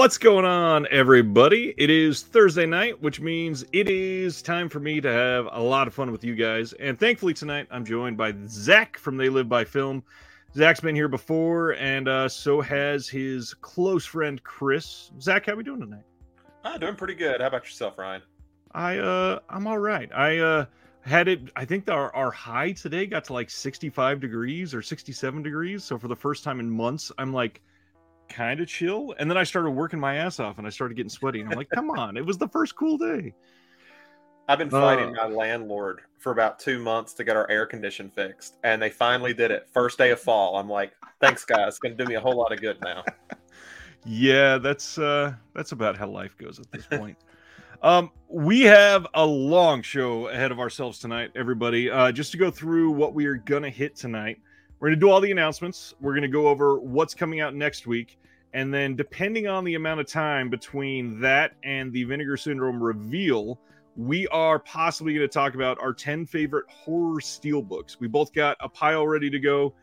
What's going on, everybody? It is Thursday night, which means it is time for me to have a lot of fun with you guys. And thankfully, tonight I'm joined by Zach from They Live by Film. Zach's been here before, and uh, so has his close friend Chris. Zach, how we doing tonight? Ah, doing pretty good. How about yourself, Ryan? I uh, I'm all right. I uh, had it. I think our our high today got to like 65 degrees or 67 degrees. So for the first time in months, I'm like kind of chill. And then I started working my ass off and I started getting sweaty. And I'm like, come on, it was the first cool day. I've been fighting uh, my landlord for about two months to get our air condition fixed, and they finally did it. First day of fall. I'm like, thanks, guys. It's gonna do me a whole lot of good now. yeah, that's uh that's about how life goes at this point. um, we have a long show ahead of ourselves tonight, everybody. Uh, just to go through what we are gonna hit tonight. We're going to do all the announcements. We're going to go over what's coming out next week. And then, depending on the amount of time between that and the Vinegar Syndrome reveal, we are possibly going to talk about our 10 favorite horror steel books. We both got a pile ready to go.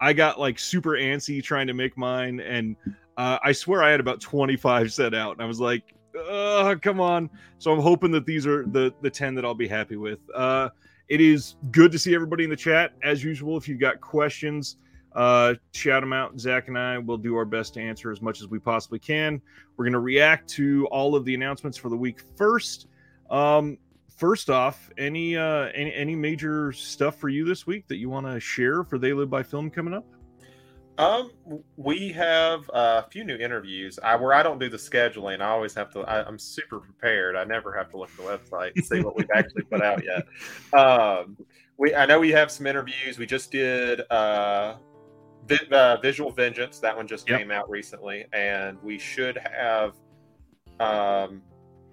I got like super antsy trying to make mine. And uh, I swear I had about 25 set out. And I was like, oh, come on. So I'm hoping that these are the, the 10 that I'll be happy with. Uh, it is good to see everybody in the chat. As usual, if you've got questions, uh, shout them out. Zach and I will do our best to answer as much as we possibly can. We're going to react to all of the announcements for the week first. Um, first off, any uh, any any major stuff for you this week that you want to share for They Live by Film coming up? Um, we have a few new interviews. I where I don't do the scheduling. I always have to. I, am super prepared. I never have to look at the website and see what we've actually put out yet. Um, we I know we have some interviews. We just did uh, vi- uh Visual Vengeance. That one just yep. came out recently, and we should have. Um,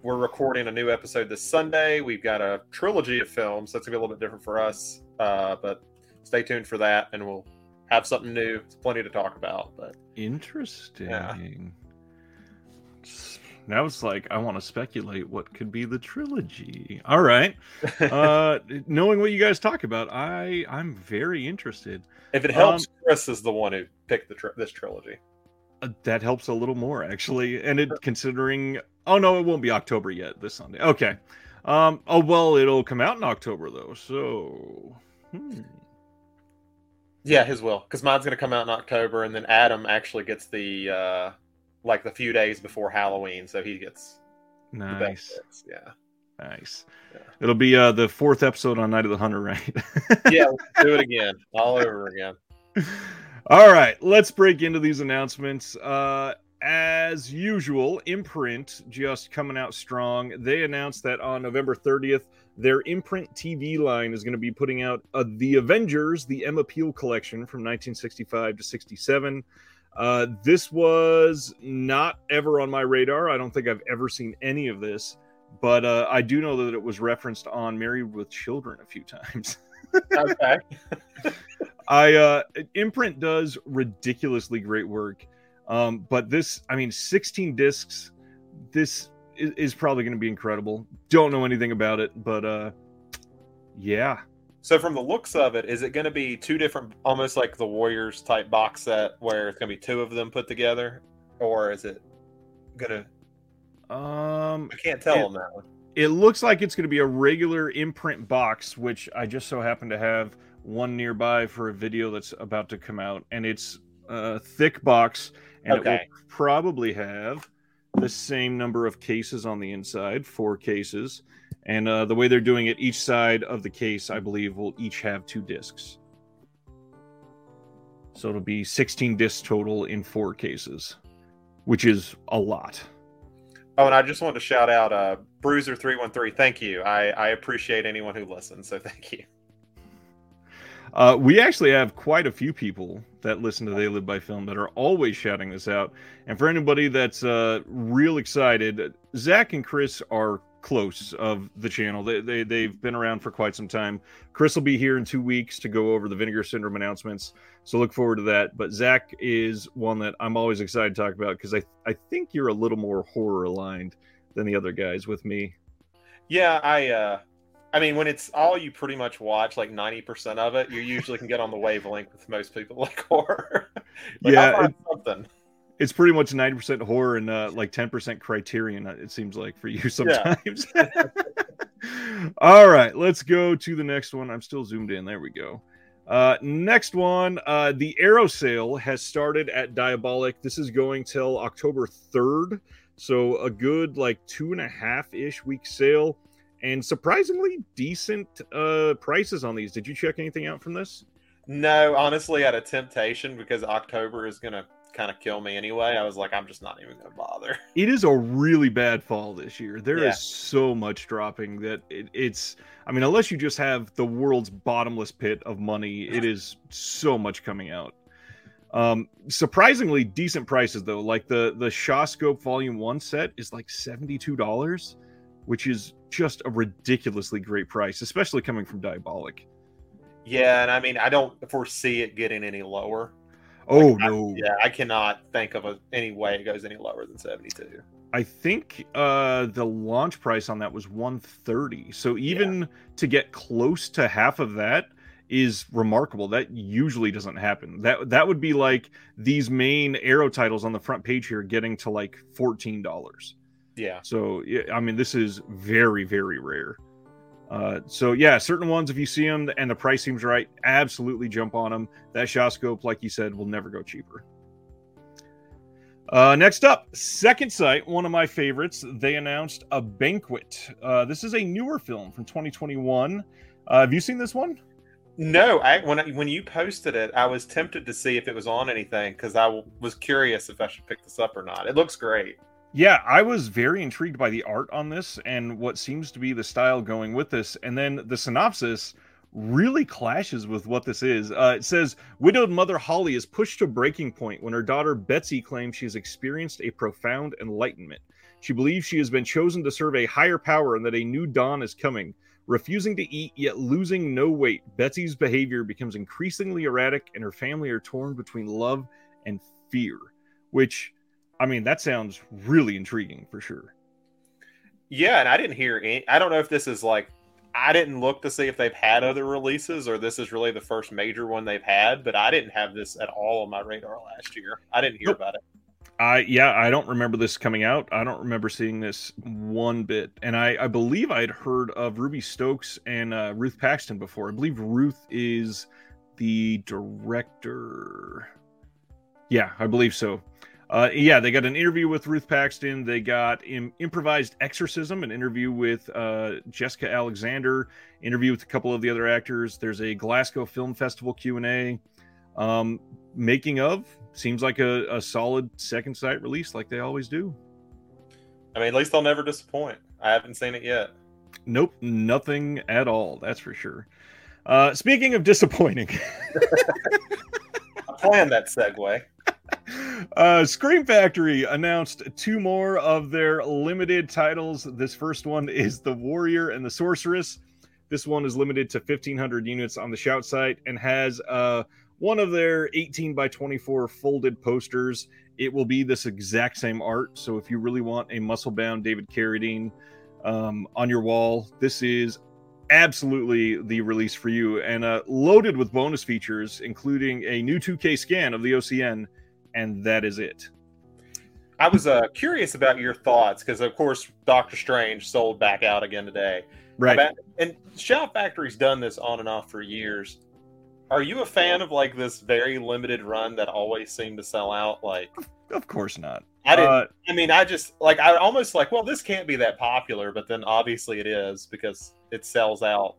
we're recording a new episode this Sunday. We've got a trilogy of films. That's gonna be a little bit different for us, uh, but stay tuned for that, and we'll have something new. It's plenty to talk about. But interesting. Yeah. Now it's like I want to speculate what could be the trilogy. All right, uh, knowing what you guys talk about, I I'm very interested. If it helps, um, Chris is the one who picked the tri- this trilogy. Uh, that helps a little more actually, and it considering. Oh no, it won't be October yet. This Sunday. Okay. Um. Oh well, it'll come out in October though. So. Hmm. Yeah, his will, because mine's going to come out in October, and then Adam actually gets the uh like the few days before Halloween, so he gets nice. Yeah, nice. Yeah. It'll be uh the fourth episode on Night of the Hunter, right? yeah, do it again, all over again. All right, let's break into these announcements. Uh, as usual, Imprint just coming out strong. They announced that on November 30th, their Imprint TV line is going to be putting out uh, The Avengers, the Emma Peel collection from 1965 to 67. Uh, this was not ever on my radar. I don't think I've ever seen any of this, but uh, I do know that it was referenced on Married with Children a few times. okay. I uh, Imprint does ridiculously great work, um, but this, I mean, 16 discs. This is, is probably going to be incredible. Don't know anything about it, but uh, yeah. So from the looks of it, is it going to be two different, almost like the Warriors type box set, where it's going to be two of them put together, or is it going to? Um, I can't tell it, on that one. It looks like it's going to be a regular imprint box, which I just so happen to have one nearby for a video that's about to come out, and it's a thick box, and okay. it will probably have the same number of cases on the inside, four cases. And uh, the way they're doing it, each side of the case, I believe, will each have two discs. So it'll be 16 discs total in four cases, which is a lot. Oh, and I just wanted to shout out uh, Bruiser313. Thank you. I, I appreciate anyone who listens, so thank you. Uh, we actually have quite a few people that listen to They Live by Film that are always shouting this out. And for anybody that's uh, real excited, Zach and Chris are close of the channel. They, they they've been around for quite some time. Chris will be here in two weeks to go over the Vinegar Syndrome announcements, so look forward to that. But Zach is one that I'm always excited to talk about because I I think you're a little more horror aligned than the other guys with me. Yeah, I uh I mean, when it's all you pretty much watch, like ninety percent of it, you usually can get on the wavelength with most people like horror. yeah, it, something. it's pretty much 90% horror and uh, like 10% criterion uh, it seems like for you sometimes. Yeah. all right let's go to the next one. I'm still zoomed in. There we go. Uh, next one uh, the arrow sale has started at Diabolik. This is going till october 3rd so a good like two and a half ish week sale and surprisingly decent uh, prices on these did you check anything out from this no honestly at a temptation because october is gonna kind of kill me anyway. I was like, I'm just not even going to bother. It is a really bad fall this year. There yeah. is so much dropping that it, it's. I mean, unless you just have the world's bottomless pit of money, it is so much coming out. Um, surprisingly decent prices though. Like the the Shawscope Volume One set is like seventy two dollars, which is just a ridiculously great price, especially coming from Diabolik. Yeah, and I mean, I don't foresee it getting any lower. Oh like, no! I, yeah, I cannot think of a, any way it goes any lower than seventy two. I think uh, the launch price on that was 130. So even yeah. to get close to half of that is remarkable. That usually doesn't happen. That that would be like these main arrow titles on the front page here getting to like $14. Yeah. So yeah, I mean this is very very rare. Uh, so yeah, certain ones if you see them and the price seems right, absolutely jump on them. That Shawscope, like you said, will never go cheaper. Uh, next up, Second Sight, one of my favorites. They announced a banquet. Uh, this is a newer film from 2021. Uh, have you seen this one? No, I when I, when you posted it, I was tempted to see if it was on anything because I w- was curious if I should pick this up or not. It looks great. Yeah, I was very intrigued by the art on this and what seems to be the style going with this. And then the synopsis really clashes with what this is. Uh, it says Widowed mother Holly is pushed to breaking point when her daughter Betsy claims she has experienced a profound enlightenment. She believes she has been chosen to serve a higher power and that a new dawn is coming. Refusing to eat yet losing no weight, Betsy's behavior becomes increasingly erratic and her family are torn between love and fear, which I mean, that sounds really intriguing for sure. Yeah, and I didn't hear any. I don't know if this is like I didn't look to see if they've had other releases or this is really the first major one they've had, but I didn't have this at all on my radar last year. I didn't hear nope. about it. I yeah, I don't remember this coming out. I don't remember seeing this one bit. And I, I believe I'd heard of Ruby Stokes and uh, Ruth Paxton before. I believe Ruth is the director. Yeah, I believe so. Uh, yeah, they got an interview with Ruth Paxton. They got Im- improvised exorcism, an interview with uh, Jessica Alexander, interview with a couple of the other actors. There's a Glasgow Film Festival Q and A. Um, making of seems like a, a solid second sight release, like they always do. I mean, at least they'll never disappoint. I haven't seen it yet. Nope, nothing at all. That's for sure. Uh, speaking of disappointing, I planned that segue. Uh, Scream Factory announced two more of their limited titles. This first one is The Warrior and the Sorceress. This one is limited to 1,500 units on the Shout site and has uh, one of their 18 by 24 folded posters. It will be this exact same art. So if you really want a muscle bound David Carradine um, on your wall, this is absolutely the release for you and uh, loaded with bonus features, including a new 2K scan of the OCN and that is it. I was uh, curious about your thoughts because, of course, Doctor Strange sold back out again today. Right. About, and Shout Factory's done this on and off for years. Are you a fan of like this very limited run that always seemed to sell out? Like, of course not. I didn't. Uh, I mean, I just like I almost like, well, this can't be that popular, but then obviously it is because it sells out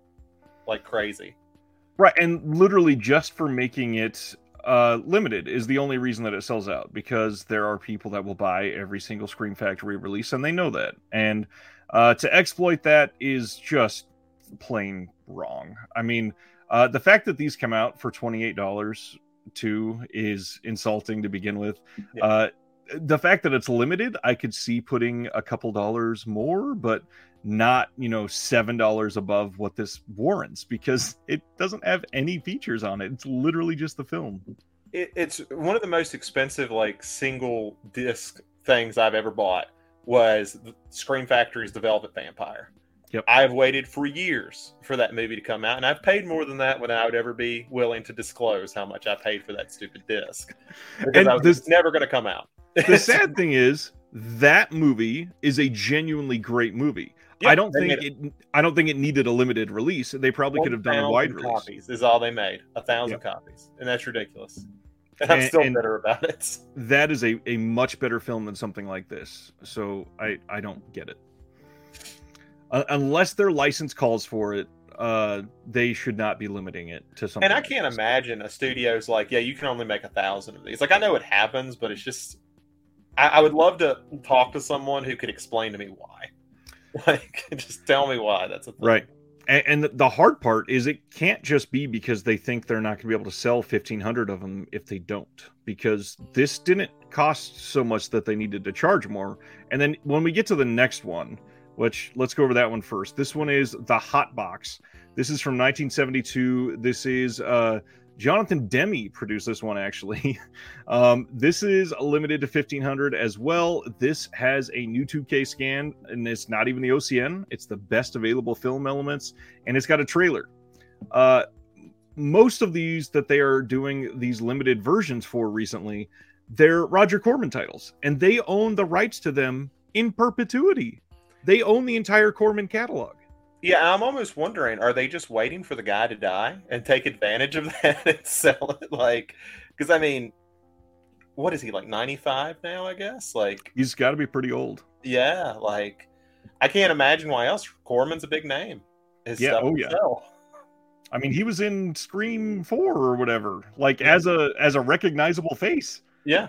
like crazy. Right, and literally just for making it uh, limited is the only reason that it sells out because there are people that will buy every single Scream Factory release and they know that. And uh, to exploit that is just plain wrong. I mean, uh, the fact that these come out for $28 too is insulting to begin with. Yeah. Uh, the fact that it's limited, I could see putting a couple dollars more, but not you know seven dollars above what this warrants because it doesn't have any features on it. It's literally just the film. It, it's one of the most expensive like single disc things i've ever bought was scream factory's the velvet vampire. Yep. I've waited for years for that movie to come out, and I've paid more than that when I would ever be willing to disclose how much I paid for that stupid disc. Because and I was this, never going to come out. the sad thing is that movie is a genuinely great movie. Yeah, I don't think made it. I don't think it needed a limited release. They probably could have done a wide 1,000 release. copies is all they made. A thousand copies, and that's ridiculous. And I'm And- still and- bitter about it. That is a, a much better film than something like this. So I I don't get it. Uh, unless their license calls for it, uh, they should not be limiting it to something. And I can't imagine a studio's like, yeah, you can only make a thousand of these. Like I know it happens, but it's just, I, I would love to talk to someone who could explain to me why. Like, just tell me why. That's. Right. And, and the- the hard part is it can't just be because they think they're not going to be able to sell 1,500 of them if they don't, because this didn't cost so much that they needed to charge more. And then when we get to the next one, which let's go over that one first. This one is the Hot Box. This is from 1972. This is uh, Jonathan Demme produced this one actually. um, this is limited to 1500 as well. This has a new 2K scan, and it's not even the OCN. It's the best available film elements, and it's got a trailer. Uh, most of these that they are doing these limited versions for recently, they're Roger Corman titles, and they own the rights to them in perpetuity. They own the entire Corman catalog. Yeah, I'm almost wondering, are they just waiting for the guy to die and take advantage of that and sell it? Like, because I mean, what is he like 95 now? I guess. Like, He's got to be pretty old. yeah, like I can't imagine why else. Corman's a big name. His Yeah, oh yeah. sell. I mean, he was in Scream Four or whatever, like as a as a recognizable face. Yeah,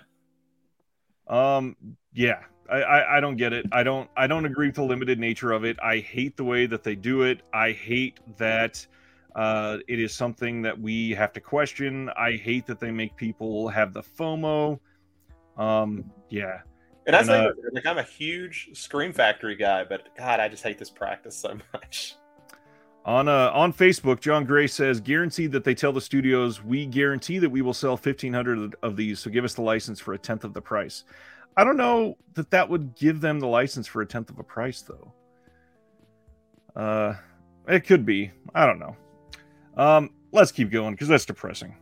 Um, yeah, I, I I don't get it. I don't I don't agree with the limited nature of it. I hate the way that they do it. I hate that uh, it is something that we have to question. I hate that they make people have the FOMO. Um, yeah, and I And, say uh, like I'm a huge Scream Factory guy, but God, I just hate this practice so much. On uh, on Facebook, John Gray says, "Guaranteed that they tell the studios we guarantee that we will sell fifteen hundred of these, so give us the license for a tenth of the price." I don't know that that would give them the license for a tenth of a price, though. Uh, it could be. I don't know. Um, let's keep going because that's depressing.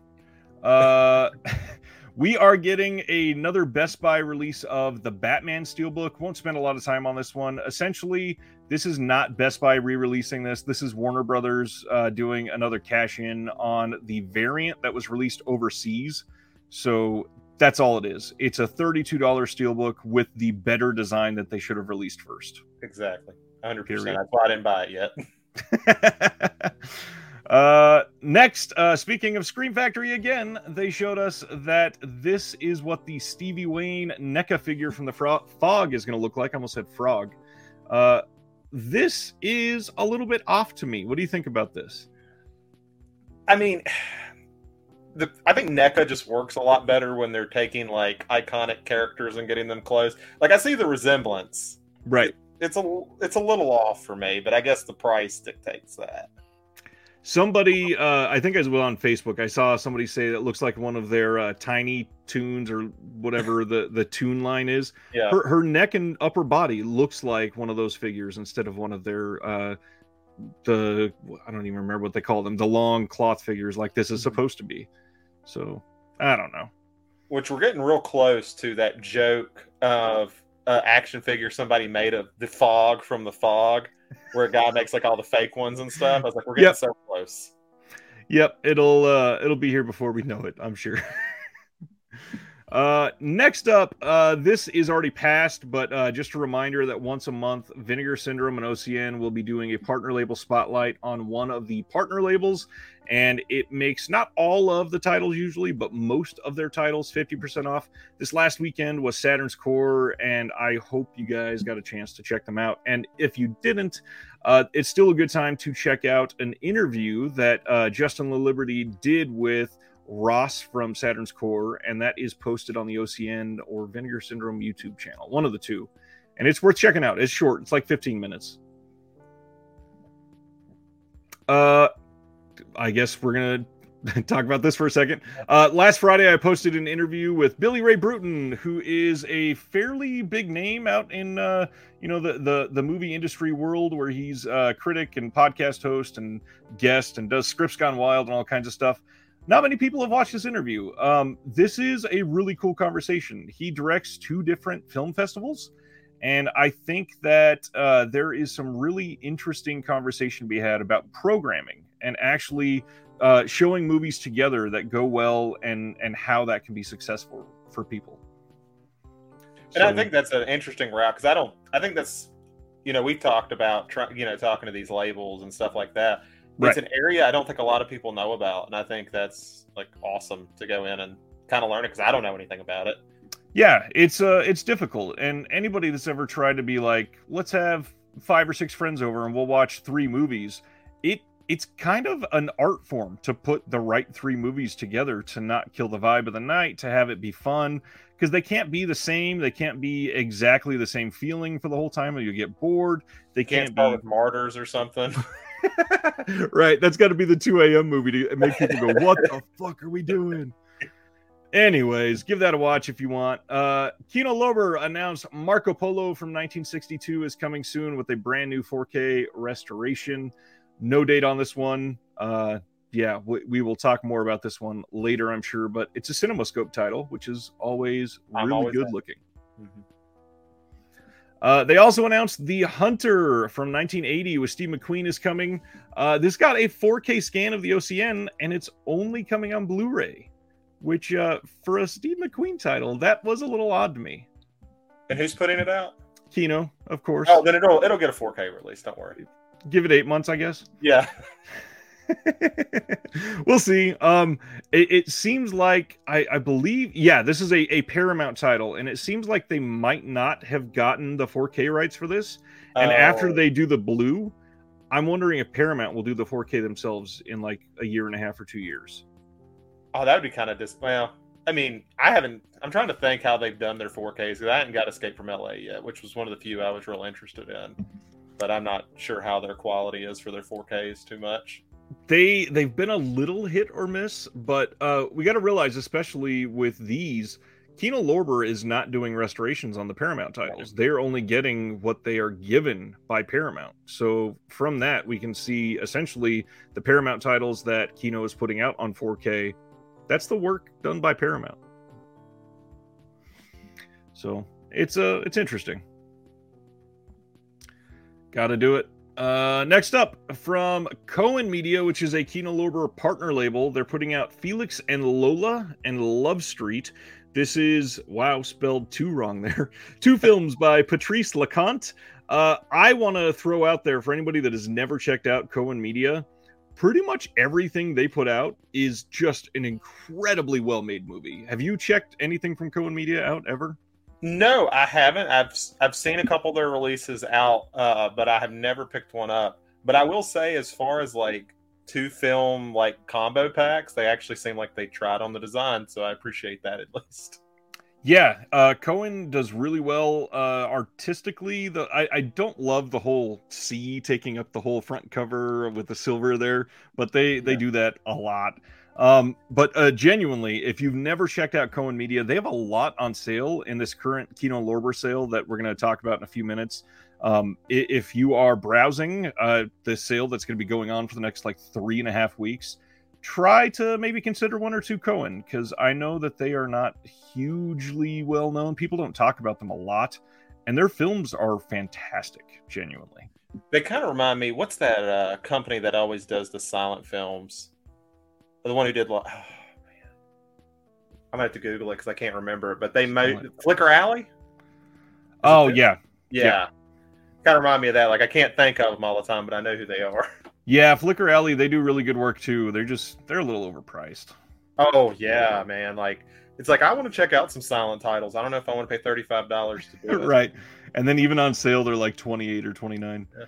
Uh, we are getting another Best Buy release of the Batman Steelbook. Won't spend a lot of time on this one. Essentially, this is not Best Buy re-releasing this. This is Warner Brothers uh, doing another cash in on the variant that was released overseas. So that's all it is. It's a $32 steelbook with the better design that they should have released first. Exactly, 100. Period. percent That's why I didn't buy it yet. uh, next, uh, speaking of Scream Factory again, they showed us that this is what the Stevie Wayne NECA figure from the Fro- Fog is going to look like. I almost said frog. Uh, this is a little bit off to me. What do you think about this? I mean, the I think NECA just works a lot better when they're taking like iconic characters and getting them close. Like I see the resemblance. Right. It's a it's a little off for me, but I guess the price dictates that. Somebody, uh, I think as well on Facebook, I saw somebody say that looks like one of their uh, tiny tunes or whatever the the tune line is. Yeah. Her her neck and upper body looks like one of those figures instead of one of their uh, the I don't even remember what they call them, the long cloth figures like this is Mhm. supposed to be. So I don't know. Which we're getting real close to that joke of uh, action figure somebody made of the fog from the fog, where a guy makes like all the fake ones and stuff. I was like, we're getting Yep. so close. Yep, it'll uh it'll be here before we know it, I'm sure. uh next up, uh this is already passed, but uh just a reminder that once a month Vinegar Syndrome and OCN will be doing a partner label spotlight on one of the partner labels and it makes not all of the titles usually, but most of their titles 50% off. This last weekend was Saturn's Core and I hope you guys got a chance to check them out. And if you didn't, uh, it's still a good time to check out an interview that uh, Justin LaLiberty did with Ross from Saturn's Core, and that is posted on the OCN or Vinegar Syndrome YouTube channel, one of the two. And it's worth checking out. It's short, it's like 15 minutes. Uh, I guess we're gonna talk about this for a second. Uh, last Friday, I posted an interview with Billy Ray Brewton, who is a fairly big name out in uh, you know the the the movie industry world, where he's a critic and podcast host and guest and does scripts gone wild and all kinds of stuff. Not many people have watched this interview. Um, this is a really cool conversation. He directs two different film festivals, and I think that uh, there is some really interesting conversation to be had about programming and actually uh, showing movies together that go well and and how that can be successful for people. And so, I think that's an interesting route because I don't. I think that's, you know, we've talked about, try, you know, talking to these labels and stuff like that. Right. It's an area I don't think a lot of people know about, and I think that's like awesome to go in and kind of learn it because I don't know anything about it. Yeah, it's uh, it's difficult, and anybody that's ever tried to be like, let's have five or six friends over and we'll watch three movies. It it's kind of an art form to put the right three movies together to not kill the vibe of the night, to have it be fun, because they can't be the same. They can't be exactly the same feeling for the whole time, or you get bored. They can't, can't be with martyrs or something. right, that's got to be the 2 a.m. movie to make people go, "What the fuck are we doing?" Anyways, give that a watch if you want. Uh, Kino Lorber announced Marco Polo from 1962 is coming soon with a brand new 4K restoration. No date on this one. Uh, yeah, we, we, will talk more about this one later, I'm sure. But it's a CinemaScope title, which is always really always good looking. Mm-hmm. Uh, they also announced The Hunter from 1980 with Steve McQueen is coming. Uh, this got a 4K scan of the OCN, and it's only coming on Blu-ray. Which, uh, for a Steve McQueen title, that was a little odd to me. And who's putting it out? Kino, of course. Oh, then it'll it'll get a 4K release. Don't worry give it eight months, I guess. Yeah. we'll see. Um, it, it seems like I, I, believe, yeah, this is a, a Paramount title, and it seems like they might not have gotten the 4K rights for this. And oh. after they do the blue, I'm wondering if Paramount will do the 4K themselves in like a year and a half or two years. Oh, that would be kind of dis. Well, I mean, I haven't. I'm trying to think how they've done their 4Ks because I haven't got Escape from LA yet, which was one of the few I was real interested in but I'm not sure how their quality is for their 4Ks too much. They they've been a little hit or miss, but uh, we got to realize, especially with these, Kino Lorber is not doing restorations on the Paramount titles. They're only getting what they are given by Paramount. So from that, we can see essentially the Paramount titles that Kino is putting out on 4K. That's the work done by Paramount. So it's uh it's interesting. Got to do it. Uh, next up from Cohen Media, which is a Kino Lorber partner label, they're putting out Felix and Lola and Love Street. This is wow, spelled too wrong there. Two films by Patrice Leconte. Uh, I want to throw out there for anybody that has never checked out Cohen Media. Pretty much everything they put out is just an incredibly well made movie. Have you checked anything from Cohen Media out ever? No, I haven't. I've I've seen a couple of their releases out, uh, but I have never picked one up. But I will say, as far as like two film like combo packs, they actually seem like they tried on the design, so I appreciate that at least. Yeah, uh, Cohen does really well uh, artistically. The I, I don't love the whole C taking up the whole front cover with the silver there, but they yeah. they do that a lot. Um, but uh, genuinely, if you've never checked out Cohen Media, they have a lot on sale in this current Kino Lorber sale that we're going to talk about in a few minutes. Um, if you are browsing uh, the sale that's going to be going on for the next like three and a half weeks, try to maybe consider one or two Cohen because I know that they are not hugely well known. People don't talk about them a lot, and their films are fantastic, genuinely. They kind of remind me. What's that uh, company that always does the silent films? The one who did. Oh, man. I'm gonna have to Google it because I can't remember. But they made Flicker Alley. Is oh yeah. yeah, yeah. Kind of remind me of that. Like I can't think of them all the time, but I know who they are. Yeah, Flicker Alley. They do really good work too. They're just they're a little overpriced. Oh yeah, man. Like it's like I want to check out some silent titles. I don't know if I want to pay thirty five dollars to do it. right, and then even on sale they're like twenty eight or twenty nine. Yeah.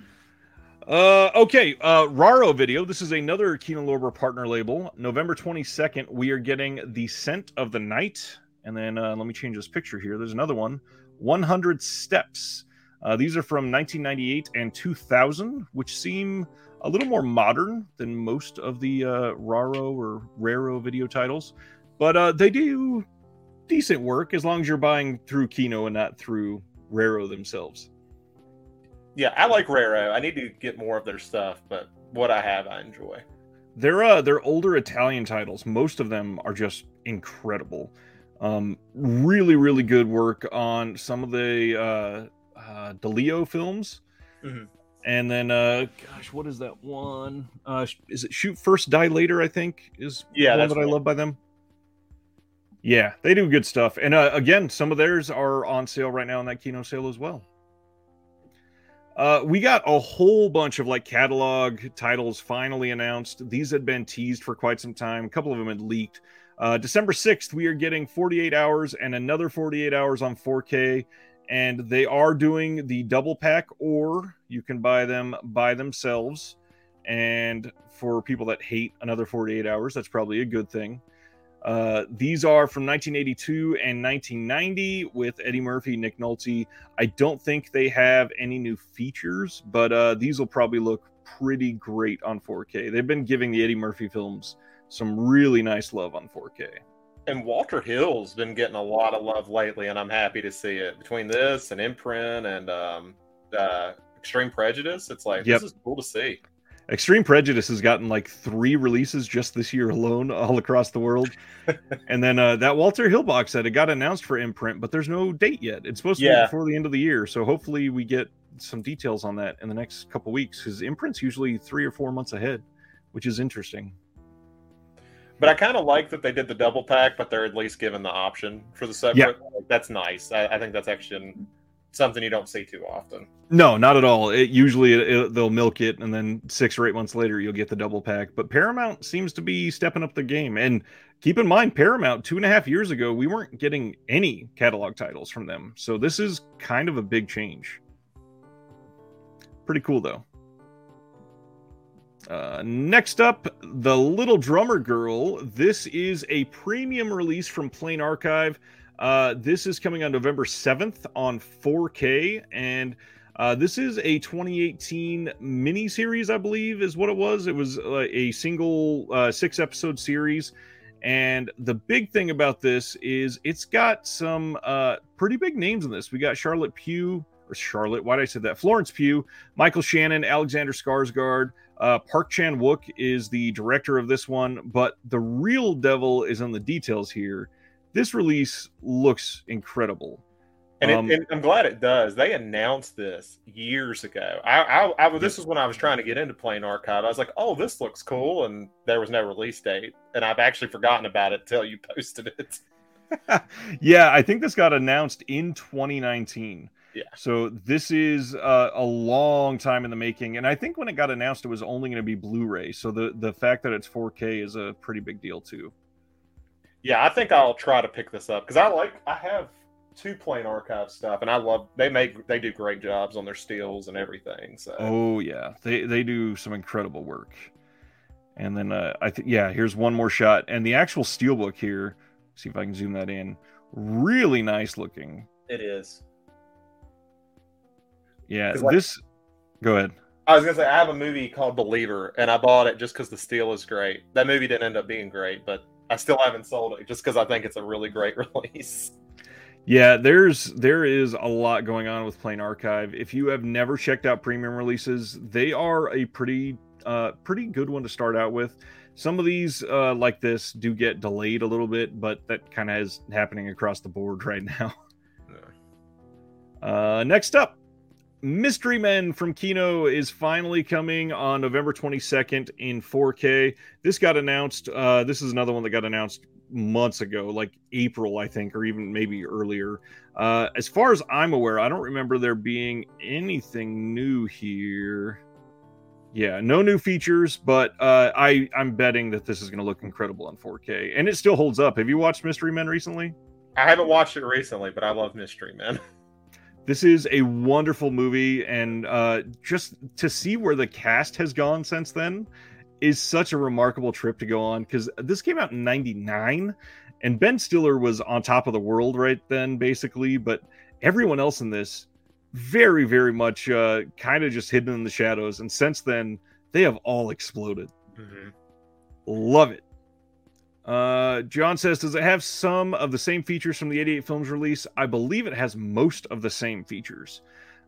Uh, okay, uh, Raro Video. This is another Kino Lorber partner label. November 22nd, we are getting The Scent of the Night. And then uh, let me change this picture here. There's another one 100 Steps. Uh, these are from 1998 and 2000, which seem a little more modern than most of the uh, Raro or Raro video titles. But uh, they do decent work as long as you're buying through Kino and not through Raro themselves yeah, I like Raro. I need to get more of their stuff, but what I have, I enjoy. They're uh they're older Italian titles. Most of them are just incredible. Um, really, really good work on some of the uh, uh Di Leo films. Mhm. And then, uh, gosh, what is that one? Uh, is it Shoot First, Die Later? I think is Yeah, one that I love by them. Yeah, they do good stuff. And uh, again, some of theirs are on sale right now in that Kino sale as well. Uh, we got a whole bunch of like catalog titles finally announced. These had been teased for quite some time. A couple of them had leaked. Uh, December 6th, we are getting 48 hours and another 48 hours on 4K. And they are doing the double pack, or you can buy them by themselves. And for people that hate another 48 hours, that's probably a good thing. Uh, these are from 1982 and 1990 with Eddie Murphy, Nick Nolte. I don't think they have any new features, but uh, these will probably look pretty great on 4K. They've been giving the Eddie Murphy films some really nice love on 4K. And Walter Hill's been getting a lot of love lately, and I'm happy to see it. Between this and Imprint and um, uh, Extreme Prejudice, it's like Yep. this is cool to see. Extreme Prejudice has gotten like three releases just this year alone, all across the world. and then uh, that Walter Hill box set, it got announced for imprint, but there's no date yet. It's supposed to be before the end of the year. So hopefully we get some details on that in the next couple weeks because imprint's usually three or four months ahead, which is interesting. But I kind of like that they did the double pack, but they're at least given the option for the separate. Like, that's nice. I, I think that's actually something you don't see too often. No, not at all. It usually it, it- they'll milk it, and then six or eight months later you'll get the double pack. But Paramount seems to be stepping up the game. And keep in mind, Paramount two and a half years ago we weren't getting any catalog titles from them, so this is kind of a big change. Pretty cool though. Uh, next up, The Little Drummer Girl. This is a premium release from Plain Archive. Uh, this is coming on November 7th on 4K, and uh, this is a 2018 miniseries, I believe, is what it was. It was uh, a single uh, six episode series. And the big thing about this is it's got some uh, pretty big names in this. We got Charlotte Pugh, or Charlotte, why did I say that? Florence Pugh, Michael Shannon, Alexander Skarsgård. Uh, Park Chan Wook is the director of this one, but the real devil is in the details here. This release looks incredible. And, Um, it, and I'm glad it does. They announced this years ago. I, I, I this is when I was trying to get into Plain Archive. I was like, "Oh, this looks cool," and there was no release date. And I've actually forgotten about it till you posted it. yeah, I think this got announced in 2019. Yeah. So this is uh, a long time in the making, and I think when it got announced, it was only going to be Blu-ray. So the the fact that it's 4K is a pretty big deal too. Yeah, I think I'll try to pick this up because I like. I have two Plain Archive stuff, and I love. They make they do great jobs on their steels and everything. So Oh yeah, they they do some incredible work. And then uh, I think yeah, here's one more shot, and the actual steelbook here. See if I can zoom that in. Really nice looking. It is. Yeah, like- this. Go ahead. I was gonna say I have a movie called Believer, and I bought it just because the steel is great. That movie didn't end up being great, but I still haven't sold it just because I think it's a really great release. Yeah, there's there is a lot going on with Plain Archive. If you have never checked out premium releases, they are a pretty uh pretty good one to start out with. Some of these uh like this do get delayed a little bit, but that kind of is happening across the board right now. Uh next up, Mystery Men from Kino is finally coming on November 22nd in 4K. This got announced. Uh, this is another one that got announced months ago, like April, I think, or even maybe earlier. Uh, as far as I'm aware, I don't remember there being anything new here. Yeah, no new features, but uh, I I'm betting that this is going to look incredible on 4K, and it still holds up. Have you watched Mystery Men recently? I haven't watched it recently, but I love Mystery Men. This is a wonderful movie, and uh, just to see where the cast has gone since then is such a remarkable trip to go on. Because this came out in '99, and Ben Stiller was on top of the world right then, basically. But everyone else in this, very, very much uh, kind of just hidden in the shadows. And since then, they have all exploded. Love it. Uh, John says, does it have some of the same features from the 88 films release? I believe it has most of the same features.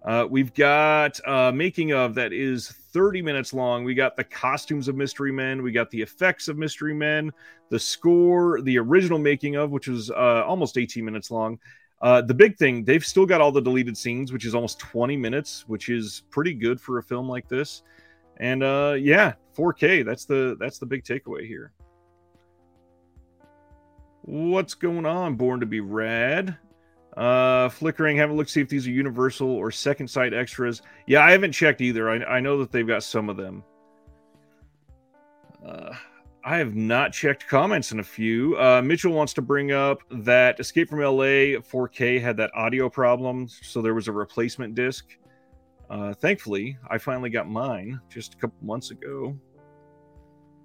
Uh, we've got uh, making of that is 30 minutes long. We got the costumes of Mystery Men. We got the effects of Mystery Men, the score, the original making of, which was uh, almost 18 minutes long. Uh, the big thing, they've still got all the deleted scenes, which is almost 20 minutes, which is pretty good for a film like this. And uh, yeah, 4K. That's the that's the big takeaway here. What's going on? Born to be rad. Uh, flickering. Have a look, see if these are universal or second sight extras. Yeah, I haven't checked either. I, I know that they've got some of them. Uh, I have not checked comments in a few. Uh, Mitchell wants to bring up that Escape from LA 4K had that audio problem, so there was a replacement disc. Uh, thankfully, I finally got mine just a couple months ago.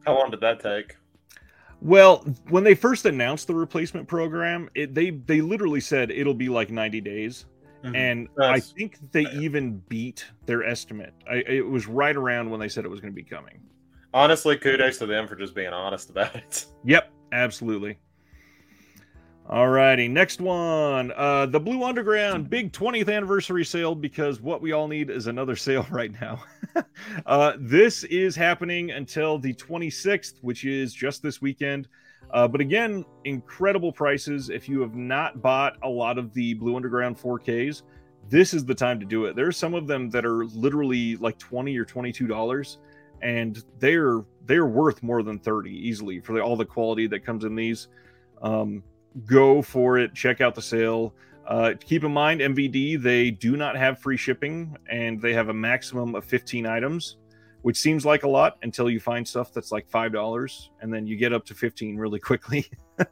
How long did that take? Well, when they first announced the replacement program, it, they they literally said it'll be like 90 days, mm-hmm. and That's, I think they even beat their estimate. I, it was right around when they said it was going to be coming. Honestly, kudos to them for just being honest about it. Yep, absolutely. All righty, next one. Uh, the Blue Underground big 20th anniversary sale because what we all need is another sale right now. uh, this is happening until the 26th, which is just this weekend. Uh, but again, incredible prices. If you have not bought a lot of the Blue Underground 4Ks, this is the time to do it. There's some of them that are literally like 20 or 22 dollars, and they're they're worth more than 30 easily for the, all the quality that comes in these. Um, go for it. Check out the sale. Uh, keep in mind, MVD, they do not have free shipping and they have a maximum of 15 items, which seems like a lot until you find stuff that's like $5 and then you get up to 15 really quickly.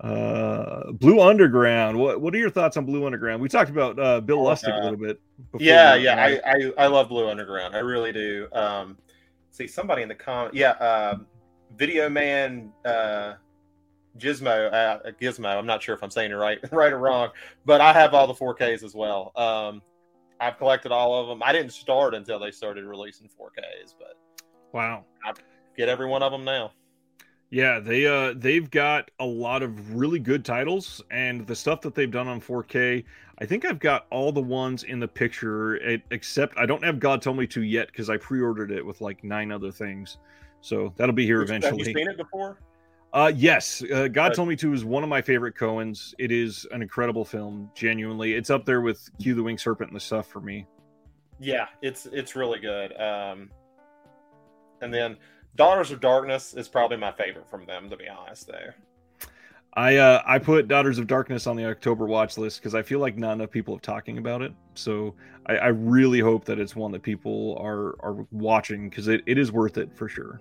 uh, Blue Underground. What what are your thoughts on Blue Underground? We talked about uh, Bill Lustig a little bit. Yeah, yeah, I, I, I love Blue Underground. I really do. Um, see somebody in the comment. Yeah, uh, Video Man. Uh, Gizmo, uh, Gizmo. I'm not sure if I'm saying it right, right or wrong, but I have all the 4Ks as well. Um, I've collected all of them. I didn't start until they started releasing 4Ks, but wow, I get every one of them now. Yeah, they uh they've got a lot of really good titles and the stuff that they've done on 4K. I think I've got all the ones in the picture except I don't have God Told Me to yet because I pre-ordered it with like nine other things. So that'll be here eventually. Have you seen it before? Uh, yes, uh, God Told Me to is one of my favorite Cohens. It is an incredible film. Genuinely, it's up there with Q the Winged Serpent and the stuff for me. Yeah, it's it's really good. Um, and then Daughters of Darkness is probably my favorite from them, to be honest. There, I uh, I put Daughters of Darkness on the October watch list because I feel like not enough people are talking about it. So I, I really hope that it's one that people are are watching because it, it is worth it for sure.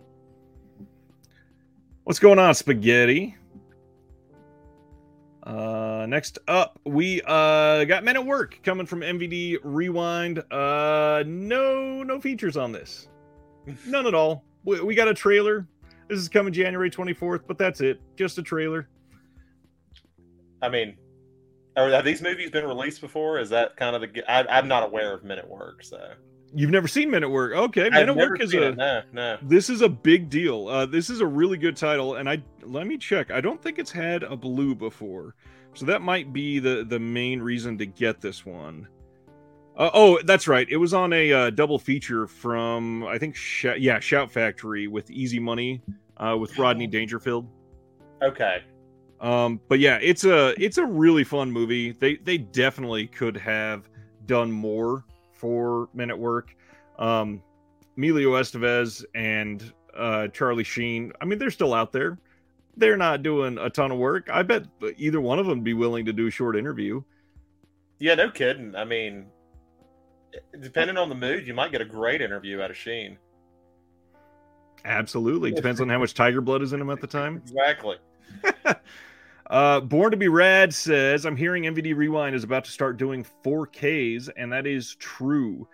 What's going on, spaghetti? Uh, next up, we uh got Men at Work coming from MVD Rewind. Uh, no, no features on this, none at all. We, we got a trailer. This is coming January 24th, but that's it. Just a trailer. I mean, are, have these movies been released before? Is that kind of the? I, I'm not aware of Men at Work, so You've never seen Men at Work. Okay, Men at Work is a no, no. This is a big deal. Uh, this is a really good title, and I let me check. I don't think it's had a blue before, so that might be the the main reason to get this one. Uh, oh, that's right. It was on a uh, double feature from I think Sh- yeah Shout Factory with Easy Money uh, with Rodney Dangerfield. Okay. Um, but yeah, it's a it's a really fun movie. They they definitely could have done more for Men Work. Um, Emilio Estevez and uh, Charlie Sheen. I mean, they're still out there. They're not doing a ton of work. I bet either one of them would be willing to do a short interview. Yeah, no kidding. I mean, depending on the mood, you might get a great interview out of Sheen. Absolutely. Depends on how much tiger blood is in him at the time. Exactly. Uh, Born to be Rad says, I'm hearing MVD Rewind is about to start doing 4Ks, and that is true.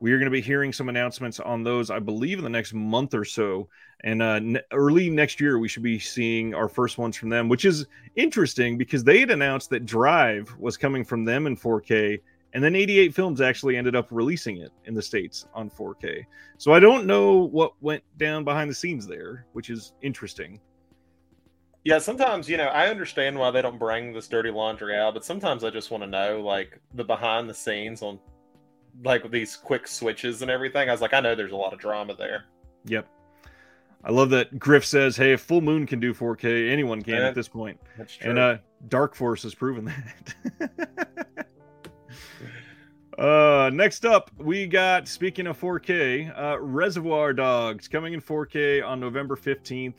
We are going to be hearing some announcements on those, I believe, in the next month or so. And uh, early next year, we should be seeing our first ones from them, which is interesting because they had announced that Drive was coming from them in 4K, and then 88 Films actually ended up releasing it in the States on 4K. So I don't know what went down behind the scenes there, which is interesting. Yeah, sometimes you know I understand why they don't bring this dirty laundry out, but sometimes I just want to know like the behind the scenes on like these quick switches and everything. I was like, I know there's a lot of drama there. Yep. I love that Griff says, "Hey, if Full Moon can do 4K, anyone can Yeah, at this point." That's true. And uh, Dark Force has proven that. uh, next up, we got speaking of 4K, uh, Reservoir Dogs coming in 4K on November 15th.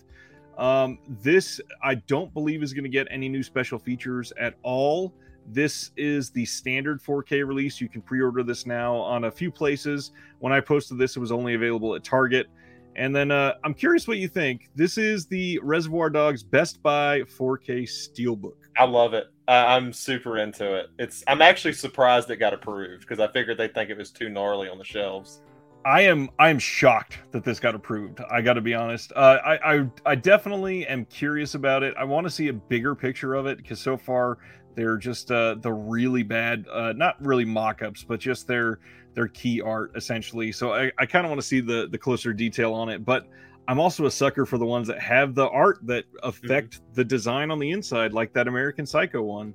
Um, this I don't believe is going to get any new special features at all. This is the standard 4K release. You can pre-order this now on a few places. When I posted this, it was only available at Target. And then uh, I'm curious what you think. This is the Reservoir Dogs Best Buy 4K Steelbook. I love it. I, I'm super into it. It's I'm actually surprised it got approved because I figured they'd think it was too gnarly on the shelves. I am I am shocked that this got approved. I got to be honest. Uh, I, I I definitely am curious about it. I want to see a bigger picture of it because so far they're just uh, the really bad, uh, not really mock-ups, but just their their key art essentially. So I, I kind of want to see the the closer detail on it. But I'm also a sucker for the ones that have the art that affect the design on the inside, like that American Psycho one.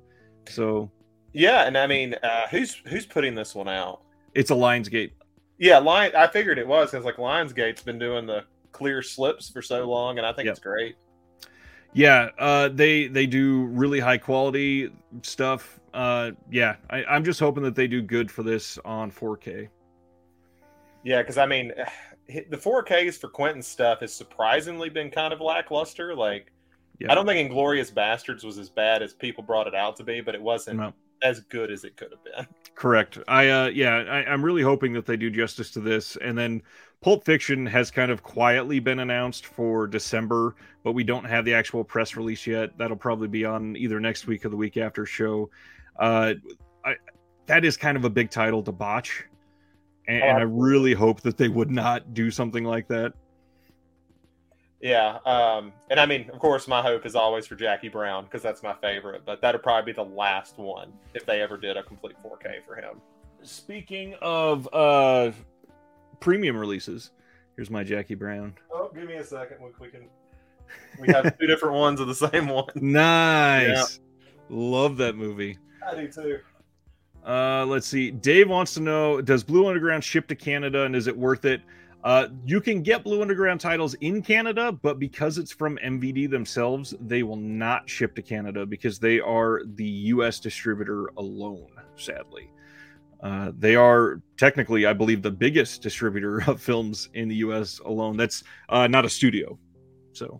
So Yeah, and I mean, uh, who's who's putting this one out? it's a Lionsgate. Yeah, Lion. I figured it was because like Lionsgate's been doing the clear slips for so long, and I think Yep. it's great. Yeah, uh, they they do really high quality stuff. Uh, yeah, I, I'm just hoping that they do good for this on 4K. Yeah, because I mean, the 4Ks for Quentin stuff has surprisingly been kind of lackluster. Like, Yeah. I don't think Inglourious Basterds was as bad as people brought it out to be, but it wasn't No. As good as it could have been. Correct. I uh, yeah, I, I'm really hoping that they do justice to this. And then Pulp Fiction has kind of quietly been announced for December, but we don't have the actual press release yet. That'll probably be on either next week or the week after show. Uh, I, that is kind of a big title to botch, and, and I really hope that they would not do something like that. Yeah, um, and I mean, of course, my hope is always for Jackie Brown because that's my favorite. But that'd probably be the last one if they ever did a complete 4K for him. Speaking of uh, premium releases, here's my Jackie Brown. Oh, give me a second. We, we can. We have two different ones of the same one. Nice. Love that movie. I do too. Uh, let's see. Dave wants to know: Does Blue Underground ship to Canada, and is it worth it? Uh, you can get Blue Underground titles in Canada, but because it's from MVD themselves, they will not ship to Canada because they are the U.S. distributor alone. Sadly, uh, they are technically, I believe, the biggest distributor of films in the U.S. alone. That's uh, not a studio, so.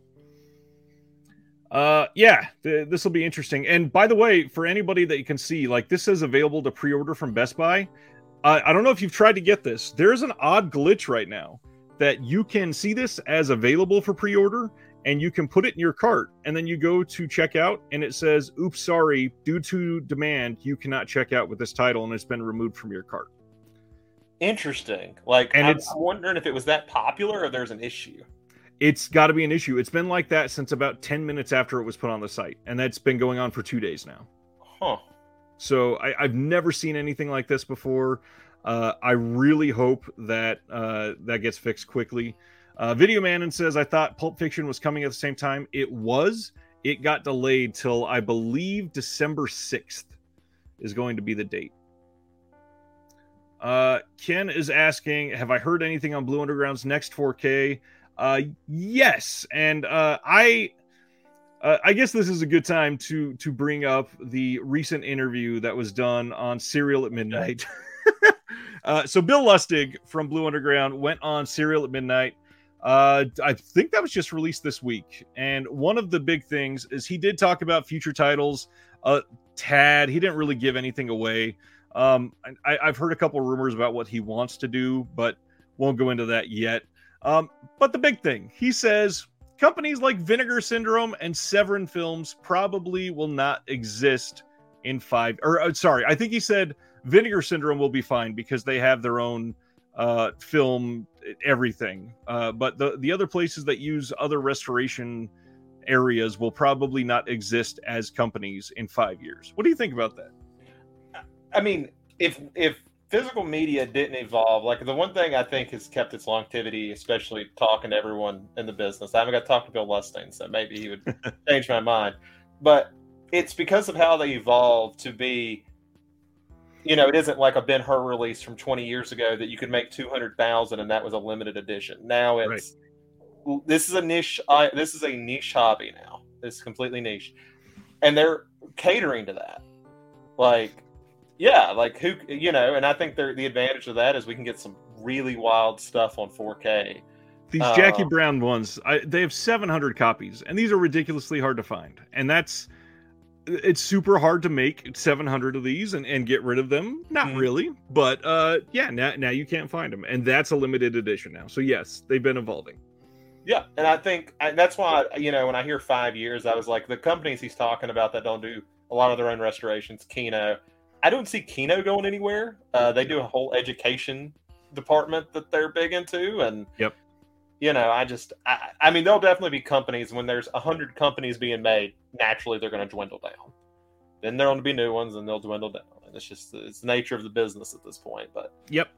Uh, yeah, th- this will be interesting. And by the way, for anybody that you can see, like this is available to pre-order from Best Buy. Uh, I don't know if you've tried to get this. There's an odd glitch right now that you can see this as available for pre-order, and you can put it in your cart, and then you go to check out, and it says, "Oops, sorry, due to demand, you cannot check out with this title, and it's been removed from your cart." Interesting. Like, And I'm, it's- I'm wondering if it was that popular or there's an issue. It's got to be an issue. It's been like that since about 10 minutes after it was put on the site, and that's been going on for two days now. Huh. So I, I've never seen anything like this before. Uh, I really hope that uh, that gets fixed quickly. Uh, Video Manon says, I thought Pulp Fiction was coming at the same time. It was. It got delayed till I believe December 6th is going to be the date. Uh, Ken is asking, Have I heard anything on Blue Underground's next 4K? Uh, yes. And uh, I. Uh, I guess this is a good time to to bring up the recent interview that was done on Cereal at Midnight. uh, so Bill Lustig from Blue Underground went on Cereal at Midnight. Uh, I think that was just released this week, and one of the big things is he did talk about future titles. Tad, he didn't really give anything away. Um, I, I've heard a couple rumors about what he wants to do, but won't go into that yet. Um, but the big thing, he says companies like Vinegar Syndrome and Severin Films probably will not exist in five. Or uh, sorry, I think he said Vinegar Syndrome will be fine because they have their own uh, film everything. Uh, but the the other places that use other restoration areas will probably not exist as companies in five years. What do you think about that? I mean, if if physical media didn't evolve. Like the one thing I think has kept its longevity, especially talking to everyone in the business. I haven't got to talk to Bill Lustig, so maybe he would change my mind. But it's because of how they evolved to be. You know, it isn't like a Ben Hur release from 20 years ago that you could make 200,000 and that was a limited edition. Now it's right. this is a niche. I, this is a niche hobby now. It's completely niche, and they're catering to that. Like yeah, like who you know, and I think the advantage of that is we can get some really wild stuff on 4K. These Jackie um, Brown ones, I, they have 700 copies, and these are ridiculously hard to find. And that's it's super hard to make 700 of these and, and get rid of them. Not mm-hmm. really, but uh, yeah, now now you can't find them, and that's a limited edition now. So yes, they've been evolving. Yeah, and I think and that's why you know when I hear five years, I was like the companies he's talking about that don't do a lot of their own restorations, Kino I don't see Kino going anywhere. Uh, they do a whole education department that they're big into, and yep. You know, I just, I, I mean, there'll definitely be companies when there's a hundred companies being made. Naturally, they're going to dwindle down. Then there'll be new ones, and they'll dwindle down. And it's just it's the nature of the business at this point. But yep.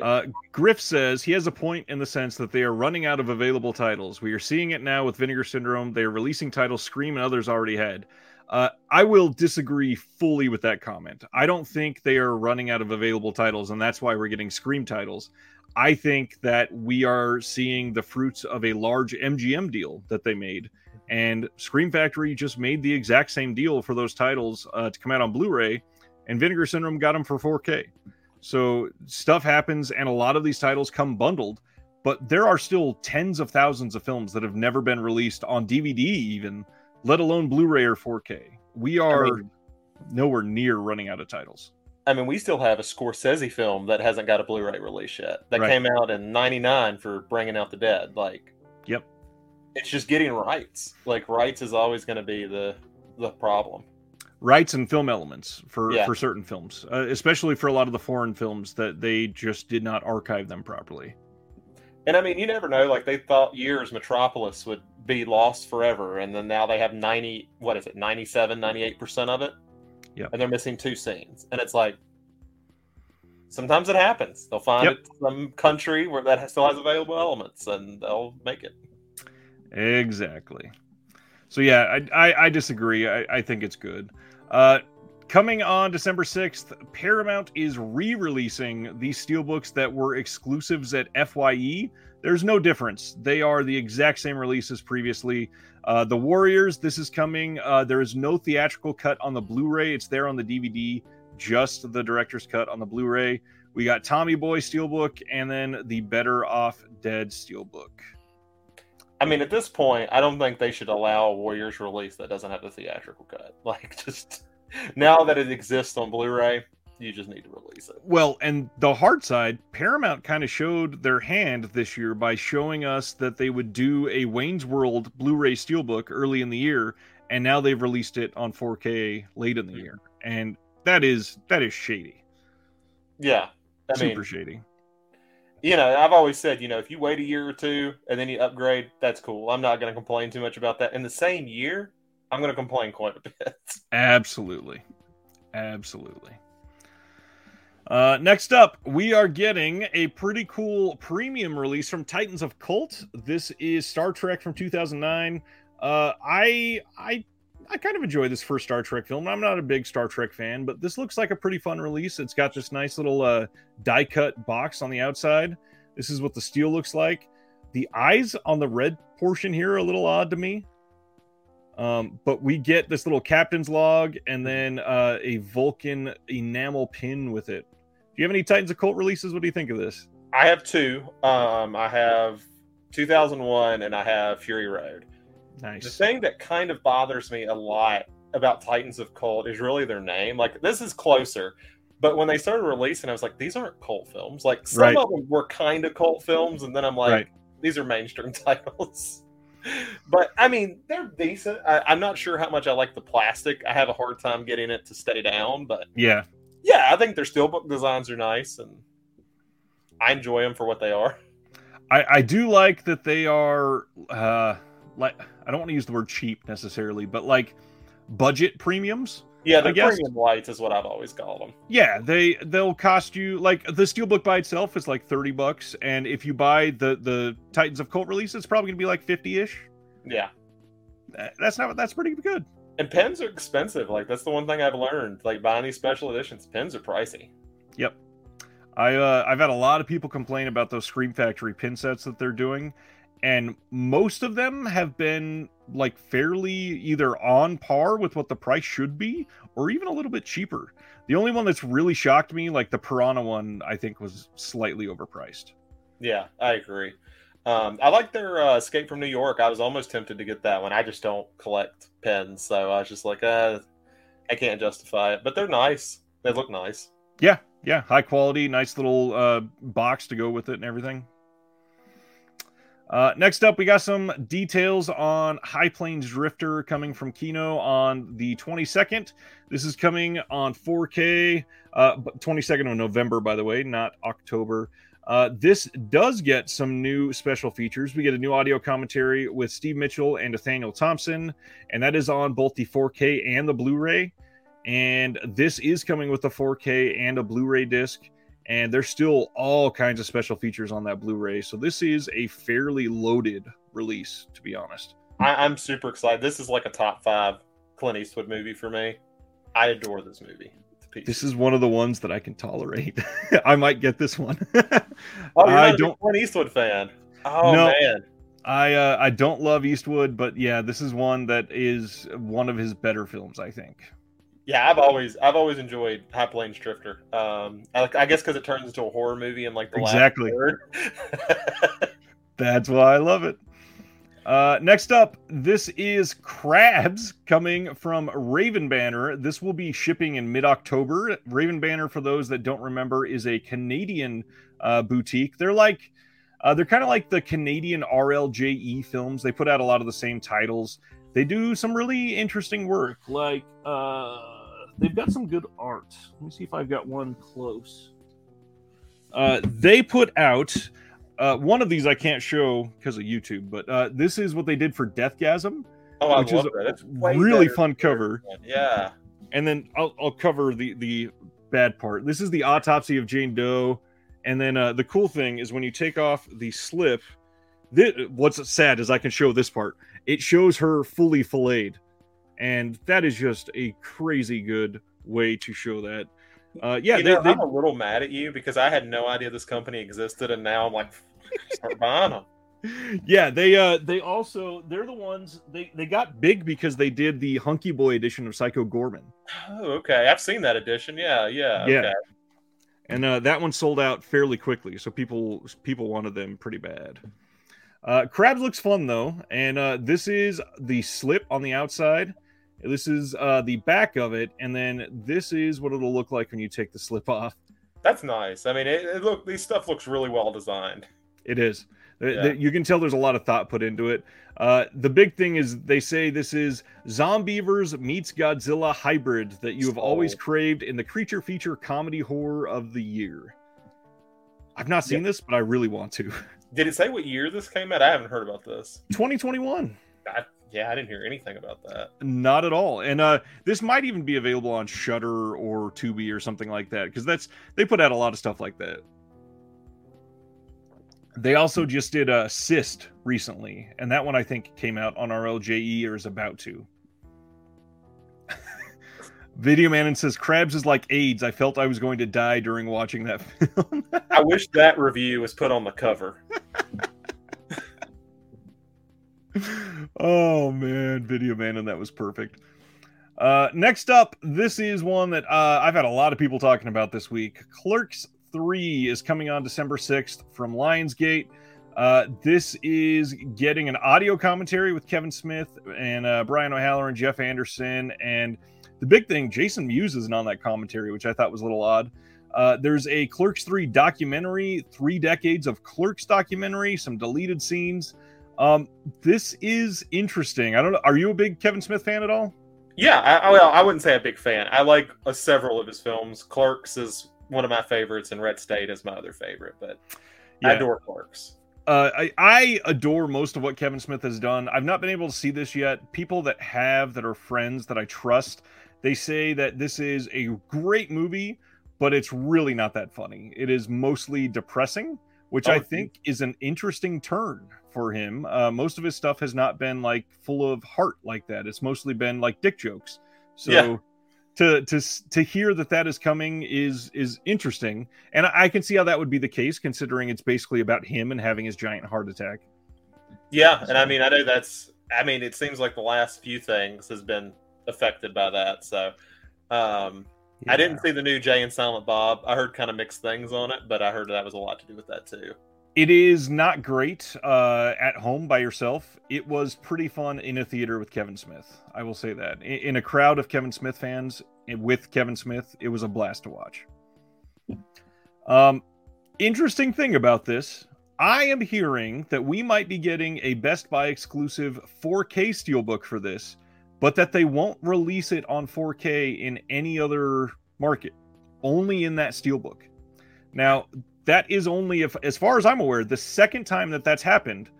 Uh, Griff says he has a point in the sense that they are running out of available titles. We are seeing it now with Vinegar Syndrome. They are releasing titles Scream and others already had. Uh, I will disagree fully with that comment. I don't think they are running out of available titles, and that's why we're getting Scream titles. I think that we are seeing the fruits of a large MGM deal that they made. And Scream Factory just made the exact same deal for those titles uh, to come out on Blu ray, and Vinegar Syndrome got them for 4K. So stuff happens, and a lot of these titles come bundled, but there are still tens of thousands of films that have never been released on DVD, even let alone Blu-ray or 4K. We are I mean, nowhere near running out of titles. I mean, we still have a Scorsese film that hasn't got a Blu-ray release yet. That right. came out in '99 for Bringing Out the Dead. Like, yep, it's just getting rights. Like, rights is always going to be the the problem. Rights and film elements for yeah. for certain films, uh, especially for a lot of the foreign films that they just did not archive them properly. And I mean, you never know. Like they thought years Metropolis would be lost forever, and then now they have ninety. What is it? 97, 98 percent of it. Yeah. And they're missing two scenes, and it's like sometimes it happens. They'll find yep. some country where that still has available elements, and they'll make it. Exactly. So yeah, I I, I disagree. I, I think it's good. Uh, Coming on December 6th, Paramount is re releasing these steelbooks that were exclusives at FYE. There's no difference. They are the exact same release as previously. Uh, the Warriors, this is coming. Uh, there is no theatrical cut on the Blu ray, it's there on the DVD, just the director's cut on the Blu ray. We got Tommy Boy Steelbook and then the Better Off Dead Steelbook. I mean, at this point, I don't think they should allow a Warriors release that doesn't have the theatrical cut. Like, just now that it exists on Blu-ray, you just need to release it. Well, and the hard side, Paramount kind of showed their hand this year by showing us that they would do a Wayne's World Blu-ray steelbook early in the year, and now they've released it on 4K late in the hmm. year, and that is that is shady. Yeah, I super mean, shady. You know, I've always said, you know, if you wait a year or two and then you upgrade, that's cool. I'm not going to complain too much about that. In the same year, I'm going to complain quite a bit. Absolutely. Absolutely. Uh, next up, we are getting a pretty cool premium release from Titans of Cult. This is Star Trek from 2009. Uh, I I I kind of enjoy this first Star Trek film. I'm not a big Star Trek fan, but this looks like a pretty fun release. It's got this nice little uh, die cut box on the outside. This is what the steel looks like. The eyes on the red portion here are a little odd to me. Um, but we get this little captain's log and then uh, a Vulcan enamel pin with it. Do you have any Titans of Cult releases? What do you think of this? I have two. Um, I have 2001 and I have Fury Road. Nice. The thing that kind of bothers me a lot about Titans of Cult is really their name. Like this is closer, but when they started releasing, I was like, these aren't cult films. Like some right. of them were kind of cult films, and then I'm like, right. these are mainstream titles but I mean, they're decent. I, am not sure how much I like the plastic. I have a hard time getting it to stay down, but yeah, yeah, I think their steelbook designs are nice, and I enjoy them for what they are. I, I do like that they are uh, like I don't want to use the word cheap necessarily, but like budget premiums. Yeah, the premium lights is what I've always called them. Yeah, they they'll cost you like the steelbook by itself is like thirty bucks, and if you buy the the Titans of Cult release, it's probably gonna be like fifty ish. Yeah. That's not that's pretty good. And pens are expensive. Like that's the one thing I've learned. Like buying these special editions, pens are pricey. Yep. I uh, I've had a lot of people complain about those Scream Factory pin sets that they're doing, and most of them have been like fairly either on par with what the price should be, or even a little bit cheaper. The only one that's really shocked me, like the Piranha one, I think was slightly overpriced. Yeah, I agree. Um, I like their uh, Escape from New York. I was almost tempted to get that one. I just don't collect pens, so I was just like, uh, I can't justify it. But they're nice. They look nice. Yeah, yeah, high quality, nice little uh, box to go with it and everything. Uh, next up, we got some details on High Plains Drifter coming from Kino on the 22nd. This is coming on 4K, uh, 22nd of November, by the way, not October. Uh, this does get some new special features. We get a new audio commentary with Steve Mitchell and Nathaniel Thompson, and that is on both the 4K and the Blu ray. And this is coming with a 4K and a Blu ray disc and there's still all kinds of special features on that Blu-ray. So this is a fairly loaded release, to be honest. I, am super excited. This is like a top five Clint Eastwood movie for me. I adore this movie. This is one of the ones that I can tolerate. I might get this one. oh, I don't Clint Eastwood fan. Oh no, man. I uh, I don't love Eastwood, but yeah, this is one that is one of his better films, I think yeah, I've always I've always enjoyed High Plains Drifter. Um, I, I guess because it turns into a horror movie in like the exactly. last That's why I love it. Uh, next up, this is Crabs coming from Raven Banner. This will be shipping in mid October. Raven Banner, for those that don't remember, is a Canadian uh, boutique. They're like, uh, they're kind of like the Canadian RLJE films. They put out a lot of the same titles. They do some really interesting work, like uh, they've got some good art. Let me see if I've got one close. Uh, they put out uh, one of these I can't show because of YouTube, but uh, this is what they did for Deathgasm, oh, which is a really fun cover. Yeah, and then I'll, I'll cover the the bad part. This is the autopsy of Jane Doe, and then uh, the cool thing is when you take off the slip. This, what's sad is I can show this part. It shows her fully filleted, and that is just a crazy good way to show that. Uh, yeah, they, know, they, I'm a little mad at you because I had no idea this company existed, and now I'm like, start buying them. Yeah, they uh they also they're the ones they they got big because they did the Hunky Boy edition of Psycho Goreman. Oh, okay, I've seen that edition. Yeah, yeah, yeah. Okay. And uh, that one sold out fairly quickly, so people people wanted them pretty bad. Uh, Crabs looks fun though, and uh, this is the slip on the outside. This is uh, the back of it, and then this is what it'll look like when you take the slip off. That's nice. I mean, it, it look these stuff looks really well designed. It is. Yeah. You can tell there's a lot of thought put into it. Uh, the big thing is they say this is Zombeavers meets Godzilla hybrid that you have always craved in the creature feature comedy horror of the year. I've not seen yeah. this, but I really want to. Did it say what year this came out? I haven't heard about this. 2021. I, yeah, I didn't hear anything about that. Not at all. And uh, this might even be available on Shudder or Tubi or something like that because that's they put out a lot of stuff like that. They also just did a uh, Cyst recently, and that one I think came out on RLJE or is about to. Video Man and says Crabs is like AIDS. I felt I was going to die during watching that film. I wish that review was put on the cover. oh man, Video Man, and that was perfect. Uh, next up, this is one that uh, I've had a lot of people talking about this week. Clerks 3 is coming on December 6th from Lionsgate. Uh, this is getting an audio commentary with Kevin Smith and uh, Brian O'Halloran, Jeff Anderson, and the big thing, Jason Mewes isn't on that commentary, which I thought was a little odd. Uh, there's a Clerks 3 documentary, three decades of Clerks documentary, some deleted scenes. Um, this is interesting. I don't know. Are you a big Kevin Smith fan at all? Yeah, I, well, I wouldn't say a big fan. I like uh, several of his films. Clerks is one of my favorites, and Red State is my other favorite. But yeah. I adore Clerks. Uh, I, I adore most of what Kevin Smith has done. I've not been able to see this yet. People that have, that are friends that I trust, They say that this is a great movie, but it's really not that funny. It is mostly depressing, which Oh, I think is an interesting turn for him. Uh, most of his stuff has not been like full of heart like that. It's mostly been like dick jokes. So Yeah. to to to hear that that is coming is is interesting, and I can see how that would be the case considering it's basically about him and having his giant heart attack. Yeah, and I mean, I know that's. I mean, it seems like the last few things has been affected by that. So, um, I didn't see the new Jay and Silent Bob. I heard kind of mixed things on it, but I heard that was a lot to do with that too. It is not great uh, at home by yourself. It was pretty fun in a theater with Kevin Smith. I will say that. In, in a crowd of Kevin Smith fans with Kevin Smith, it was a blast to watch. Um, interesting thing about this, I am hearing that we might be getting a Best Buy exclusive 4K steelbook for this, but that they won't release it on 4K in any other market, only in that steelbook. Now, that is only, if, as far as I'm aware, the second time that that's happened,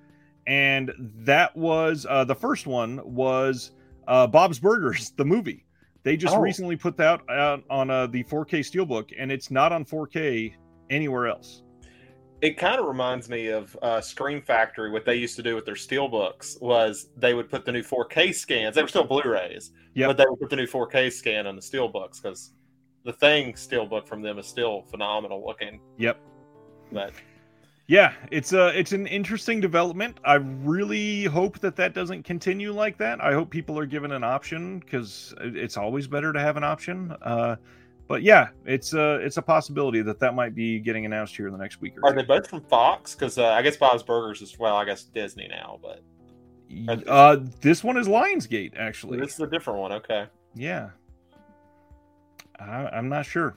and that was uh, the first one was uh, Bob's Burgers, the movie. They just Oh. recently put that out on uh, the 4K steelbook, and it's not on 4K anywhere else. It kind of reminds me of uh, Scream Factory. What they used to do with their steelbooks was they would put the new 4K scans. They were still Blu-rays, Yep. but they would put the new 4K scan on the steelbooks because the thing steelbook from them is still phenomenal looking. Yep. But Yeah, it's a it's an interesting development. I really hope that that doesn't continue like that. I hope people are given an option because it's always better to have an option. Uh, but yeah, it's a it's a possibility that that might be getting announced here in the next week or are two. they both from Fox? Because uh, I guess Bob's Burgers is well, I guess Disney now, but Uh, this one is Lionsgate actually. this is a different one. Okay. Yeah. I, I'm not sure.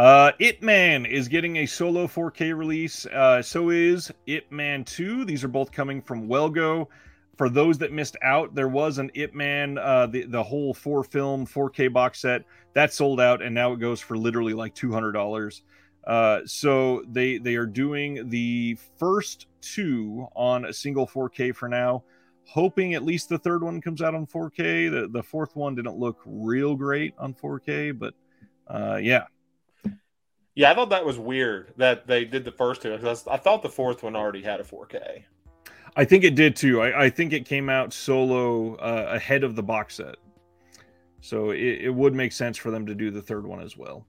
Uh, Ip Man is getting a solo 4K release. Uh, so is Ip Man 2. These are both coming from Well Go. For those that missed out, there was an Ip Man, uh, the, the whole four film 4K box set that sold out, and now it goes for literally like $200. Uh, so they they are doing the first two on a single 4K for now hoping at least the third one comes out on 4K. The the fourth one didn't look real great on 4K, but uh, yeah, Yeah, I thought that was weird that they did the first two. 'cause I thought the fourth one already had a 4K. I think it did too. I, I think it came out solo uh, ahead of the box set, so it, it would make sense for them to do the third one as well.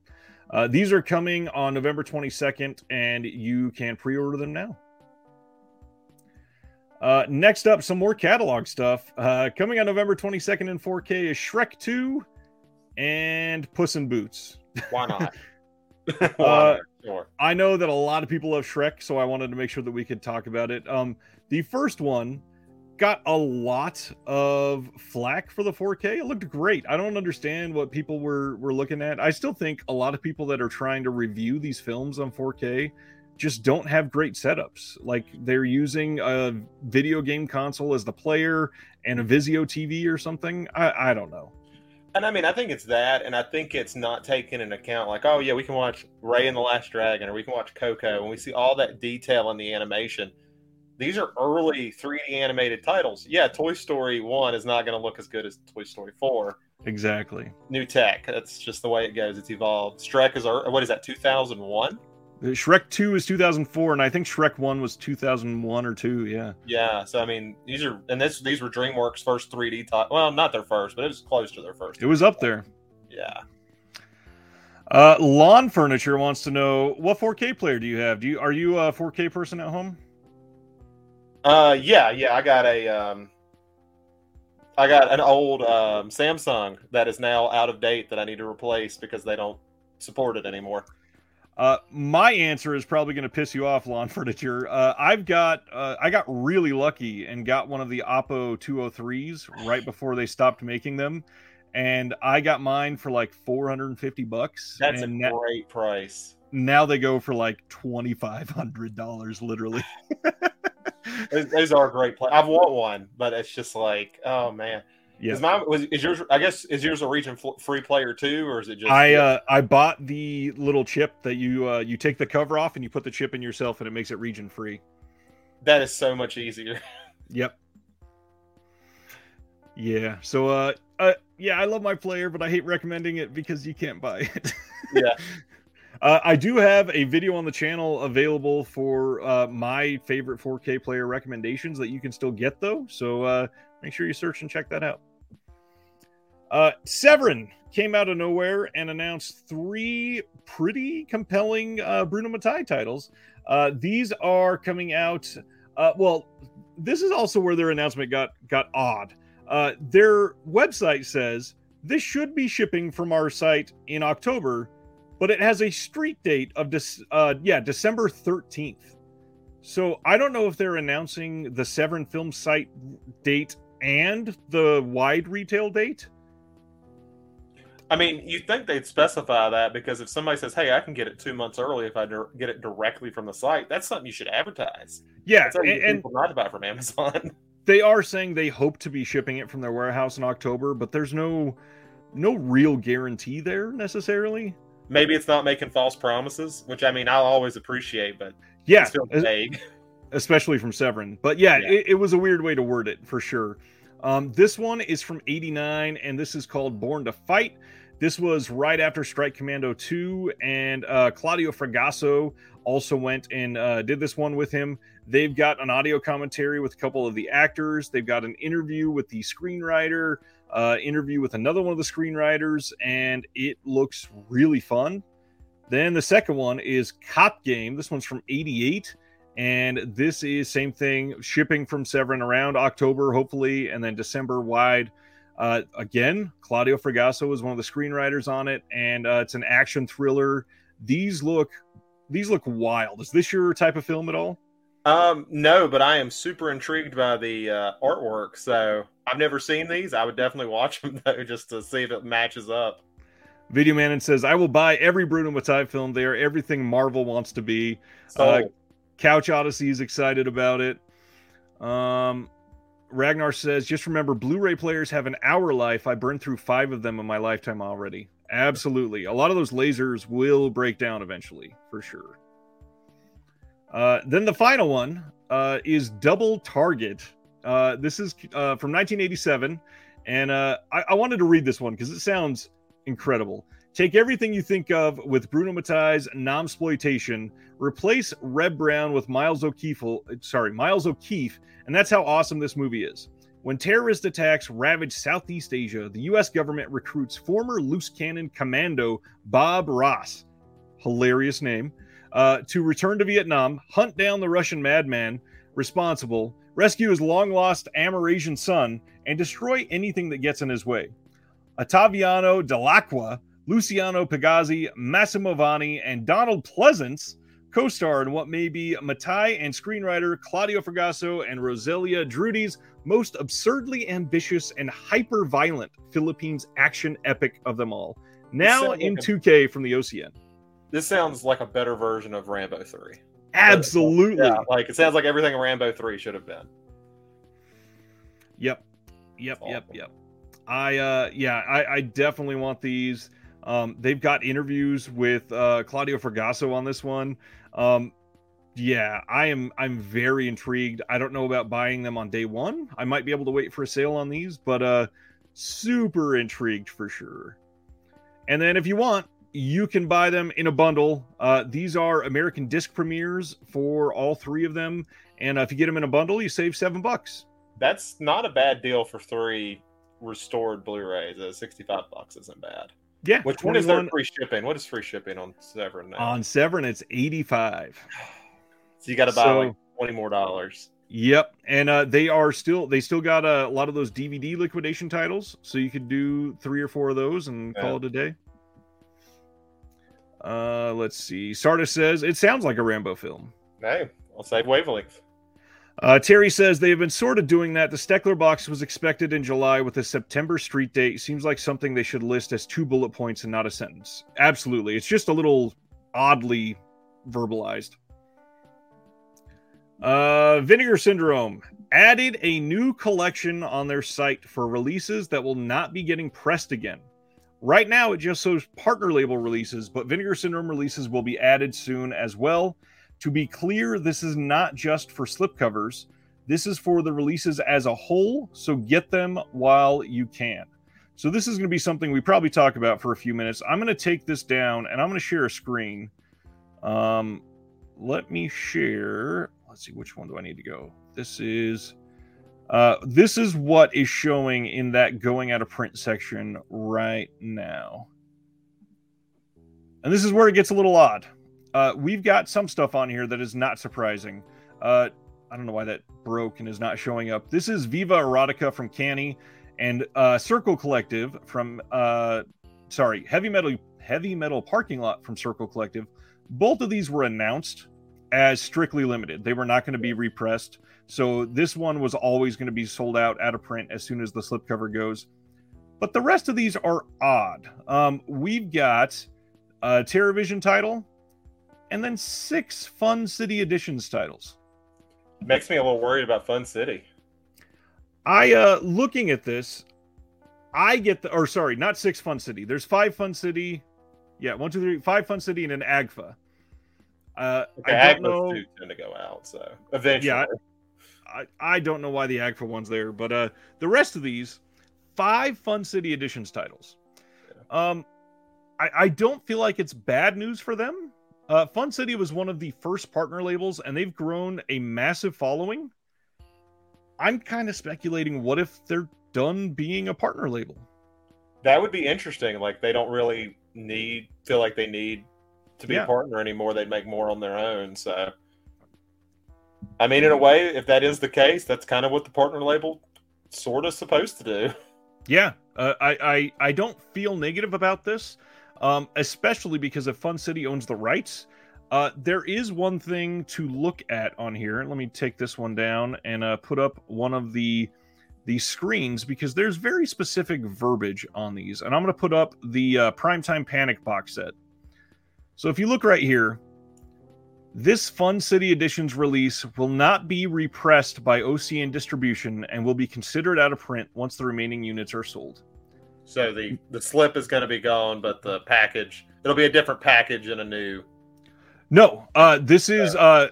Uh, these are coming on November 22nd, and you can pre-order them now. Uh, next up, some more catalog stuff. Uh, coming on November 22nd in 4K is Shrek 2 and Puss in Boots. Why not? Uh, Sure. I know that a lot of people love Shrek, so I wanted to make sure that we could talk about it. Um, the first one got a lot of flack for the 4K. It looked great. I don't understand what people were were looking at. I still think a lot of people that are trying to review these films on 4K just don't have great setups. Like they're using a video game console as the player and a Vizio TV or something. I, I don't know. And I mean, I think it's that, and I think it's not taking into account like, oh yeah, we can watch Raya and the Last Dragon, or we can watch Coco, and we see all that detail in the animation. These are early 3D animated titles. Yeah, Toy Story One is not going to look as good as Toy Story Four. Exactly. New tech. That's just the way it goes. It's evolved. Shrek is our, what is that? 2001. Shrek 2 is 2004, and I think Shrek 1 was 2001 or 2. Yeah. Yeah. So I mean, these are and this these were DreamWorks' first 3D title. Well, not their first, but it was close to their first. It was up there. Yeah. Uh, Lawn Furniture wants to know what 4K player do you have? Do you are you a 4K person at home? Uh, yeah, yeah. I got a um, I got an old um, Samsung that is now out of date that I need to replace because they don't support it anymore. Uh, my answer is probably going to piss you off, Lawn Furniture. Uh, I've got uh, I got really lucky and got one of the Oppo 203s right before they stopped making them, and I got mine for like 450 bucks. That's a great price. now they go for like twenty five hundred dollars, literally. Those, those are great play. I've want one, but it's just like, oh man. Yeah. Is mine was is yours? I guess is yours a region free player too, or is it just? I uh, I bought the little chip that you uh, you take the cover off and you put the chip in yourself and it makes it region free. that is so much easier. Yep. Yeah. So uh, uh yeah, I love my player, but I hate recommending it because you can't buy it. Yeah. Uh, I do have a video on the channel available for uh, my favorite 4K player recommendations that you can still get though. So uh, make sure you search and check that out. Uh, Severin came out of nowhere and announced three pretty compelling uh, Bruno Mattei titles. Uh, these are coming out. Uh, well, this is also where their announcement got got odd. Uh, their website says this should be shipping from our site in October, but it has a street date of this. Uh, yeah, December thirteenth. So I don't know if they're announcing the Severin Film site date and the wide retail date. I mean, you think they'd specify that because if somebody says, "Hey, I can get it two months early if I dir- get it directly from the site," that's something you should advertise. Yeah, That's and, and people not to buy from Amazon. they are saying they hope to be shipping it from their warehouse in October, but there's no no real guarantee there necessarily. Maybe it's not making false promises, which I mean, I'll always appreciate, but Yeah, it's still vague. especially from Severin. But yeah, Yeah. It, it was a weird way to word it for sure. Um, this one is from 89, and this is called Born to Fight. This was right after Strike Commando 2, and uh, Claudio Fragasso also went and uh, did this one with him. They've got an audio commentary with a couple of the actors. They've got an interview with the screenwriter, uh, interview with another one of the screenwriters, and it looks really fun. Then the second one is Cop Game. This one's from 88 and this is same thing shipping from Severin around October hopefully and then December wide uh, again Claudio Fragasso is one of the screenwriters on it and uh, it's an action thriller these look these look wild is this your type of film at all Um, no, but I am super intrigued by the uh, artwork. So I've never seen these. I would definitely watch them though, just to see if it matches up. Video Man and says I will buy every Bruno Mattei film they are everything Marvel wants to be So Uh, Couch Odyssey is excited about it. Um, Ragnar says, just remember, Blu-ray players have an hour life. I burned through five of them in my lifetime already. Absolutely, a lot of those lasers will break down eventually, for sure. Uh, then the final one uh, is Double Target. Uh, this is uh, from 1987, and uh, I-, I wanted to read this one because it sounds incredible. Take everything you think of with Bruno Mattei's non-exploitation, replace Reb Brown with Miles O'Keeffe. Sorry, Miles O'Keeffe, and that's how awesome this movie is. When terrorist attacks ravage Southeast Asia, the U.S. government recruits former loose cannon commando Bob Ross, hilarious name, uh, to return to Vietnam, hunt down the Russian madman responsible, rescue his long lost Amerasian son, and destroy anything that gets in his way. Ottaviano Dell'Acqua, Luciano Pigozzi, Massimo Vanni, and Donald Pleasence co star in what may be Mattei and screenwriter Claudio Fragasso and Rossella Drudi's most absurdly ambitious and hyper violent Philippines action epic of them all. Now in like a- 2K from the OCN. this sounds like a better version of Rambo Three. Absolutely. Yeah, like it sounds like everything Rambo Three should have been. Yep. Yep. Yep. Yep. I uh yeah, I, I definitely want these. Um they've got interviews with uh Claudio Fragasso on this one. Um yeah, I am I'm very intrigued. I don't know about buying them on day one. I might be able to wait for a sale on these, but uh super intrigued for sure. And then if you want, you can buy them in a bundle. Uh these are American disc premieres for all three of them. And uh, if you get them in a bundle, you save seven bucks. That's not a bad deal for three restored Blu-rays. Uh, Sixty-five bucks isn't bad. Yeah. Which one is their 21 free shipping? What is free shipping on Severin now? on Severin? It's 85. so you got to buy so- like twenty more dollars. Yep. And uh, they are still, they still got a, lot of those DVD liquidation titles. So you could do three or four of those and call it a day. Uh, let's see. Sardis says it sounds like a Rambo film. Hey, I'll save wavelength. Uh, Terry says they have been sort of doing that. The Steckler box was expected in July with a September street date. Seems like something they should list as two bullet points and not a sentence. Absolutely. It's just a little oddly verbalized. Uh, Vinegar Syndrome added a new collection on their site for releases that will not be getting pressed again. Right now, it just shows partner label releases, but Vinegar Syndrome releases will be added soon as well. To be clear, this is not just for slipcovers. This is for the releases as a whole, so get them while you can. So this is going to be something we probably talk about for a few minutes. I'm going to take this down and I'm going to share a screen. Um, let me share. Let's see, which one do I need to go? This is. Uh, this is what is showing in that going out of print section right now. And this is where it gets a little odd. Uh, we've got some stuff on here that is not surprising. Uh, I don't know why that broke and is not showing up. This is Viva Erotica from Kani and uh, Circle Collective from uh, sorry, Heavy Metal Heavy Metal Parking Lot from Circle Collective. Both of these were announced as strictly limited. They were not going to be repressed. So this one was always going to be sold out out of print as soon as the slipcover goes. But the rest of these are odd. Um, we've got a TerrorVision title and then six Fun City Editions titles. Makes me a little worried about Fun City. I uh looking at this, I get the or sorry, not six Fun City. There's five Fun City. Yeah, one, two, three, five Fun City and an AGFA. Uh, okay, I don't know. do tend to go out, so eventually. Yeah, I, I don't know why the AGFA one's there, but uh, the rest of these five Fun City Editions titles. Yeah. Um, I, I don't feel like it's bad news for them. Uh, Fun City was one of the first partner labels, and they've grown a massive following. I'm kind of speculating what if they're done being a partner label? That would be interesting. Like they don't really need feel like they need to be yeah. a partner anymore. They'd make more on their own. So I mean, in a way, if that is the case, that's kind of what the partner label sort of supposed to do. Yeah, uh, I, I I don't feel negative about this, um, especially because if Fun City owns the rights, uh, there is one thing to look at on here. Let me take this one down and uh, put up one of the these screens because there's very specific verbiage on these, and I'm going to put up the uh, Primetime Panic box set. So if you look right here, this Fun City Edition's release will not be repressed by OCN distribution and will be considered out of print once the remaining units are sold. So the the slip is going to be gone, but the package it'll be a different package and a new no, uh, this is uh,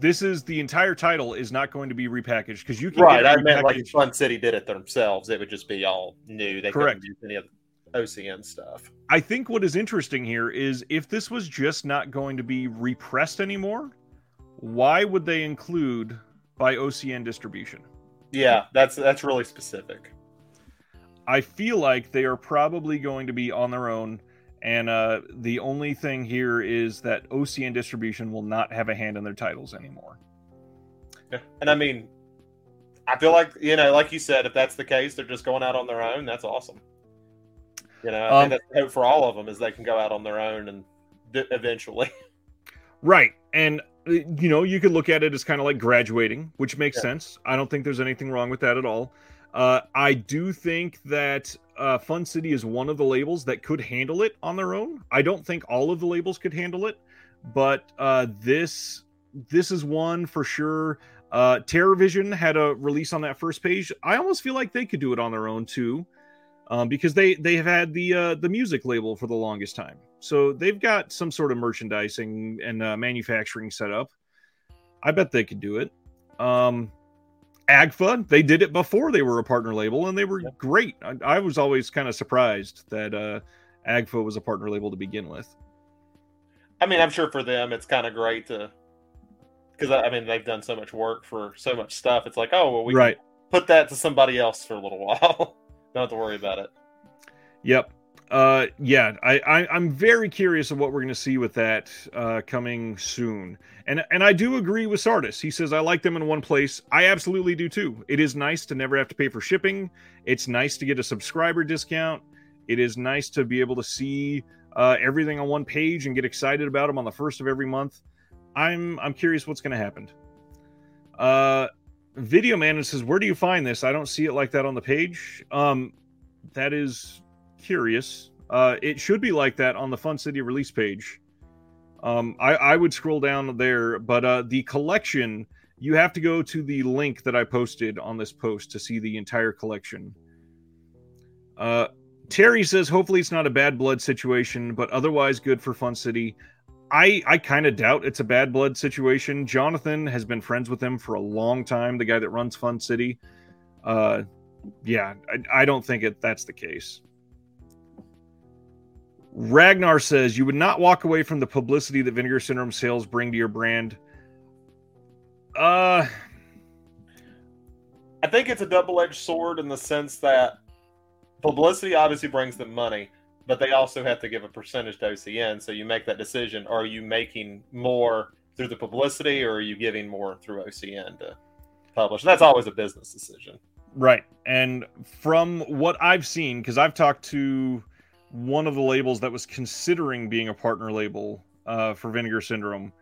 this is the entire title is not going to be repackaged because you can right. I meant like Fun City did it themselves. It would just be all new. They correct use any of OCN stuff. I think what is interesting here is if this was just not going to be repressed anymore, why would they include by OCN distribution? Yeah, that's that's really specific. I feel like they are probably going to be on their own and uh, the only thing here is that OCN distribution will not have a hand in their titles anymore. Yeah. And I mean, I feel like, you know, like you said, if that's the case, they're just going out on their own. That's awesome. You know, I um, think that's hope for all of them is they can go out on their own and d- eventually. Right. And, uh, you know, you could look at it as kind of like graduating, which makes yeah. sense. I don't think there's anything wrong with that at all. Uh, I do think that uh, Fun City is one of the labels that could handle it on their own. I don't think all of the labels could handle it, but uh, this this is one for sure. Uh, TerrorVision had a release on that first page. I almost feel like they could do it on their own too, um, because they they have had the uh, the music label for the longest time. So they've got some sort of merchandising and uh, manufacturing set up. I bet they could do it. Um, AGFA, they did it before they were a partner label, and they were great. I, I was always kind of surprised that uh, AGFA was a partner label to begin with. I mean, I'm sure for them it's kind of great to, because I mean they've done so much work for so much stuff. It's like, oh well, we right. put that to somebody else for a little while. Don't have to worry about it. Yep uh, yeah, I, I am very curious of what we're going to see with that uh, coming soon. And and I do agree with Sardis. He says I like them in one place. I absolutely do too. It is nice to never have to pay for shipping. It's nice to get a subscriber discount. It is nice to be able to see uh, everything on one page and get excited about them on the first of every month. I'm I'm curious what's going to happen. Uh, Video Man says, "Where do you find this? I don't see it like that on the page." Um, that is curious. Uh, it should be like that on the Fun City release page. Um, I, I would scroll down there, but uh, the collection, you have to go to the link that I posted on this post to see the entire collection. Uh, Terry says, hopefully it's not a bad blood situation, but otherwise good for Fun City. I, I kind of doubt it's a bad blood situation. Jonathan has been friends with him for a long time, the guy that runs Fun City. Uh, yeah, I, I don't think it that's the case. Ragnar says you would not walk away from the publicity that Vinegar Syndrome sales bring to your brand. Uh, I think it's a double-edged sword in the sense that publicity obviously brings them money, but they also have to give a percentage to OCN. So you make that decision: are you making more through the publicity, or are you giving more through OCN to publish? That's always a business decision. Right. And from what I've seen, because I've talked to one of the labels that was considering being a partner label uh, for Vinegar Syndrome,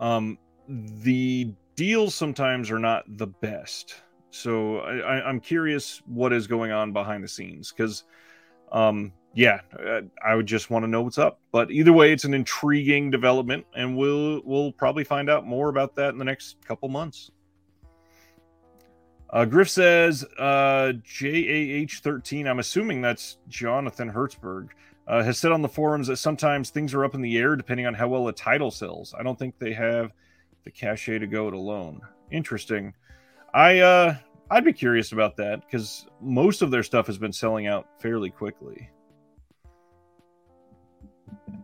um, the deals sometimes are not the best. So I, am curious what is going on behind the scenes because, um, yeah, uh, I would just want to know what's up. But either way, it's an intriguing development, and we'll we'll probably find out more about that in the next couple months. Uh, Griff says uh, JAH13, I'm assuming that's Jonathan Hertzberg, uh, has said on the forums that sometimes things are up in the air depending on how well a title sells. I don't think they have the cachet to go it alone. Interesting. I uh, I'd be curious about that because most of their stuff has been selling out fairly quickly.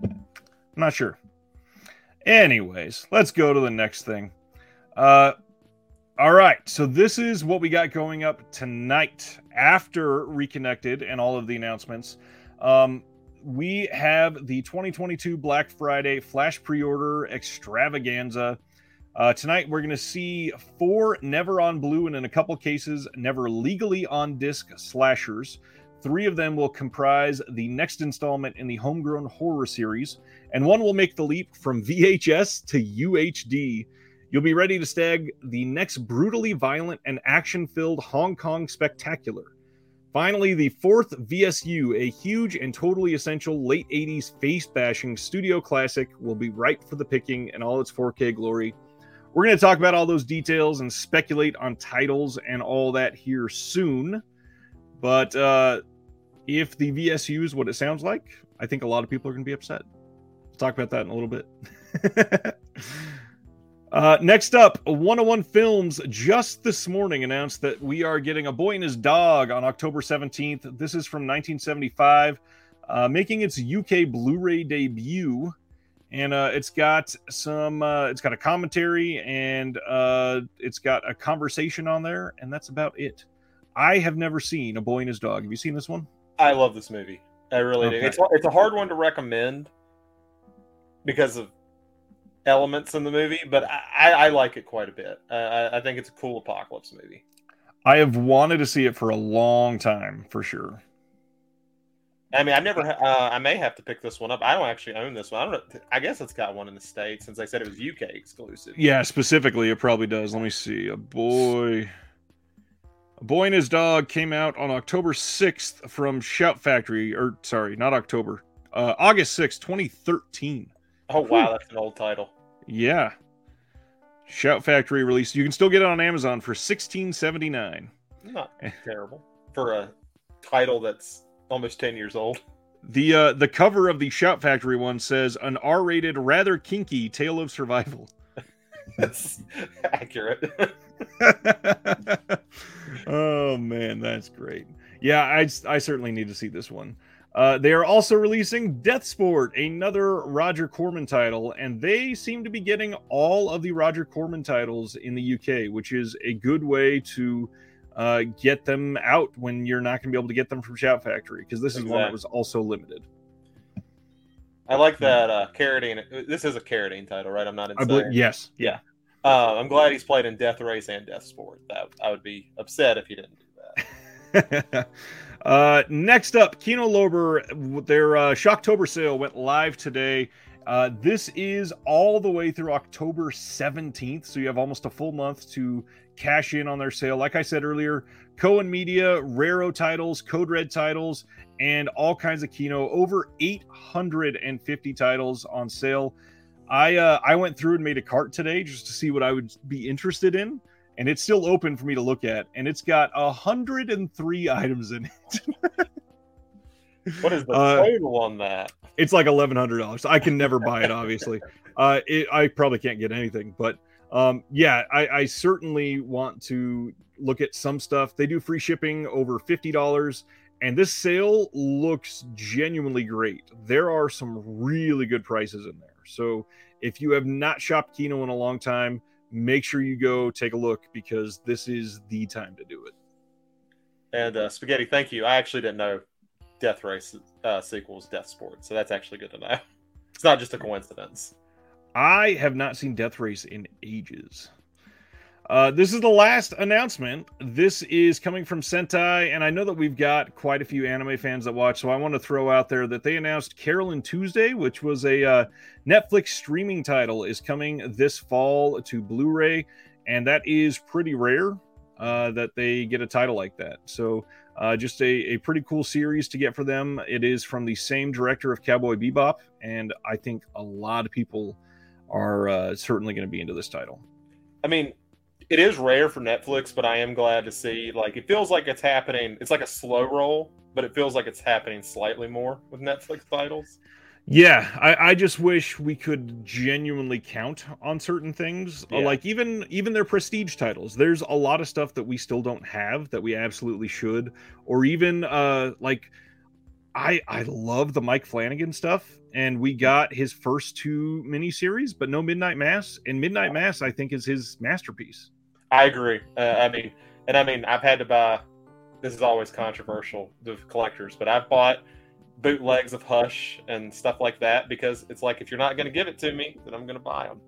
I'm not sure. Anyways, let's go to the next thing. Uh, all right, so this is what we got going up tonight after Reconnected and all of the announcements. Um, we have the 2022 Black Friday Flash Pre Order Extravaganza. Uh, tonight, we're going to see four Never on Blue and, in a couple cases, Never legally on disc slashers. Three of them will comprise the next installment in the Homegrown Horror series, and one will make the leap from VHS to UHD. You'll be ready to stag the next brutally violent and action filled Hong Kong spectacular. Finally, the fourth VSU, a huge and totally essential late 80s face bashing studio classic, will be ripe for the picking in all its 4K glory. We're going to talk about all those details and speculate on titles and all that here soon. But uh, if the VSU is what it sounds like, I think a lot of people are going to be upset. We'll talk about that in a little bit. Uh, next up, 101 Films just this morning announced that we are getting A Boy and His Dog on October 17th. This is from 1975, uh, making its UK Blu-ray debut, and uh, it's got some. Uh, it's got a commentary and uh, it's got a conversation on there, and that's about it. I have never seen A Boy and His Dog. Have you seen this one? I love this movie. I really okay. do. It's it's a hard one to recommend because of elements in the movie, but I, I like it quite a bit. Uh, I think it's a cool apocalypse movie. I have wanted to see it for a long time, for sure. I mean, I never. Uh, I may have to pick this one up. I don't actually own this one. I don't. I guess it's got one in the states since they said it was UK exclusive. Yeah, specifically, it probably does. Let me see. A boy, a boy and his dog came out on October sixth from Shout Factory, or sorry, not October, uh, August sixth, twenty thirteen. Oh wow, that's an old title. Yeah. Shout Factory release. You can still get it on Amazon for sixteen seventy nine. Not terrible for a title that's almost ten years old. The uh, the cover of the Shout Factory one says an R rated, rather kinky tale of survival. that's accurate. oh man, that's great. Yeah, I I certainly need to see this one. Uh, they are also releasing Death Sport, another Roger Corman title, and they seem to be getting all of the Roger Corman titles in the UK, which is a good way to uh, get them out when you're not going to be able to get them from Shout Factory, because this exactly. is one that was also limited. I like that uh, Carradine. This is a Carradine title, right? I'm not insane. Believe, yes. Yeah. Uh, I'm glad he's played in Death Race and Death Sport. That I would be upset if he didn't do that. Uh, next up, Kino Lorber, their uh, Shocktober sale went live today. Uh, this is all the way through October 17th, so you have almost a full month to cash in on their sale. Like I said earlier, Cohen Media, Raro titles, Code Red titles, and all kinds of Kino. Over 850 titles on sale. I uh, I went through and made a cart today just to see what I would be interested in and it's still open for me to look at, and it's got 103 items in it. what is the uh, total on that? It's like eleven hundred dollars. I can never buy it, obviously. uh, it, I probably can't get anything, but um, yeah, I, I certainly want to look at some stuff. They do free shipping over fifty dollars, and this sale looks genuinely great. There are some really good prices in there. So if you have not shopped Kino in a long time, make sure you go take a look because this is the time to do it. And uh, Spaghetti, thank you. I actually didn't know Death Race uh, sequels Death Sport, so that's actually good to know. It's not just a coincidence. I have not seen Death Race in ages. Uh, this is the last announcement. This is coming from Sentai, and I know that we've got quite a few anime fans that watch, so I want to throw out there that they announced Carole and Tuesday, which was a uh, Netflix streaming title, is coming this fall to Blu ray, and that is pretty rare uh, that they get a title like that. So, uh, just a, a pretty cool series to get for them. It is from the same director of Cowboy Bebop, and I think a lot of people are uh, certainly going to be into this title. I mean, it is rare for Netflix, but I am glad to see like it feels like it's happening. It's like a slow roll, but it feels like it's happening slightly more with Netflix titles. Yeah, I, I just wish we could genuinely count on certain things. Uh, Yeah. Like even even their prestige titles. There's a lot of stuff that we still don't have that we absolutely should. Or even uh like I I love the Mike Flanagan stuff, and we got his first two miniseries, but no Midnight Mass. And Midnight Mass, I think, is his masterpiece. I agree. Uh, I mean, and I mean, I've had to buy. This is always controversial to collectors, but I've bought bootlegs of Hush and stuff like that because it's like if you're not going to give it to me, then I'm going to buy them.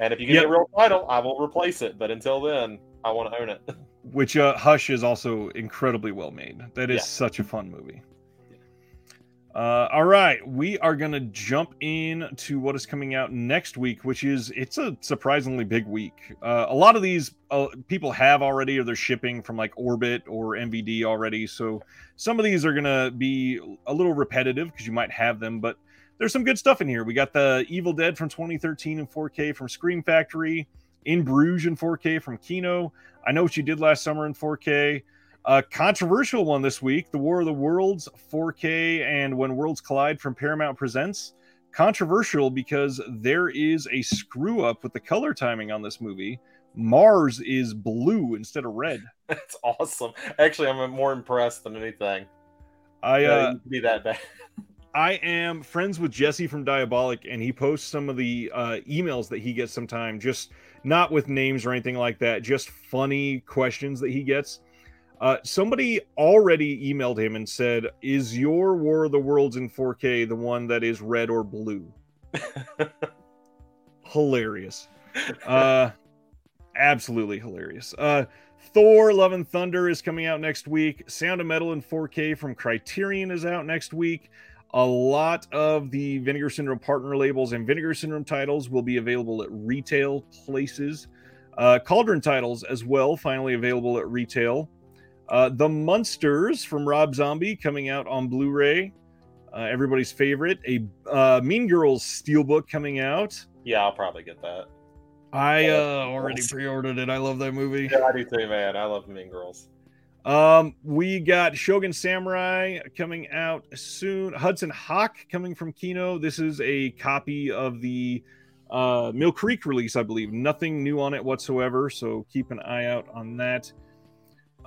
And if you give Yep. me a real title, I will replace it. But until then, I want to own it. Which uh, Hush is also incredibly well made. That is Yeah. such a fun movie. Uh, all right, we are gonna jump in to what is coming out next week, which is it's a surprisingly big week. Uh, a lot of these uh, people have already, or they're shipping from like Orbit or MVD already. So some of these are gonna be a little repetitive because you might have them, but there's some good stuff in here. We got the Evil Dead from 2013 in 4K from Scream Factory, In Bruges in 4K from Kino. I know what you did last summer in 4K. A controversial one this week: The War of the Worlds 4K and When Worlds Collide from Paramount Presents. Controversial because there is a screw up with the color timing on this movie. Mars is blue instead of red. That's awesome. Actually, I'm more impressed than anything. I uh, be that bad. I am friends with Jesse from Diabolik, and he posts some of the uh, emails that he gets sometimes, just not with names or anything like that, just funny questions that he gets. Uh, somebody already emailed him and said, "Is your War of the Worlds in 4K the one that is red or blue?" hilarious, uh, absolutely hilarious. Uh, Thor: Love and Thunder is coming out next week. Sound of Metal in 4K from Criterion is out next week. A lot of the Vinegar Syndrome partner labels and Vinegar Syndrome titles will be available at retail places. Uh, Cauldron titles as well, finally available at retail. Uh, the Munsters from Rob Zombie coming out on Blu ray. Uh, everybody's favorite. A uh, Mean Girls Steelbook coming out. yeah, I'll probably get that. I uh, already pre ordered it. I love that movie. Yeah, I do too, man. I love Mean Girls. Um, we got Shogun Samurai coming out soon. Hudson Hawk coming from Kino. This is a copy of the uh, Mill Creek release, I believe. Nothing new on it whatsoever, so keep an eye out on that.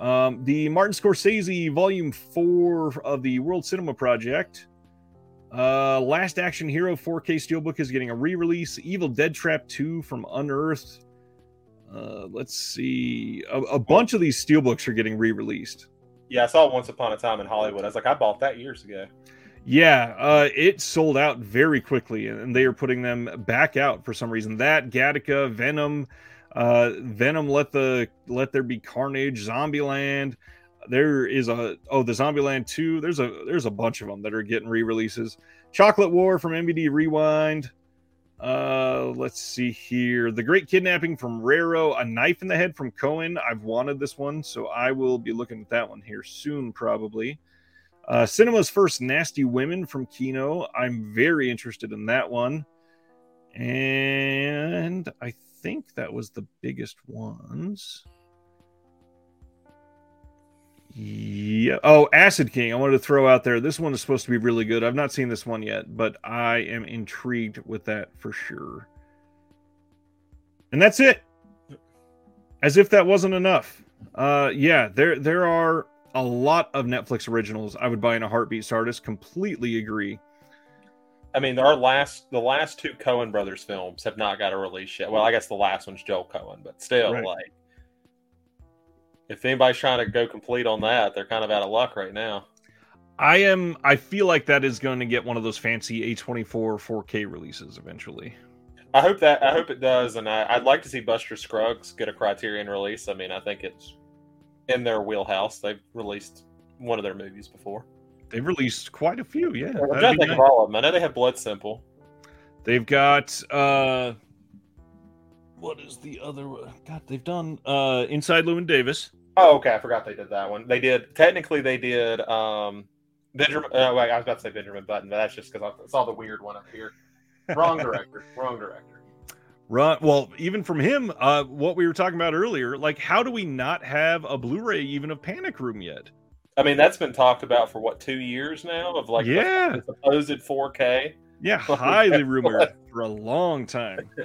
Um, the Martin Scorsese Volume 4 of the World Cinema Project. Uh, Last Action Hero 4K Steelbook is getting a re release. Evil Dead Trap 2 from Unearthed. Uh, let's see. A, a bunch of these steelbooks are getting re-released. Yeah, I saw Once Upon a Time in Hollywood. I was like, I bought that years ago. Yeah, uh, it sold out very quickly, and they are putting them back out for some reason. That Gattaca, Venom, uh, Venom, let the let there be carnage, Zombieland. There is a oh the Zombieland two. There's a there's a bunch of them that are getting re-releases. Chocolate War from MVD Rewind. Uh, let's see here. The Great Kidnapping from Raro. A Knife in the Head from Cohen. I've wanted this one, so I will be looking at that one here soon, probably. Uh, Cinema's First Nasty Women from Kino. I'm very interested in that one. And I think that was the biggest ones. Yeah. Oh, Acid King. I wanted to throw out there. This one is supposed to be really good. I've not seen this one yet, but I am intrigued with that for sure. And that's it. As if that wasn't enough. Uh yeah, there there are a lot of Netflix originals I would buy in a heartbeat. Stardust, completely agree. I mean, our last the last two Coen brothers films have not got a release yet. Well, I guess the last one's Joel Coen, but still, right. like, if anybody's trying to go complete on that, they're kind of out of luck right now. I am. I feel like that is going to get one of those fancy A24 4K releases eventually. I hope that. I hope it does, and I, would like to see Buster Scruggs get a Criterion release. I mean, I think it's in their wheelhouse. They've released one of their movies before. They've released quite a few. Yeah, I'm trying to think nice. of all of them. I know they have Blood Simple. They've got. uh What is the other? God, they've done uh Inside Llewyn Davis. Oh, okay. I forgot they did that one. They did. Technically, they did. um Benjamin. Uh, wait, I was about to say Benjamin Button, but that's just because I saw the weird one up here. Wrong director. wrong director. Right. Well, even from him, uh, what we were talking about earlier, like, how do we not have a Blu-ray even of Panic Room yet? I mean, that's been talked about for what two years now of like yeah, the supposed 4K. Yeah, highly rumored for a long time.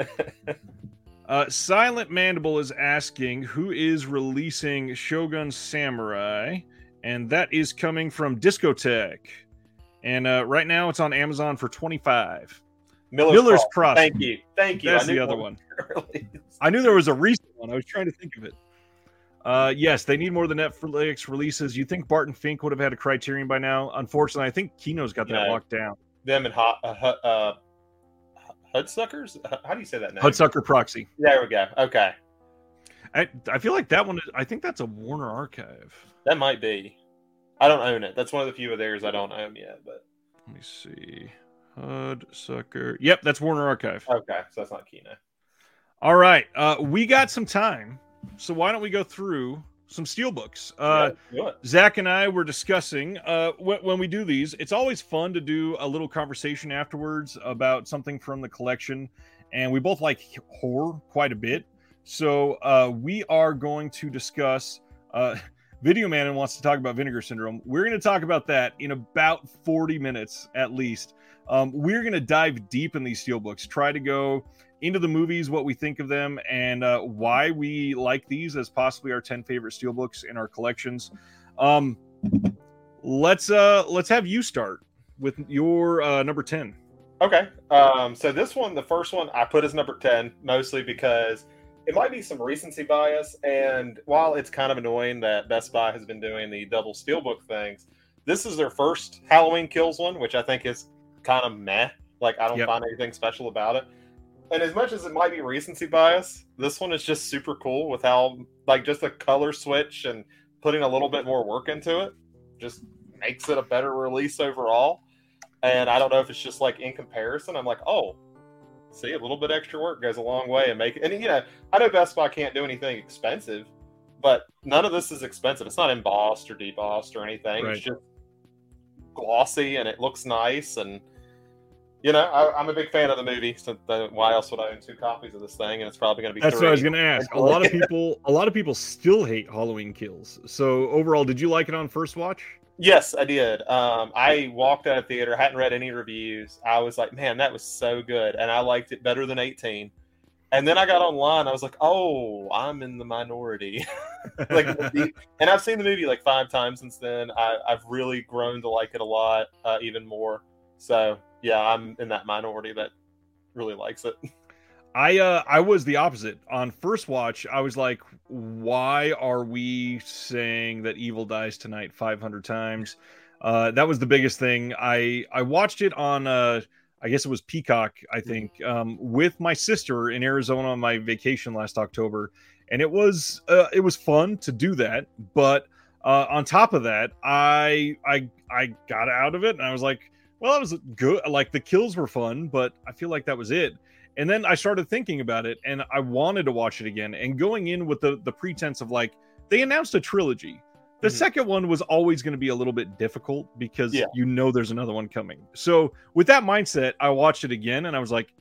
Uh, Silent Mandible is asking who is releasing Shogun Samurai, and that is coming from Discotek. And uh, right now it's on Amazon for 25. Miller's, Miller's Cross. Thank you. Thank you. That's the other one. I knew there was a recent one. I was trying to think of it. Uh, yes, they need more than Netflix releases. You think Barton Fink would have had a Criterion by now? Unfortunately, I think Kino's got that locked down. Them and hot, uh, uh, Hudsuckers? How do you say that name? Hudsucker Proxy. There we go. Okay. I I feel like that one. I think that's a Warner Archive. That might be. I don't own it. That's one of the few of theirs I don't own yet. But let me see. Hudsucker. Yep, that's Warner Archive. Okay, so that's not Kino. All right, uh, we got some time, so why don't we go through some steelbooks. Uh, yeah, Zach and I were discussing uh, when, when, we do these. It's always fun to do a little conversation afterwards about something from the collection, and we both like horror quite a bit. So uh, we are going to discuss. Uh, Video Man wants to talk about Vinegar Syndrome. We're going to talk about that in about 40 minutes at least. Um, we're going to dive deep in these steelbooks, try to go into the movies, what we think of them, and uh, why we like these as possibly our 10 favorite steelbooks in our collections. Um, let's uh, let's have you start with your uh, number 10. Okay. Um, so this one, the first one, I put as number 10, mostly because it might be some recency bias. And while it's kind of annoying that Best Buy has been doing the double steelbook things, this is their first Halloween Kills one, which I think is kind of meh. Like, I don't yep. find anything special about it and as much as it might be recency bias, this one is just super cool with how like just a color switch and putting a little bit more work into it just makes it a better release overall. And I don't know if it's just like in comparison, I'm like, oh, see, a little bit extra work goes a long way and make it. And you know, I know Best Buy can't do anything expensive, but none of this is expensive. It's not embossed or debossed or anything. Right. It's just glossy and it looks nice and you know, I, am a big fan of the movie. So the, why else would I own two copies of this thing? And it's probably going to be. That's what I was going to ask. A lot of people, a lot of people still hate Halloween Kills. So overall, did you like it on first watch? Yes, I did. Um, I walked out of theater, hadn't read any reviews. I was like, man, that was so good, and I liked it better than 18. And then I got online. I was like, oh, I'm in the minority. like, and I've seen the movie like five times since then. I, have really grown to like it a lot, uh, even more. So yeah, I'm in that minority that really likes it. I uh I was the opposite. On first watch, I was like, why are we saying that evil dies tonight 500 times? Uh that was the biggest thing. I I watched it on uh I guess it was Peacock, I mm-hmm. think, um, with my sister in Arizona on my vacation last October, and it was uh, it was fun to do that. But uh, on top of that, I I I got out of it, and I was like, well, that was good. Like the kills were fun, but I feel like that was it. And then I started thinking about it, and I wanted to watch it again. And going in with the the pretense of like they announced a trilogy. The mm-hmm. second one was always going to be a little bit difficult because yeah. you know there's another one coming. So with that mindset, I watched it again, and I was like,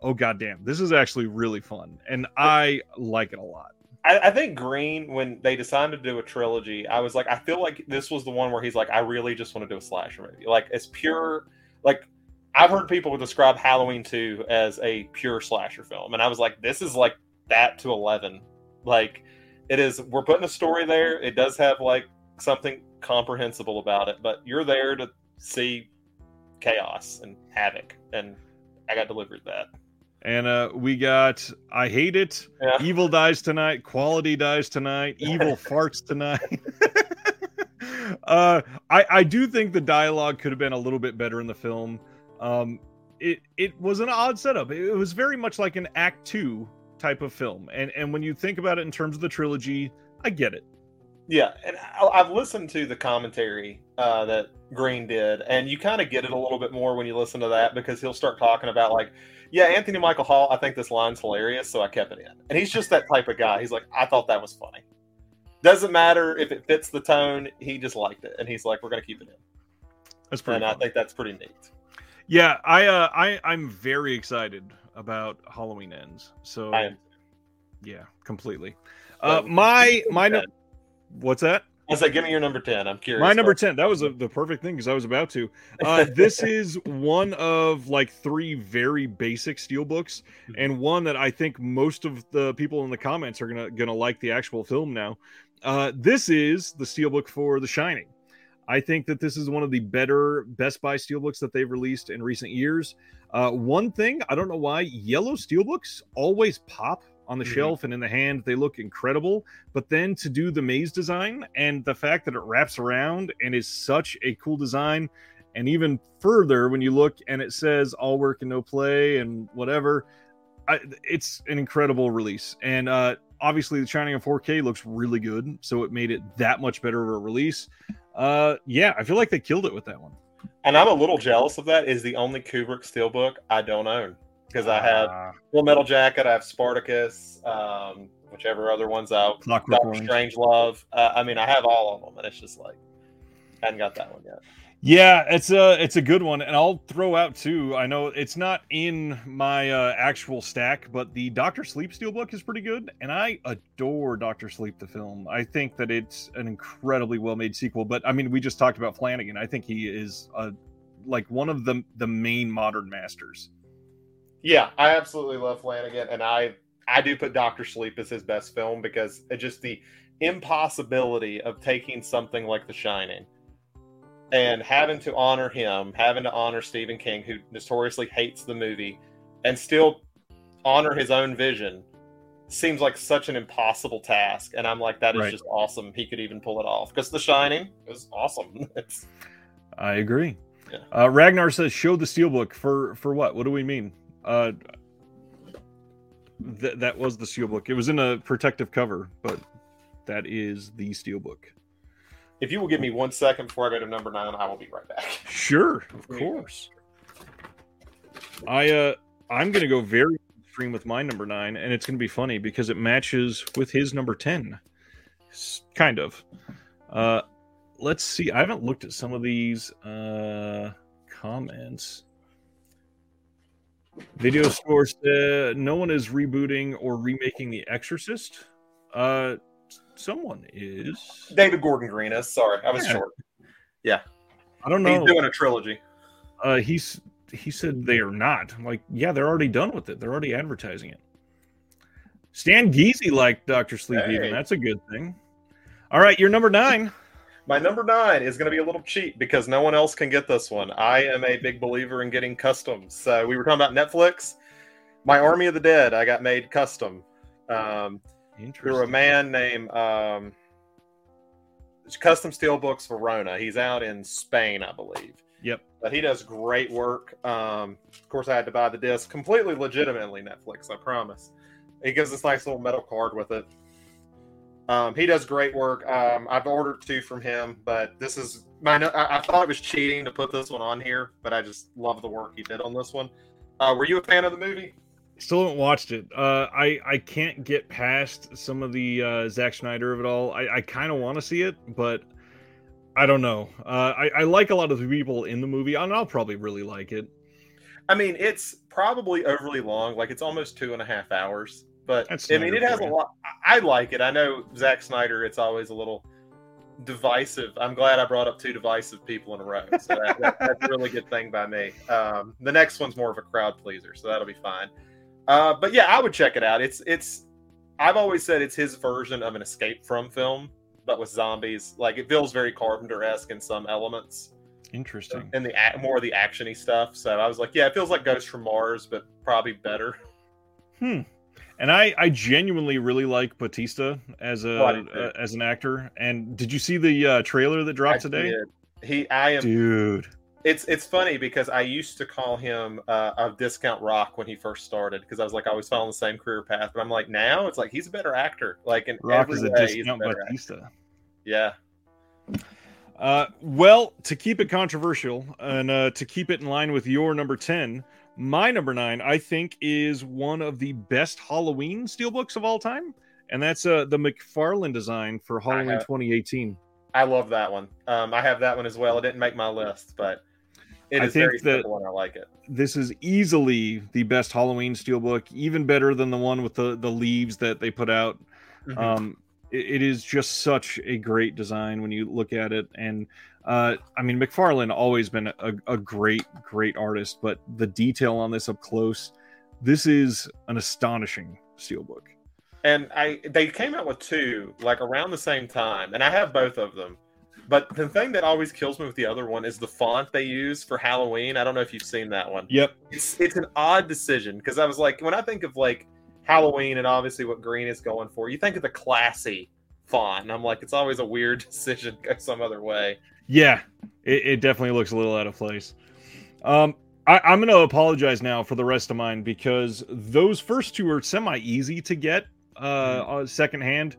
"Oh goddamn, this is actually really fun," and I like it a lot. I, I, think Green, when they decided to do a trilogy, I was like, I feel like this was the one where he's like, I really just want to do a slasher movie. Like, it's pure, like, I've heard people describe Halloween 2 as a pure slasher film. And I was like, this is like that to 11. Like, it is, we're putting a story there. It does have, like, something comprehensible about it, but you're there to see chaos and havoc, and I got delivered that. And uh, we got I hate it. Yeah. Evil dies tonight. Quality dies tonight. Evil farts tonight. uh, I I do think the dialogue could have been a little bit better in the film. Um, it it was an odd setup. It was very much like an Act Two type of film. And and when you think about it in terms of the trilogy, I get it. Yeah, and I've listened to the commentary uh, that Green did, and you kind of get it a little bit more when you listen to that because he'll start talking about like, yeah, Anthony Michael Hall. I think this line's hilarious, so I kept it in. And he's just that type of guy. He's like, I thought that was funny. Doesn't matter if it fits the tone. He just liked it, and he's like, we're gonna keep it in. That's pretty. and I think that's pretty neat. Yeah, I uh, I I'm very excited about Halloween Ends. So yeah, completely. Uh, my my no- what's that? I was like, give me your number ten. I'm curious. My number ten. That was a, the perfect thing because I was about to. Uh, this is one of like three very basic steel books, and one that I think most of the people in the comments are gonna gonna like the actual film now. Uh, this is the steelbook for The Shining. I think that this is one of the better Best Buy steelbooks that they've released in recent years. Uh, one thing I don't know why yellow steelbooks always pop on the Mhm. shelf and in the hand. They look incredible, but then to do the maze design and the fact that it wraps around and is such a cool design, and even further when you look and it says all work and no play and whatever, I, it's an incredible release. And uh, obviously, the Shining in 4K looks really good, so it made it that much better of a release. Uh, yeah, I feel like they killed it with that one. And I'm a little jealous of that. Is the only Kubrick steelbook I don't own because I have Ah, Full Metal Jacket, I have Spartacus, um, whichever other ones out. Clockwork Doctor Orange. Strange Love. Uh, I mean, I have all of them, and it's just like I hadn't got that one yet. Yeah, it's a it's a good one, and I'll throw out too. I know it's not in my uh, actual stack, but the Doctor Sleep steelbook is pretty good, and I adore Doctor Sleep the film. I think that it's an incredibly well made sequel. But I mean, we just talked about Flanagan. I think he is a like one of the the main modern masters. Yeah, I absolutely love Flanagan, and I I do put Doctor Sleep as his best film because it just the impossibility of taking something like The Shining and having to honor him, having to honor Stephen King, who notoriously hates the movie, and still honor his own vision seems like such an impossible task. And I'm like, that is Right. just awesome. He could even pull it off because The Shining is awesome. I agree. Yeah. Uh, Ragnar says, "Show the steelbook for for what? What do we mean?" Uh, th- that was the steelbook. It was in a protective cover, but that is the steelbook. if you will give me one second before I go to number nine, I will be right back. Sure, of There you go. course. I uh, I'm gonna go very extreme with my number nine, and it's gonna be funny because it matches with his number ten, kind of. Uh, let's see. I haven't looked at some of these uh comments. Video store said no one is rebooting or remaking The Exorcist. Uh, someone is. David Gordon Green is. Sorry, I was Yeah. short. Yeah, I don't He's know. doing a trilogy. uh he's he said they are not I'm like yeah they're already done with it they're already advertising it stan geezy liked dr sleep Hey. even that's a good thing all right you're number nine My number nine is going to be a little cheap because no one else can get this one. I am a big believer in getting customs. So we were talking about Netflix. My Army of the Dead, I got made custom um, through a man named um, Custom Steelbooks Verona. He's out in Spain, I believe. Yep. But he does great work. Um, of course, I had to buy the disc completely legitimately. Netflix, I promise. He gives this nice little metal card with it. Um, he does great work. Um, I've ordered two from him, but this is my. I, I thought it was cheating to put this one on here, but I just love the work he did on this one. Uh, were you a fan of the movie? still haven't watched it uh i i can't get past some of the uh Zack Snyder of it all i i kind of want to see it but i don't know uh i i like a lot of the people in the movie and i'll probably really like it I mean, it's probably overly long. Like it's almost two and a half hours. But That's I mean, it has a lot. I I like it. I know Zack Snyder. It's always a little divisive. I'm glad I brought up two divisive people in a row. So that, that, that's a really good thing by me. Um, the next one's more of a crowd pleaser, so that'll be fine. Uh, but yeah, I would check it out. It's it's. I've always said it's his version of an escape from film. but with zombies. Like it feels very Carpenter esque in some elements. Interesting. And the more of the actiony stuff. So I was like, yeah, it feels like Ghost from Mars, but probably better. Hmm. And I, I genuinely really like Batista as a uh, as an actor. And did you see the uh, trailer that dropped I today? Did. He, I am, dude. It's it's funny because I used to call him uh, a discount rock when he first started because I was like I was following the same career path, but I'm like now it's like he's a better actor. Like in rock every is a way, discount a Batista. Actor. Yeah. Uh, well, to keep it controversial and uh, to keep it in line with your number ten, my number nine, I think, is one of the best Halloween steelbooks of all time, and that's uh, the McFarlane design for Halloween 2018. I love that one. Um, I have that one as well. It didn't make my list, but it is I think very simple and I like it. This is easily the best Halloween steelbook, even better than the one with the the leaves that they put out. Mm-hmm. Um, it, it is just such a great design when you look at it, and uh, I mean McFarlane always been a, a great great artist, but the detail on this up close, this is an astonishing steelbook. And I they came out with two like around the same time, and I have both of them but the thing that always kills me with the other one is the font they use for Halloween. I don't know if you've seen that one. Yep. It's it's an odd decision because I was like, when I think of like Halloween and obviously what green is going for, you think of the classy font, and I'm like, it's always a weird decision go some other way. Yeah, it, it definitely looks a little out of place. Um, I, I'm going to apologize now for the rest of mine because those first two are semi easy to get uh, mm-hmm. secondhand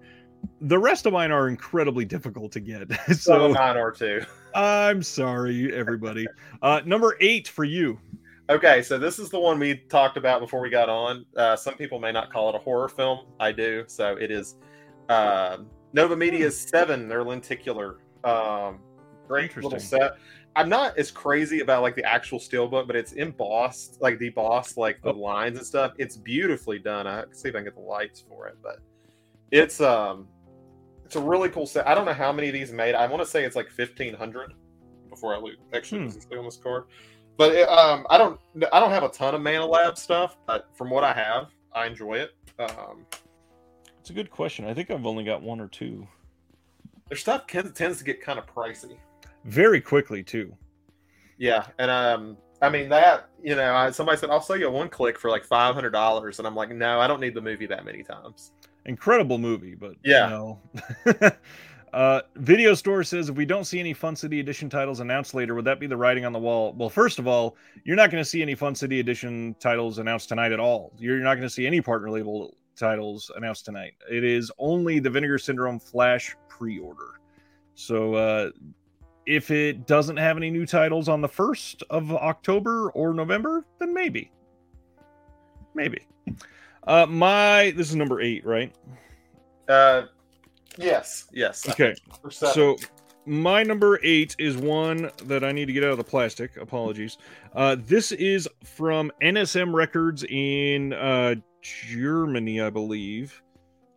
the rest of mine are incredibly difficult to get. so nine or two. I'm sorry, everybody. Uh, number eight for you. Okay, so this is the one we talked about before we got on. Uh, some people may not call it a horror film. I do. So it is uh, Nova Media's Seven. Their lenticular. Um, great little set. I'm not as crazy about like the actual steelbook, but it's embossed, like debossed, like the oh. lines and stuff. It's beautifully done. I can see if I can get the lights for it, but it's um, it's a really cool set. I don't know how many of these made. I want to say it's like fifteen hundred. Before I lose, actually, hmm. on this card. But it, um, I don't, I don't have a ton of Mana Lab stuff, but from what I have, I enjoy it. Um, it's a good question. I think I've only got one or two. Their stuff tends to get kind of pricey. Very quickly too. Yeah, and um, I mean that you know, I, somebody said I'll sell you one click for like five hundred dollars, and I'm like, no, I don't need the movie that many times incredible movie, but yeah. You know. uh, Video Store says if we don't see any Fun City Edition titles announced later, would that be the writing on the wall? Well, first of all, you're not going to see any Fun City Edition titles announced tonight at all. You're not going to see any partner label titles announced tonight. It is only the Vinegar Syndrome Flash pre-order. So uh, if it doesn't have any new titles on the first of October or November, then maybe, maybe. Uh, my this is number eight, right? Uh, yes, yes. Okay, so my number eight is one that I need to get out of the plastic. Apologies. Uh, this is from NSM Records in uh, Germany, I believe.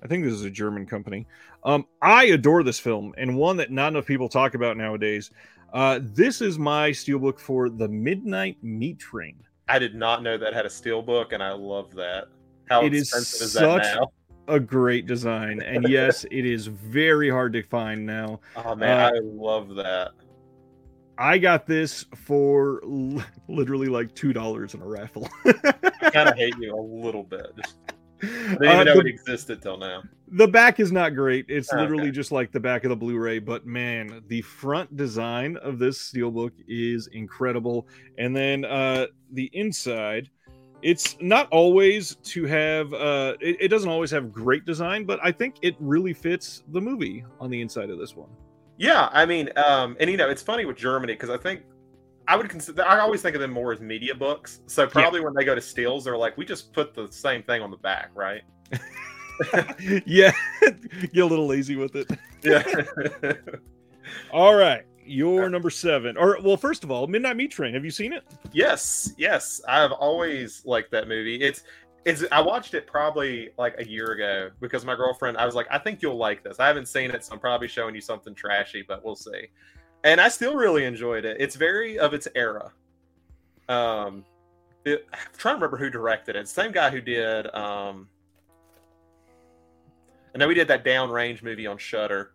I think this is a German company. Um, I adore this film and one that not enough people talk about nowadays. Uh, this is my steelbook for the Midnight Meat Train. I did not know that had a steelbook, and I love that. How expensive is that? it is such a great design, and yes, it is very hard to find now. Oh man, uh, I love that. I got this for l- literally like two dollars in a raffle. I kind of hate you a little bit. I didn't even uh, know the, it existed till now. The back is not great. It's oh, literally okay. just like the back of the Blu-ray, but man, the front design of this steelbook is incredible. And then uh the inside it's not always to have uh it, it, doesn't always have great design but i think it really fits the movie on the inside of this one yeah i mean um and you know it's funny with germany because i think i would consider i always think of them more as media books so probably yeah. when they go to steels they're like we just put the same thing on the back right yeah get a little lazy with it yeah all right your number seven, or well, first of all, Midnight Meat Train. Have you seen it? Yes, yes. I've always liked that movie. It's it's. I watched it probably like a year ago because my girlfriend. I was like, I think you'll like this. I haven't seen it, so I'm probably showing you something trashy, but we'll see. And I still really enjoyed it. It's very of its era. Um, it, I'm trying to remember who directed it. Same guy who did. Um, I know we did that Downrange movie on Shudder.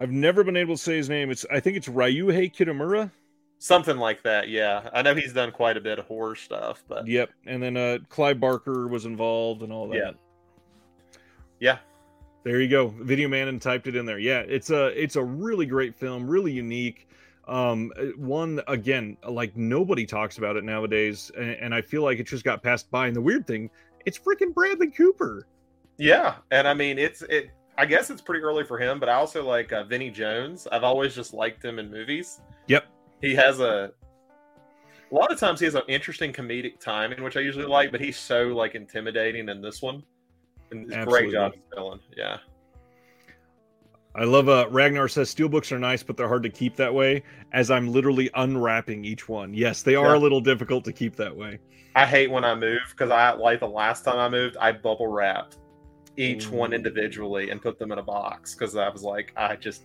I've never been able to say his name. It's I think it's Ryuhei Kitamura. Something like that, yeah. I know he's done quite a bit of horror stuff, but Yep, and then uh Clive Barker was involved and all that. Yeah. yeah, There you go. Video Man and typed it in there. Yeah, it's a it's a really great film, really unique. Um, one again, like nobody talks about it nowadays, and, and I feel like it just got passed by. And the weird thing, it's freaking Bradley Cooper. yeah. And I mean, it's it. I guess it's pretty early for him, but I also like uh, Vinnie Jones. I've always just liked him in movies. Yep. He has a. A lot of times he has an interesting comedic timing, which I usually like, but he's so like intimidating in this one. Great job villain. Yeah. I love uh Ragnar says steelbooks are nice, but they're hard to keep that way. As I'm literally unwrapping each one. Yes, they are Yeah. a little difficult to keep that way. I hate when I move because I like the last time I moved, I bubble wrapped each one individually and put them in a box because I was like, I just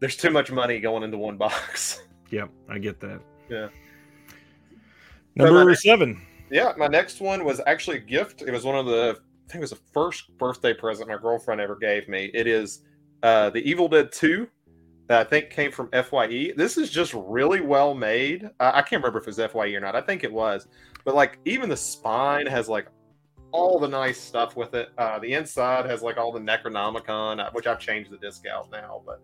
there's too much money going into one box. Yep, I get that. Yeah. Number my- seven. yeah, my next one was actually a gift. It was one of the I think it was the first birthday present my girlfriend ever gave me. It is uh the Evil Dead 2 that I think came from FYE. This is just really well made. I can't remember if it was FYE or not. I think it was. But like even the spine has like all the nice stuff with it. Uh, the inside has like all the Necronomicon, uh, which I've changed the disc out now. But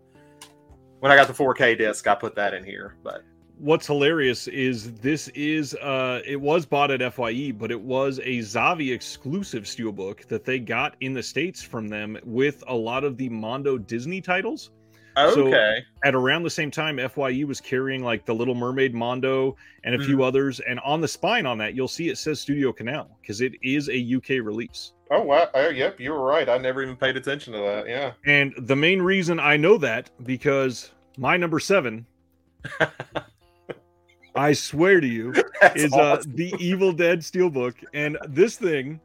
when I got the 4K disc, I put that in here. But What's hilarious is this is uh it was bought at FYE, but it was a Zavvi exclusive steelbook that they got in the States from them with a lot of the Mondo Disney titles. So- okay, At around the same time, FYE was carrying like the Little Mermaid Mondo and a Mm-hmm. few others. And on the spine on that, you'll see it says Studio Canal because it is a UK release. oh wow, oh, yep, you were right. I never even paid attention to that. Yeah. And the main reason I know that because my number seven, I swear to you, That's is uh, the Evil Dead Steelbook, and this thing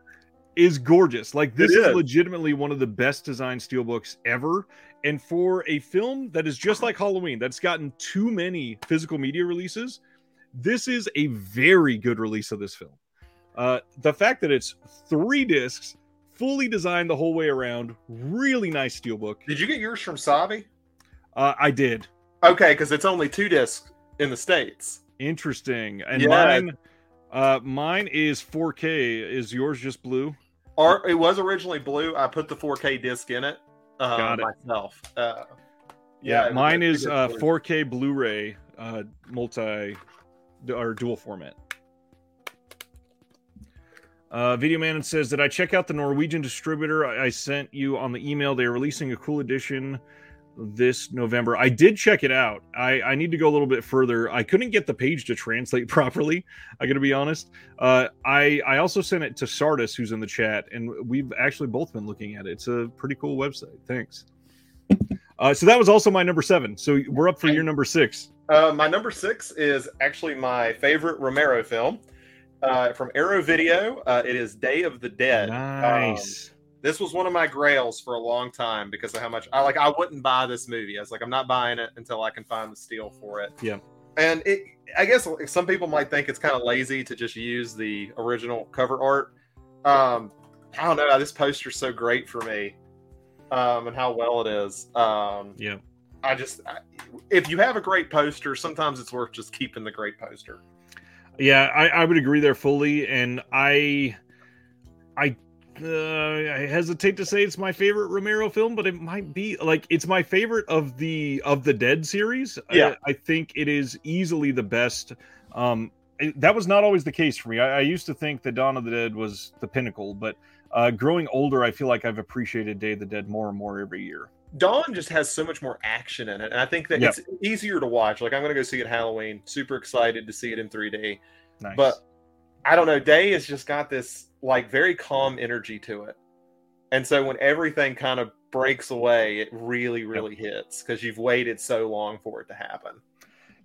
is gorgeous. Like this It is is. legitimately one of the best designed steelbooks ever. And for a film that is just like Halloween, that's gotten too many physical media releases, this is a very good release of this film. Uh, the fact that it's three discs, fully designed the whole way around, really nice steelbook. Did you get yours from Zavvi? Uh, I did. Okay, because it's only two discs in the states. Interesting. And Yeah. mine, uh, mine is 4K. Is yours just blue? Or it was originally blue. I put the 4K disc in it, uh, Got it. myself. Uh, Yeah, was mine is uh, 4K Blu-ray, uh, multi or dual format. Uh, Video Man says that I check out the Norwegian distributor I, I sent you on the email. They're releasing a cool edition this November. I did check it out. I, I need to go a little bit further. I couldn't get the page to translate properly. I got to be honest. Uh, I I also sent it to Sardis, who's in the chat, and we've actually both been looking at it. It's a pretty cool website. Thanks. Uh, so that was also my number seven. So we're up for your number six. Uh, my number six is actually my favorite Romero film uh, from Arrow Video. Uh, it is Day of the Dead. Nice. This was one of my grails for a long time because of how much I like. I wouldn't buy this movie. I was like, I'm not buying it until I can find the steal for it. Yeah. And it, I guess some people might think it's kind of lazy to just use the original cover art. Um, I don't know. This poster's so great for me, um, and how well it is. Um, yeah. I just, I, if you have a great poster, sometimes it's worth just keeping the great poster. Yeah, I, I would agree there fully, and I, I, uh, I hesitate to say it's my favorite Romero film, but it might be like it's my favorite of the of the Dead series. Yeah. I, I think it is easily the best. Um, it- that was not always the case for me. I, I used to think that Dawn of the Dead was the pinnacle, but uh, growing older, I feel like I've appreciated Day of the Dead more and more every year. Dawn just has so much more action in it, and I think that Yep. it's easier to watch. Like I'm going to go see it Halloween. Super excited to see it in 3D. Nice. But I don't know. Day has just got this like very calm energy to it, and so when everything kind of breaks away, it really, really hits because you've waited so long for it to happen.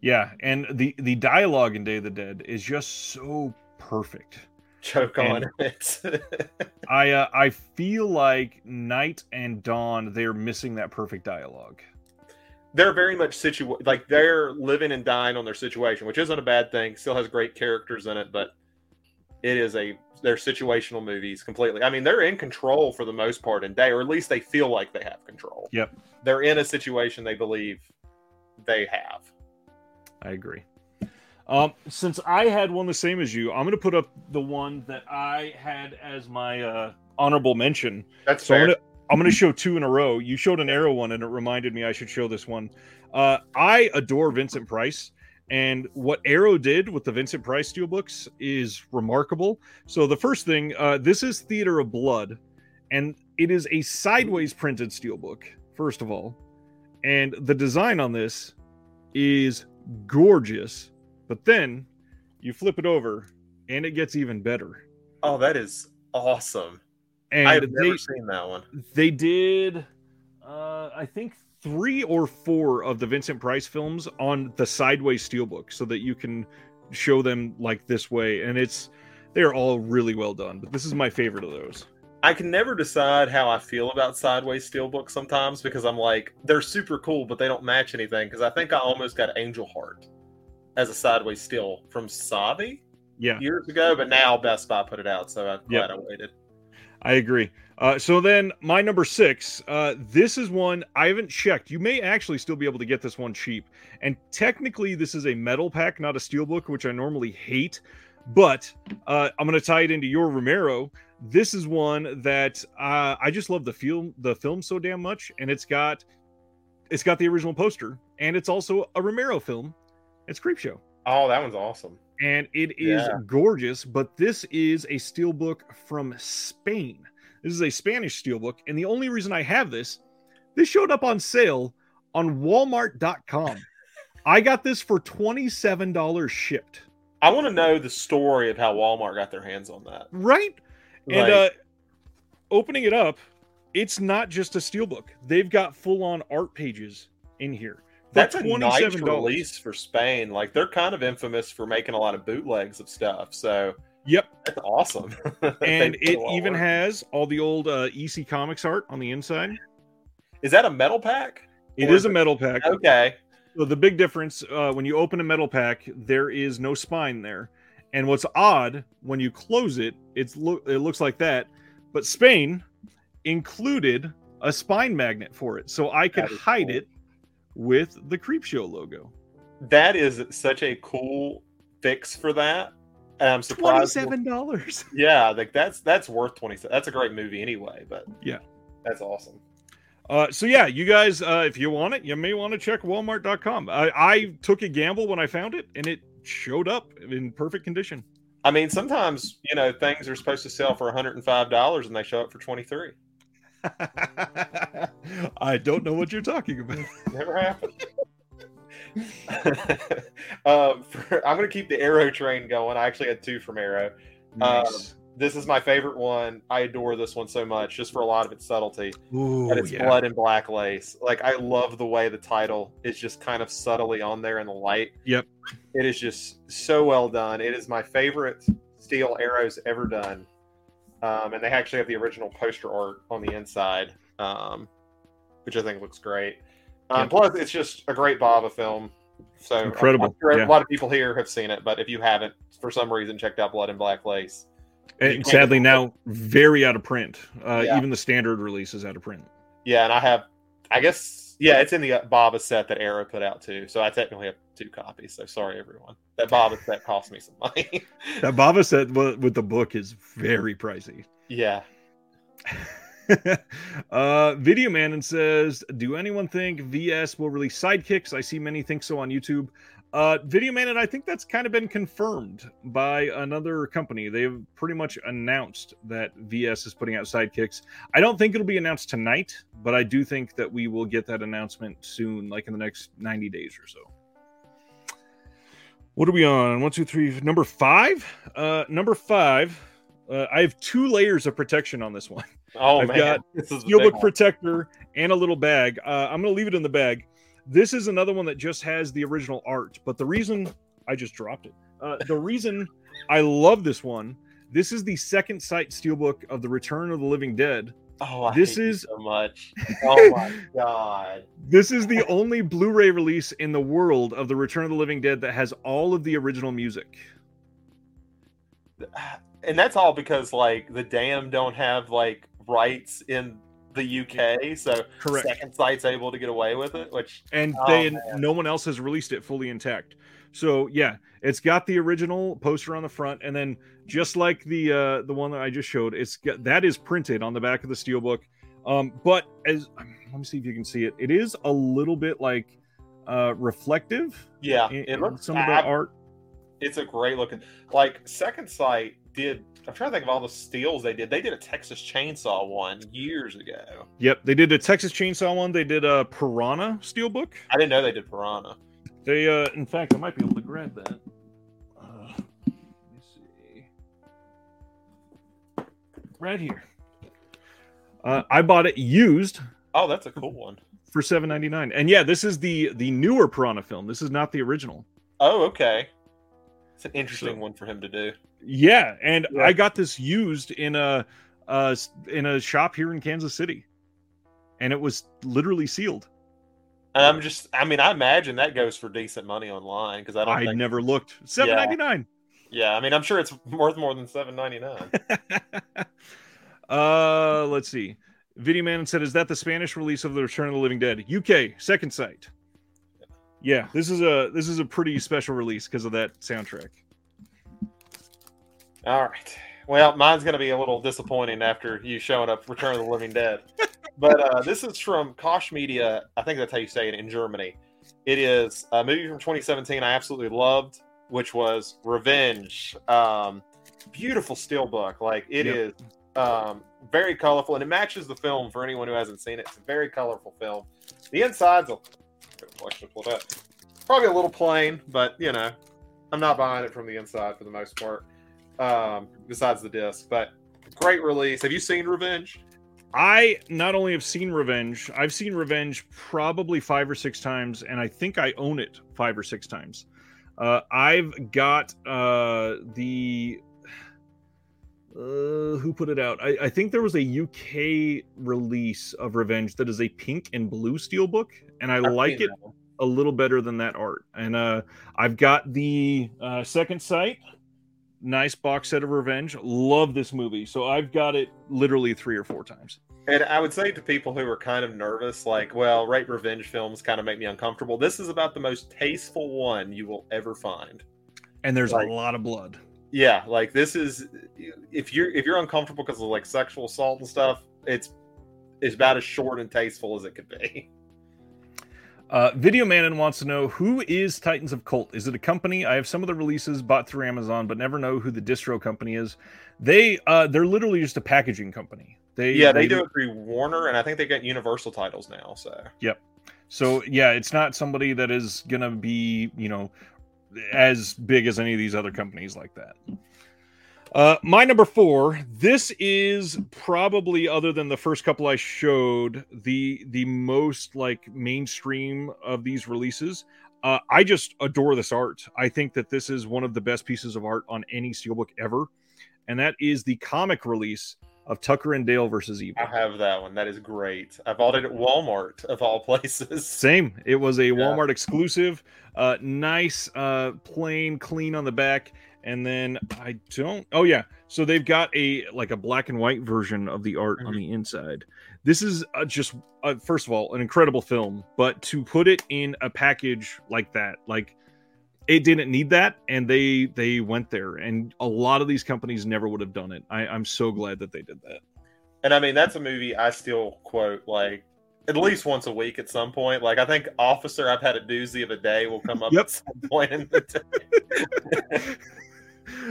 yeah, and the the dialogue in Day of the Dead is just so perfect. Choke on it. I uh, I feel like Night and Dawn they're missing that perfect dialogue. they're very much situ like they're living and dying on their situation, which isn't a bad thing. Still has great characters in it, but It is a they're situational movies completely. I mean, they're in control for the most part in day, or at least they feel like they have control. Yep. They're in a situation they believe they have. I agree. Um, since I had one the same as you, I'm going to put up the one that I had as my uh, honorable mention. That's So I'm fair. gonna, I'm gonna show two in a row. You showed an arrow one, and it reminded me I should show this one. Uh, I adore Vincent Price, and what Arrow did with the Vincent Price steelbooks is remarkable. So the first thing, uh, this is Theater of Blood, and it is a sideways printed steelbook. First of all, and the design on this is gorgeous. But then you flip it over, and it gets even better. Oh, that is awesome. And I have they, never seen that one. they did uh i think three or four of the vincent price films on the sideways steelbook so that you can show them like this way and it's they're all really well done but this is my favorite of those I can never decide how I feel about sideways steelbooks sometimes because I'm like, they're super cool, but they don't match anything. Because I think I almost got Angel Heart as a sideways steel from Zavvi yeah years ago, but now Best Buy put it out, so I'm Yep. glad I waited. i agree uh, so then my number six uh, this is one i haven't checked you may actually still be able to get this one cheap and technically this is a metal pack not a steelbook which i normally hate but uh, i'm going to tie it into your romero this is one that uh, i just love the film the film so damn much and it's got it's got the original poster and it's also a romero film it's Creepshow Oh, that one's awesome. and it is Yeah. gorgeous. But this is a steelbook from Spain. This is a Spanish steelbook, and the only reason I have this, this showed up on sale on Walmart.com. I got this for twenty-seven dollars shipped. I want to know the story of how Walmart got their hands on that. Right, and uh, opening it up, it's not just a steelbook. They've got full-on art pages in here. That's a nice $27. release for Spain. Like they're kind of infamous for making a lot of bootlegs of stuff. So Yep, that's awesome. and it a lot of even has all the old uh, EC Comics art on the inside. is that a metal pack? It is a metal pack. Okay. So the big difference uh, when you open a metal pack, there is no spine there, and what's odd when you close it, it's lo- it looks like that. But Spain included a spine magnet for it, so I could hide cool. it with the Creepshow logo. That is such a cool fix for that. And I'm surprised. Twenty-seven dollars. Yeah, like that's that's worth twenty. That's a great movie anyway. But Yeah. that's awesome. Uh, so yeah, you guys, uh, if you want it, you may want to check Walmart.com. I, I took a gamble when I found it, and it showed up in perfect condition. I mean, sometimes you know things are supposed to sell for 105 dollars and they show up for 23. I don't know what you're talking about. Never happened. um, for, I'm going to keep the Arrow train going. I actually had two from Arrow. Nice. This is my favorite one. I adore this one so much, just for a lot of its subtlety. Ooh, and it's yeah. blood and black lace. Like I love the way the title is just kind of subtly on there in the light. Yep. It is just so well done. It is my favorite steel arrows ever done. Um, and they actually have the original poster art on the inside, um, which I think looks great. Um. Plus, it's just a great Bava film. So Incredible, sure yeah. a lot of people here have seen it, but if you haven't, for some reason, checked out Blood and Black Lace. And sadly, now very out of print. Uh, Yeah. Even the standard release is out of print. Yeah, and I have, I guess, yeah, it's in the uh, Bava set that Arrow put out too. So I technically have two copies. So sorry, everyone. That Bava set cost me some money. That Bava set wi- with the book is very pricey. yeah, uh, Video Man and says, "Do anyone think VS will release sidekicks? I see many think so on YouTube." Uh, Video Man and I think that's kind of been confirmed by another company. They've pretty much announced that VS is putting out sidekicks. I don't think it'll be announced tonight, but I do think that we will get that announcement soon, like in the next 90 days or so. What are we on? One, two, three. Number five. Uh, number five. Uh, I have two layers of protection on this one Oh I've man, got this is a big steelbook protector and a little bag. Uh, I'm going to leave it in the bag. This is another one that just has the original art, but the reason I just dropped it, uh, the reason I love this one, this is the second sight steelbook of the Return of the Living Dead. Oh, I this is- so much. Oh my god. This is the only Blu-ray release in the world of the Return of the Living Dead that has all of the original music. and that's all because like the dam don't have like rights in the UK, so Correct. Second Sight's able to get away with it, which and Oh, they man. no one else has released it fully intact. So yeah, it's got the original poster on the front, and then just like the uh, the one that I just showed, it's got, that is printed on the back of the steelbook. Um, but as let me see if you can see it, it is a little bit like uh, reflective. yeah, in- it looks some of the art. it's a great looking like second sight did i'm trying to think of all the steals they did they did a texas chainsaw one years ago Yep, they did a Texas Chainsaw one. They did a Piranha steelbook. i didn't know they did piranha They, uh, in fact, I might be able to grab that. Uh, let me see. Right here. Uh, I bought it used oh that's a cool one. for seven ninety nine, and yeah, this is the the newer Piranha film. This is not the original. Oh, okay it's an interesting So- one for him to do Yeah, and Yeah. I got this used in a uh in a shop here in Kansas City, and it was literally sealed. and i'm just i mean i imagine that goes for decent money online because i don't I think never looked. Seven ninety nine. yeah i mean i'm sure it's worth more than 7.99 uh, let's see. Video Man said, "Is that the Spanish release of the Return of the Living Dead?" UK Second Sight. Yeah, this is a this is a pretty special release because of that soundtrack. All right. Well, mine's going to be a little disappointing after you showing up Return of the Living Dead. But uh, this is from Koch Media. I think that's how you say it in Germany. It is a movie from 2017 I absolutely loved, which was Revenge. Um, beautiful steelbook. Like, it Yep. is um, very colorful, and it matches the film for anyone who hasn't seen it. It's a very colorful film. The inside's a, that. Probably a little plain, but, you know, I'm not buying it from the inside for the most part um, besides the disc. But great release. Have you seen Revenge? I not only have seen Revenge, I've seen Revenge probably five or six times, and I think I own it five or six times. Uh, I've got uh, the uh, who put it out? I, I think there was a UK release of Revenge that is a pink and blue steelbook, and I I've like it a little better than that art. And uh, I've got the uh, second sight, nice box set of Revenge. Love this movie, so I've got it literally three or four times. And I would say to people who are kind of nervous, like, well, right, revenge films kind of make me uncomfortable. This is about the most tasteful one you will ever find. And there's Like- a lot of blood. Yeah, like this is if you're if you're uncomfortable because of like sexual assault and stuff, it's it's about as short and tasteful as it could be. Uh, Video Manon wants to know who is Titans of Cult? Is it a company? I have some of the releases bought through Amazon, but never know who the distro company is. They uh, they're literally just a packaging company. They Yeah, they do it through Warner, and I think they got Universal titles now. So yep. So yeah, it's not somebody that is gonna be you know as big as any of these other companies like that. Uh, my number four. This is probably, other than the first couple I showed, the the most like mainstream of these releases. Uh, I just adore this art. I think that this is one of the best pieces of art on any steelbook ever, and that is the comic release of Tucker and Dale versus Evil. I have that one. That is great. I bought it at Walmart of all places. Same. It was a Walmart exclusive. Uh, nice, uh, plain, clean on the back. And then I don't. Oh yeah. So they've got a like a black and white version of the art on Mhm. the inside. This is uh, just uh, first of all an incredible film, but to put it in a package like that, like it didn't need that, and they they went there. And a lot of these companies never would have done it. I, I'm so glad that they did that. And I mean, that's a movie I still quote like at least once a week at some point. Like I think Officer, I've had a doozy of a day will come up Yep. at some point in the day.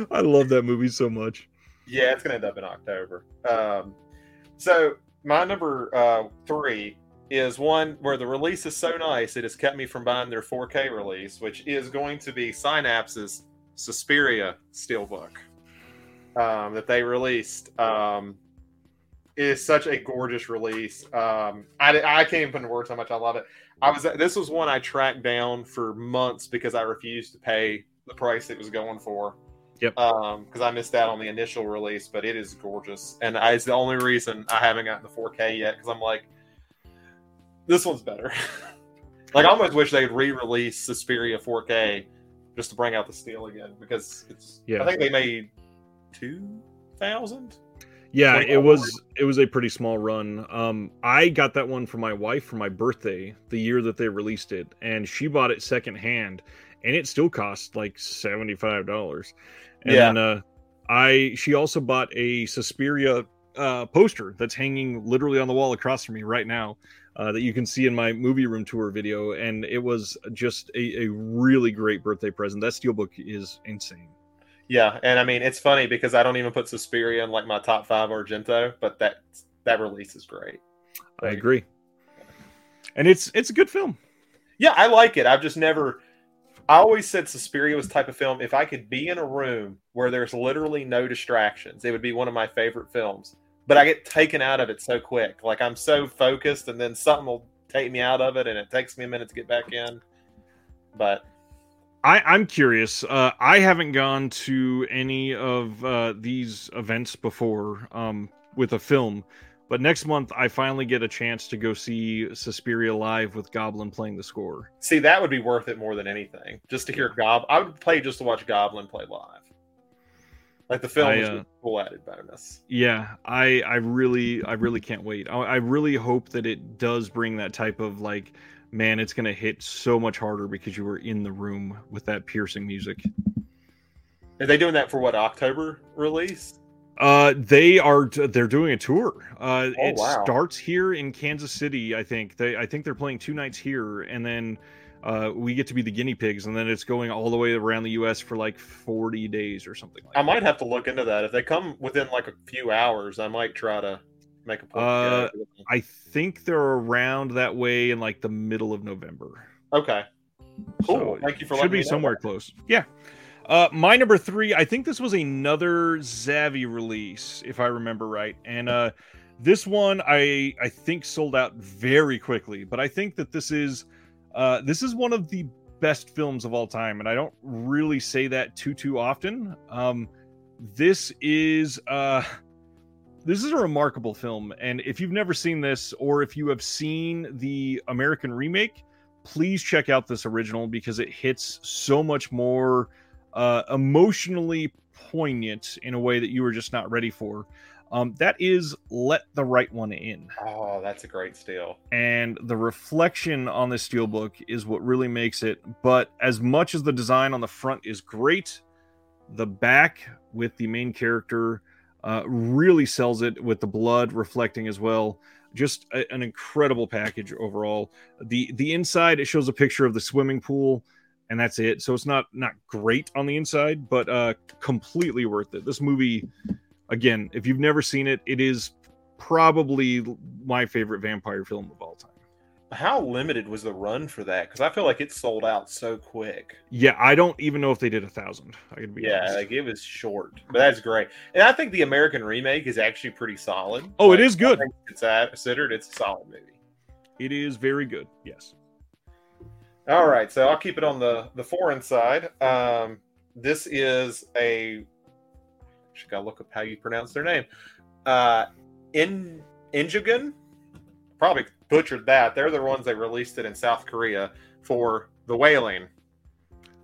I love that movie so much. Yeah, it's gonna end up in October. Um, so my number uh, three is one where the release is so nice it has kept me from buying their 4K release, which is going to be Synapse's Suspiria Steelbook um, that they released. Um, it is such a gorgeous release. Um, I, I can't even put in words how much I love it. I was this was one I tracked down for months because I refused to pay the price it was going for. Yep. Um, because I missed out on the initial release, but it is gorgeous, and I, it's the only reason I haven't gotten the 4K yet because I'm like, this one's better. like I almost wish they'd re-release Suspiria 4K just to bring out the steel again because it's. Yeah. I think they made two thousand. Yeah, it was it was a pretty small run. Um, I got that one for my wife for my birthday, the year that they released it, and she bought it secondhand, and it still cost like seventy five dollars. And Yeah. then uh, I she also bought a Suspiria uh, poster that's hanging literally on the wall across from me right now. Uh, that you can see in my movie room tour video, and it was just a, a really great birthday present. That steelbook is insane. Yeah, and I mean it's funny because I don't even put Suspiria in like my top five Argento, but that that release is great. I agree, and it's it's a good film. Yeah, I like it. I've just never. I always said Suspiria was the type of film. If I could be in a room where there's literally no distractions, it would be one of my favorite films. But I get taken out of it so quick. Like I'm so focused, and then something will take me out of it, and it takes me a minute to get back in. But I, I'm curious. Uh, I haven't gone to any of uh, these events before um, with a film, but next month I finally get a chance to go see Suspiria live with Goblin playing the score. see, that would be worth it more than anything. Just to hear Gob, I would play just to watch Goblin play live. Like the film I, is uh, cool added bonus. Yeah, I I really I really can't wait. I, I really hope that it does bring that type of like, man, it's gonna hit so much harder because you were in the room with that piercing music. Are they doing that for what October release? Uh, they are. They're doing a tour. Uh, Oh, it wow. starts here in Kansas City. I think they. I think they're playing two nights here, and then uh, we get to be the guinea pigs, and then it's going all the way around the U.S. for like forty days or something like. I that. might have to look into that. If they come within like a few hours, I might try to make a point. Uh. I think they're around that way in like the middle of November. Okay. Cool. So Thank you for should be me somewhere that. close. Yeah. Uh, my number three, I think this was another Zavvi release, if I remember right, and uh, this one I I think sold out very quickly. But I think that this is uh, this is one of the best films of all time, and I don't really say that too too often. Um, this is uh, this is a remarkable film, and if you've never seen this, or if you have seen the American remake, please check out this original because it hits so much more uh, emotionally poignant in a way that you were just not ready for. Um, that is Let the Right One In. Oh, that's a great steal. And the reflection on this steelbook is what really makes it. But as much as the design on the front is great, the back with the main character uh, really sells it with the blood reflecting as well. Just a- an incredible package overall. The the inside it shows a picture of the swimming pool, and that's it. So it's not not great on the inside, but uh, completely worth it. This movie, again, if you've never seen it, it is probably my favorite vampire film of all time. How limited was the run for that? Because I feel like it sold out so quick. Yeah, I don't even know if they did a thousand. I could be Yeah, honest. like it was short, but that's great. And I think the American remake is actually pretty solid. Oh, it Like, is good. It's considered it's a solid movie. It is very good. Yes. All right, so I'll keep it on the the foreign side. Um, this is a. Just gotta look up how you pronounce their name. Uh, In Injugun, probably butchered that. They're the ones that released it in South Korea for The Wailing.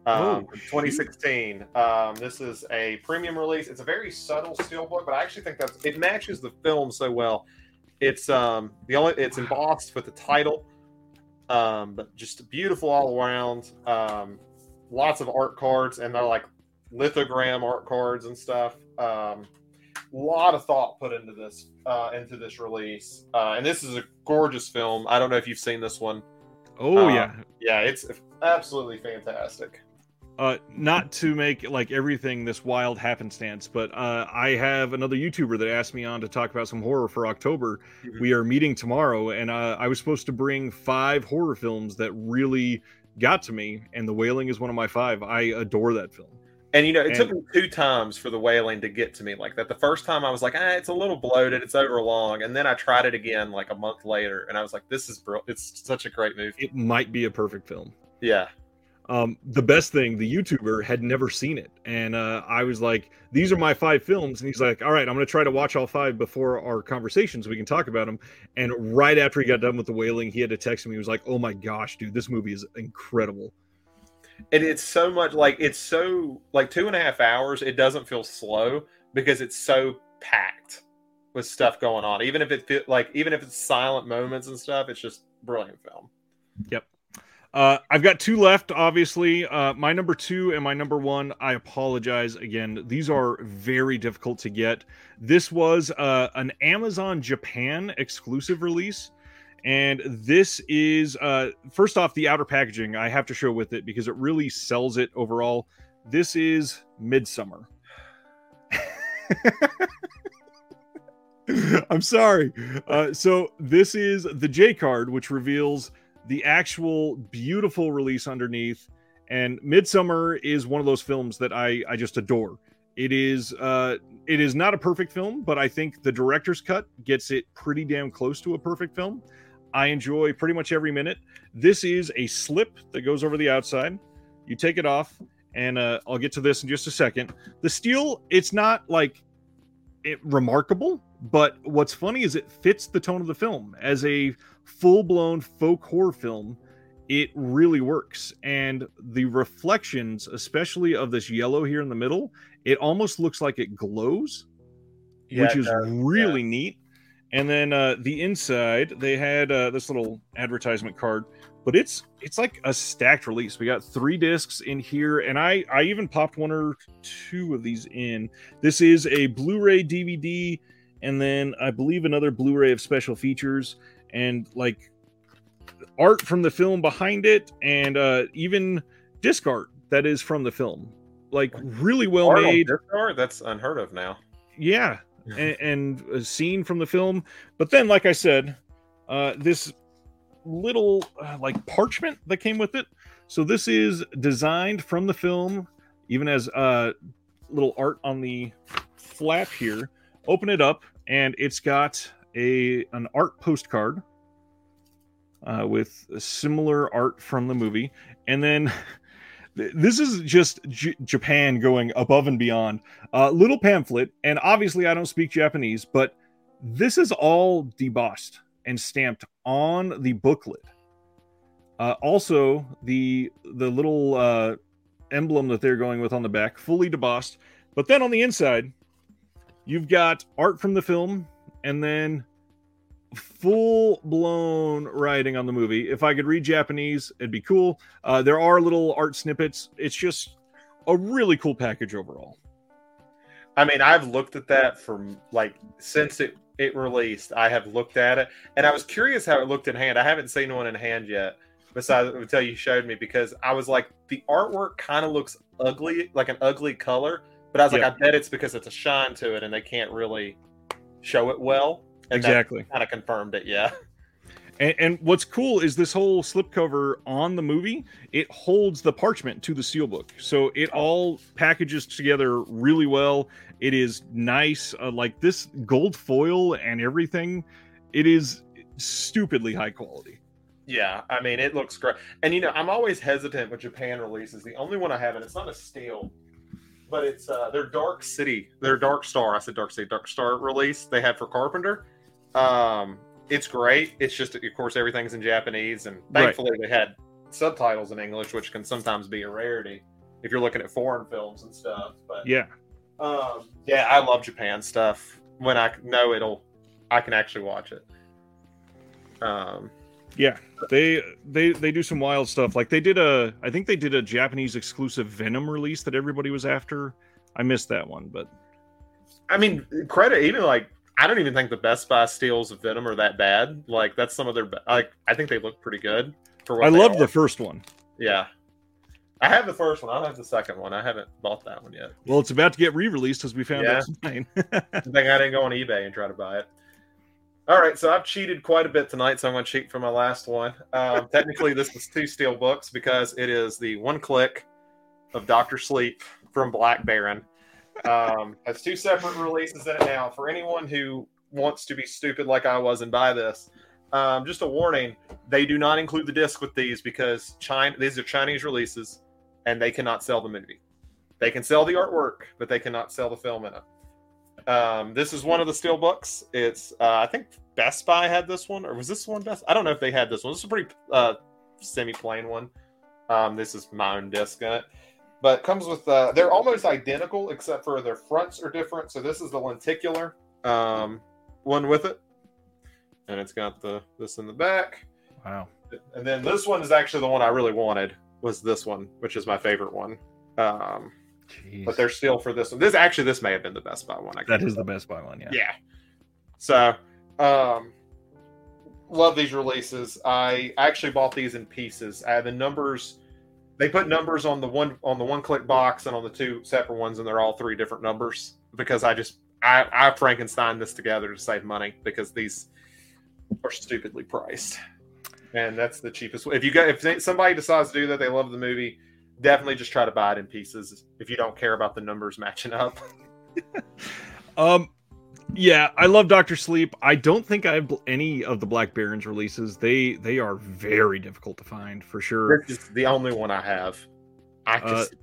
Um, Oh, 2016. Um, this is a premium release. It's a very subtle steelbook, but I actually think that's it matches the film so well. It's um the only it's embossed with the title, um, but just beautiful all around. Um, lots of art cards and they're like lithogram art cards and stuff. Um, lot of thought put into this uh, into this release, uh, and this is a gorgeous film. I don't know if you've seen this one. Oh Uh, yeah. Yeah, it's absolutely fantastic. Uh, not to make like everything this wild happenstance, but uh, I have another YouTuber that asked me on to talk about some horror for October. Mhm. We are meeting tomorrow, and uh, I was supposed to bring five horror films that really got to me, and The Wailing is one of my five. I adore that film. And you know, it took me two times for the Wailing to get to me like that. The first time I was like, ah, it's a little bloated, it's over long, and then I tried it again like a month later, and I was like, this is brilliant. It's such a great movie. It might be a perfect film. Yeah, Um, the best thing, the YouTuber had never seen it, and uh, I was like, "These are my five films," and he's like, "All right, I'm going to try to watch all five before our conversation so we can talk about them." And right after he got done with the Wailing, he had to text me. He was like, "Oh my gosh, dude, this movie is incredible." And it's so much like it's so like two and a half hours. It doesn't feel slow, because it's so packed with stuff going on. Even if it feel, like even if it's silent moments and stuff, it's just brilliant film. Yep. Uh, I've got two left, obviously. Uh, my number two and my number one, I apologize again. These are very difficult to get. This was uh, an Amazon Japan exclusive release. And this is, uh, first off, the outer packaging I have to show with it because it really sells it overall. This is Midsommar. I'm sorry. Uh, so this is the J card, which reveals the actual beautiful release underneath. And Midsommar is one of those films that I I just adore. It is uh it is not a perfect film, but I think the director's cut gets it pretty damn close to a perfect film. I enjoy pretty much every minute. This is a slip that goes over the outside. You take it off, and uh, I'll get to this in just a second. The steel, it's not like it, remarkable, but what's funny is it fits the tone of the film as a full-blown folk horror film it really works and the reflections especially of this yellow here in the middle it almost looks like it glows Yeah, which it is does, really neat and then uh the inside they had uh this little advertisement card but it's it's like a stacked release. We got three discs in here and i i even popped one or two of these in. This is a blu-ray dvd and then i believe another blu-ray of special features and like art from the film behind it and uh even disc art that is from the film. Like really well Arnold made Discar? That's unheard of now. yeah and, and a scene from the film. But then like i said uh this little uh, like parchment that came with it. So this is designed from the film even as uh little art on the flap here. Open it up and it's got a an art postcard uh, with similar art from the movie. And then th- this is just J- japan going above and beyond. Uh, little pamphlet and obviously i don't speak japanese but this is all debossed and stamped on the booklet. Uh, also the the little uh, emblem that they're going with on the back fully debossed but then on the inside you've got art from the film and then full blown writing on the movie if i could read japanese it'd be cool uh, there are little art snippets it's just a really cool package overall I mean, I've looked at that from like since it it released. I have looked at it, and I was curious how it looked in hand. I haven't seen one in hand yet. Besides, until you showed me, because I was like, the artwork kind of looks ugly, like an ugly color. But I was Yeah. like, I bet it's because it's a shine to it, and they can't really show it well. And exactly Kind of confirmed it, yeah. And, and what's cool is this whole slipcover on the movie, it holds the parchment to the seal book, So it all packages together really well. It is nice. Uh, like this gold foil and everything, it is stupidly high quality. Yeah, I mean, it looks great. And you know, I'm always hesitant with Japan releases. The only one I have, and it's not a steel, but it's uh, their Dark City, their Dark Star. I said Dark City, Dark Star release they had for Carpenter. Um, it's great. It's just, of course, everything's in Japanese, and Right. thankfully they had subtitles in English, which can sometimes be a rarity if you're looking at foreign films and stuff. But Yeah. um, yeah, I love Japan stuff. When I know it'll, I can actually watch it. Um, Yeah. They they they do some wild stuff. Like they did a I think they did a Japanese exclusive Venom release that everybody was after. I missed that one, but I mean, credit even like I don't even think the Best Buy steals of Venom are that bad. Like that's some of their like I think they look pretty good for what I love are. the first one. yeah. I have the first one. I don't have the second one. I haven't bought that one yet. Well, it's about to get re-released as we found Yeah. out tonight. I think I didn't go on eBay and try to buy it. All right, so I've cheated quite a bit tonight, so I'm going to cheat for my last one. Um, technically, this is two steel books because it is the one click of Doctor Sleep from Black Baron. Um, has two separate releases in it now. For anyone who wants to be stupid like I was and buy this, um, just a warning: they do not include the disc with these because China. These are Chinese releases, and they cannot sell the movie. They can sell the artwork, but they cannot sell the film in it. Um, this is one of the steel books. It's uh, I think Best Buy had this one, or was this one Best? I don't know if they had this one. This is a pretty uh, semi-plain one. Um, this is my own disc in it. But comes with uh, they're almost identical except for their fronts are different. So this is the lenticular um, one with it, and it's got the this in the back. Wow. And then this one is actually the one I really wanted was this one, which is my favorite one. Um, Jeez. but they're still for this one. This actually this may have been the Best Buy one. I that is the Best Buy one. Yeah. Yeah. So, um, love these releases. I actually bought these in pieces. I the numbers. They put numbers on the one on the one click box and on the two separate ones, and they're all three different numbers because I just I I Frankenstein this together to save money because these are stupidly priced, and that's the cheapest. Way. If you got if somebody decides to do that, they love the movie. Definitely just try to buy it in pieces if you don't care about the numbers matching up. Um, yeah, I love Doctor Sleep. I don't think I have any of the Black Barons releases. They they are very difficult to find for sure. This is the only one I have. I Uh, just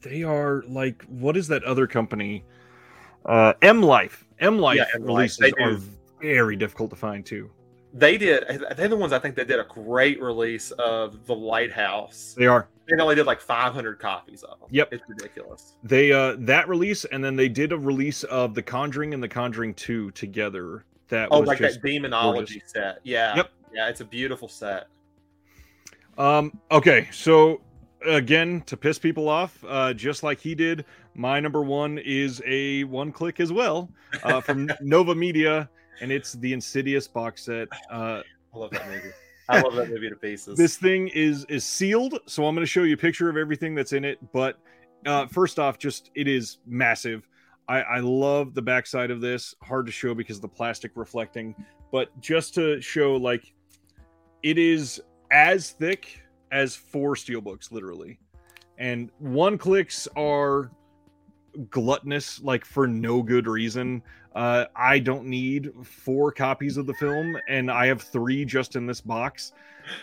They are like what is that other company? Uh, M Life. M Life Yeah, releases They are very difficult to find too. They did. They're the ones I think that did a great release of the Lighthouse. They are. They only did like 500 copies of them. Yep. it's ridiculous. They uh that release and then they did a release of The Conjuring and The Conjuring 2 together. That Oh, was like just that demonology gorgeous. set. Yeah. Yep. Yeah, it's a beautiful set. Um, okay, so again, to piss people off, uh, just like he did, my number one is a one click as well uh, from Nova Media, and it's the Insidious box set. Uh, I love that movie. I love that movie to pieces. this thing is is sealed, so I'm going to show you a picture of everything that's in it. But uh, first off, just it is massive. I, I love the backside of this. Hard to show because of the plastic reflecting, but just to show, like, it is as thick as four steelbooks, literally. And one clicks are gluttonous, like for no good reason. Uh, I don't need four copies of the film, and I have three just in this box.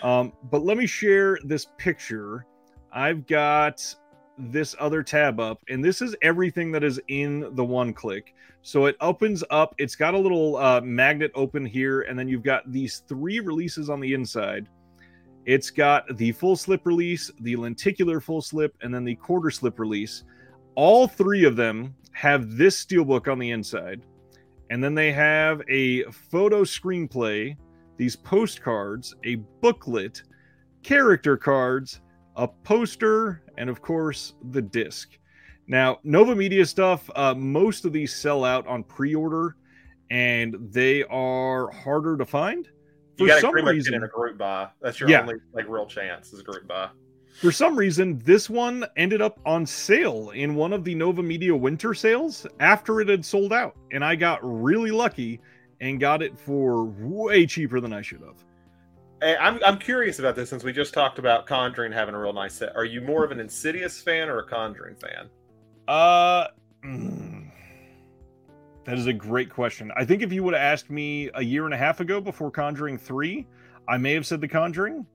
Um, but let me share this picture. I've got this other tab up, and this is everything that is in the one click. So it opens up, it's got a little uh, magnet open here, and then you've got these three releases on the inside. It's got the full slip release, the lenticular full slip, and then the quarter slip release. All three of them have this steelbook on the inside. And then they have a photo screenplay, these postcards, a booklet, character cards, a poster, and of course, the disc. Now, Nova Media stuff, uh, most of these sell out on pre order and they are harder to find. you For got to some pretty much get reason, in a group buy. That's your Yeah. only like real chance is a group buy. For some reason, this one ended up on sale in one of the Nova Media winter sales after it had sold out. And I got really lucky and got it for way cheaper than I should have. Hey, I'm I'm curious about this since we just talked about Conjuring having a real nice set. Are you more of an Insidious fan or a Conjuring fan? Uh, mm, that is a great question. I think if you would have asked me a year and a half ago before Conjuring 3, I may have said The Conjuring.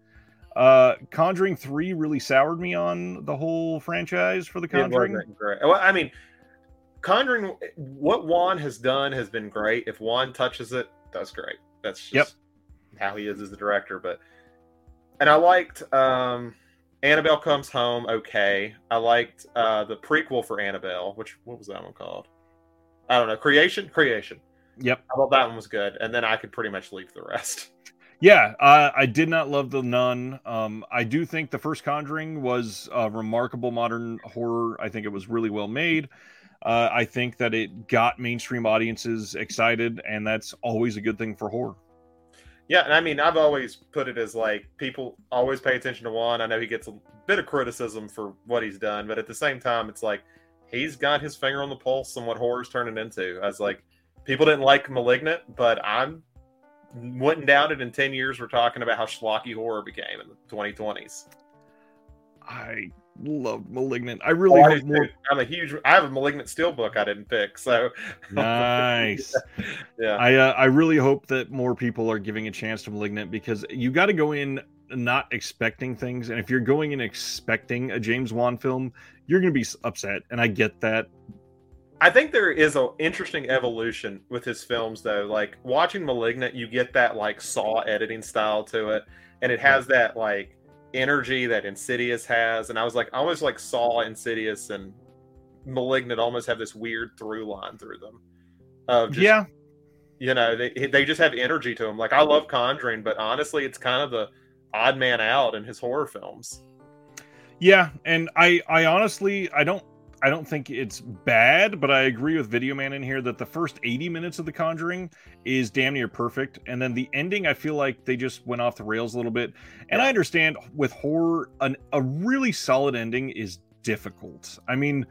Uh, Conjuring 3 really soured me on the whole franchise for The Conjuring. great. Well, I mean, Conjuring. What Wan has done has been great. If Wan touches it, that's great. That's just Yep. how he is as the director. But and I liked um, Annabelle Comes Home. Okay, I liked uh, the prequel for Annabelle. Which what was that one called? I don't know. Creation. Creation. Yep. I thought that one was good, and then I could pretty much leave the rest. Yeah, uh, I did not love The Nun. Um, I do think the first Conjuring was a remarkable modern horror. I think it was really well made. Uh, I think that it got mainstream audiences excited, and that's always a good thing for horror. Yeah, and I mean, I've always put it as like people always pay attention to Wan. I know he gets a bit of criticism for what he's done, but at the same time, it's like he's got his finger on the pulse on what horror's turning into. I was like, people didn't like *Malignant*, but I'm wouldn't doubt it. In ten years, we're talking about how schlocky horror became in the 2020s. I loved *Malignant*. I really Oh, I more... I'm a huge. I have a *Malignant* steelbook I didn't pick, so Nice. yeah. I uh, I really hope that more people are giving a chance to *Malignant* because you got to go in not expecting things, and if you're going in expecting a James Wan film, you're going to be upset, and I get that. I think there is an interesting evolution with his films, though. Like watching *Malignant*, you get that like Saw editing style to it, and it has that like energy that Insidious has, and I was like, I almost like saw Insidious and Malignant almost have this weird through line through them. Of just, yeah, you know, they they just have energy to them. Like I love Conjuring, but honestly, it's kind of the odd man out in his horror films. yeah, and I I honestly I don't I don't think it's bad, but I agree with Video Man in here that the first 80 minutes of The Conjuring is damn near perfect. And then the ending, I feel like they just went off the rails a little bit. And I understand with horror, an, a really solid ending is difficult. I mean,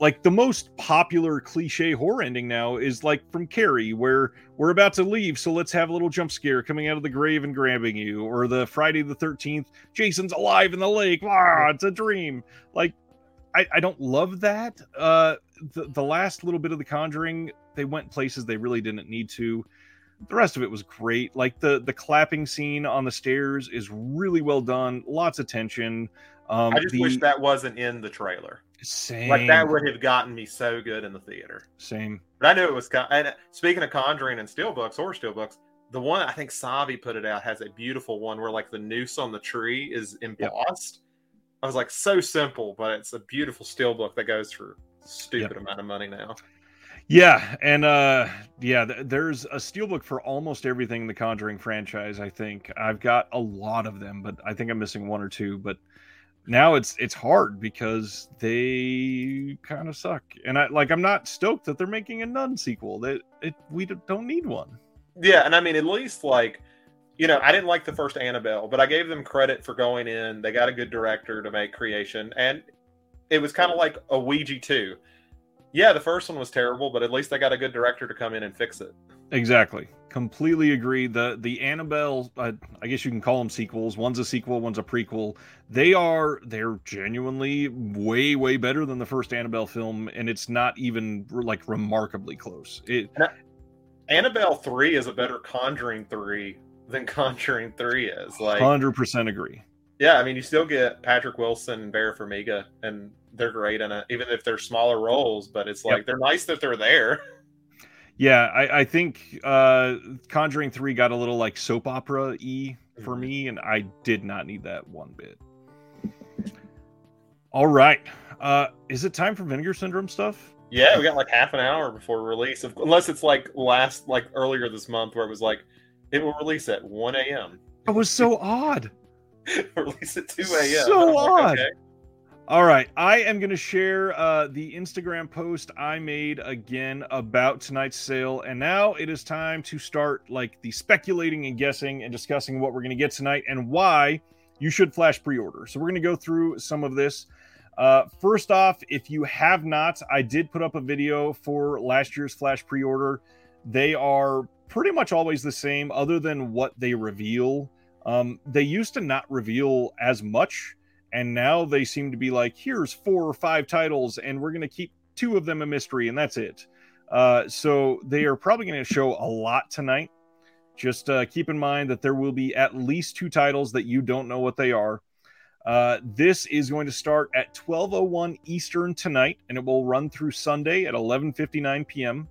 like the most popular cliche horror ending now is like from Carrie, where we're about to leave, so let's have a little jump scare coming out of the grave and grabbing you, or the Friday the 13th, Jason's alive in the lake, ah, it's a dream. Like, I, I don't love that. Uh, the, the last little bit of the Conjuring, they went places they really didn't need to. The rest of it was great. Like the the clapping scene on the stairs is really well done. Lots of tension. Um, I just the, wish that wasn't in the trailer. same Like that would have gotten me so good in the theater. same. But I knew it was. Con- And speaking of Conjuring and steelbooks, horror steelbooks, the one I think Zavvi put it out has a beautiful one where like the noose on the tree is embossed. I was like, so simple, but it's a beautiful steelbook that goes for stupid amount of money now. Yeah, and uh yeah, th- there's a steelbook for almost everything in the Conjuring franchise, I think. I've got a lot of them, but I think I'm missing one or two, but now it's it's hard because they kind of suck. And I like I'm not stoked that they're making a nun sequel. That it we don't need one. Yeah, and I mean, at least like, you know, I didn't like the first Annabelle, but I gave them credit for going in. They got a good director to make creation, and it was kind of like a Ouija too. Yeah, the first one was terrible, but at least they got a good director to come in and fix it. Exactly. Completely agree. The the Annabelle, I, I guess you can call them sequels. One's a sequel, one's a prequel. They are they're genuinely way way better than the first Annabelle film, and it's not even like remarkably close. It Annabelle three is a better Conjuring three than Conjuring three is. Like, hundred percent agree. yeah, I mean, you still get Patrick Wilson and Vera Farmiga, and they're great in it, even if they're smaller roles. But it's like Yep. they're nice that they're there. Yeah, I, I think uh Conjuring three got a little like soap opera e for Mhm. me, and I did not need that one bit. All right. Uh is it time for vinegar syndrome stuff? Yeah, we got like half an hour before release, unless it's like last, like earlier this month, where it was like it will release at one a.m. That was so odd. release at two a.m. So And I'm like, odd. okay. All right, I am going to share uh, the Instagram post I made again about tonight's sale, and now it is time to start like the speculating and guessing and discussing what we're going to get tonight and why you should flash pre-order. So we're going to go through some of this. Uh, first off, if you have not, I did put up a video for last year's flash pre-order. They are pretty much always the same, other than what they reveal. Um, they used to not reveal as much and now they seem to be like here's four or five titles and we're going to keep two of them a mystery and that's it. Uh, so they are probably going to show a lot tonight. Just uh, keep in mind that there will be at least two titles that you don't know what they are. Uh, this is going to start at 1201 eastern tonight and it will run through sunday at 11.59 p.m